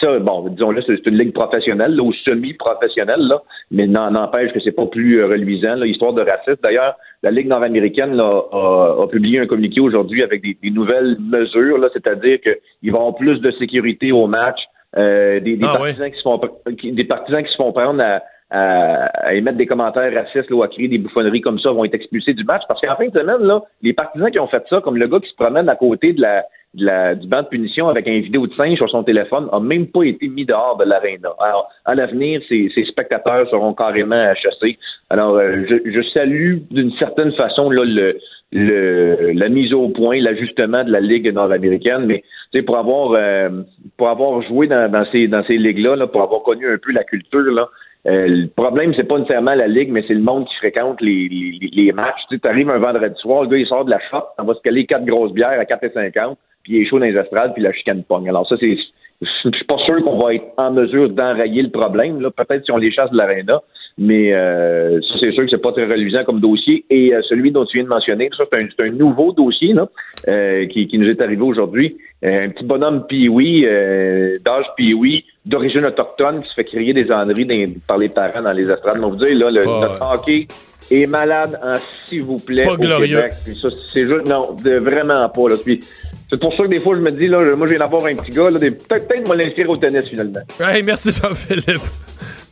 ça, bon, disons là, c'est une ligue professionnelle, là, ou semi-professionnelle, là, mais n'empêche que c'est pas plus euh, reluisant, là, histoire de racisme. D'ailleurs, la Ligue nord-américaine là, a, a publié un communiqué aujourd'hui avec des, des nouvelles mesures, là, c'est-à-dire qu'ils vont avoir plus de sécurité au match, euh, des, des Ah, partisans qui se font qui- des partisans qui se font prendre à, à, à émettre des commentaires racistes là, ou à crier des bouffonneries comme ça vont être expulsés du match parce qu'en fin de semaine là, les partisans qui ont fait ça, comme le gars qui se promène à côté de la, de la du banc de punition avec un vidéo de singe sur son téléphone, a même pas été mis dehors de l'aréna. Alors, à l'avenir, ces, ces spectateurs seront carrément chassés. Alors, euh, je, je salue d'une certaine façon là, le, le, la mise au point, l'ajustement de la Ligue nord-américaine, mais pour avoir euh, pour avoir joué dans, dans ces dans ces ligues-là, là, pour avoir connu un peu la culture, là, euh, le problème, c'est pas nécessairement la ligue, mais c'est le monde qui fréquente les, les, les matchs. Tu arrives un vendredi soir, le gars il sort de la shop, on va se caler quatre grosses bières à 4,50, puis il est chaud dans les estrades, puis la chicane pogne. Alors ça, c'est je suis pas sûr qu'on va être en mesure d'enrayer le problème. Là. Peut-être si on les chasse de l'aréna, mais euh, ça, c'est sûr que c'est pas très reluisant comme dossier. Et euh, celui dont tu viens de mentionner, ça, c'est un, c'est un nouveau dossier là, euh, qui, qui nous est arrivé aujourd'hui. Euh, un petit bonhomme euh, d'âge Pee-Wee, d'origine autochtone qui se fait crier des âneries dans- par les parents dans les estrades. On vous dire, là, le, Pas- notre hockey est malade en s'il vous plaît Pas au glorieux. Québec. Puis ça, c'est juste, non, de, vraiment pas. Là. Puis c'est pour ça que des fois, je me dis, là, moi, je viens d'avoir un petit gars, peut-être peut-être moi l'inscrire au tennis, finalement. Hey, merci Jean-Philippe.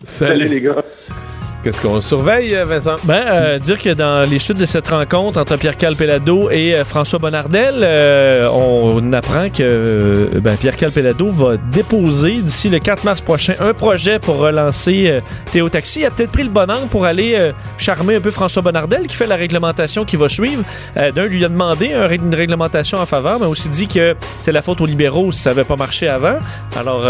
Salut. Salut, les gars. Qu'est-ce qu'on surveille, euh, Vincent? Ben, euh, dire que dans les suites de cette rencontre entre Pierre-Carl Pellado et euh, François Bonnardel, euh, on apprend que ben, Pierre-Carl Pellado va déposer d'ici le 4 mars prochain un projet pour relancer Théo Taxi. Il a peut-être pris le bon angle pour aller charmer un peu François Bonnardel qui fait la réglementation qui va suivre. D'un, lui a demandé une réglementation en faveur, mais aussi dit que c'était la faute aux libéraux si ça n'avait pas marché avant. Alors,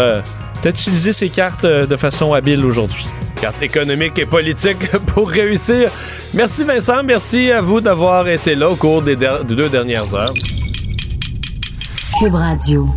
peut-être utiliser ses cartes de façon habile aujourd'hui. Carte économique et <laughs> pour réussir. Merci Vincent, merci à vous d'avoir été là au cours des deux dernières heures. Cube Radio.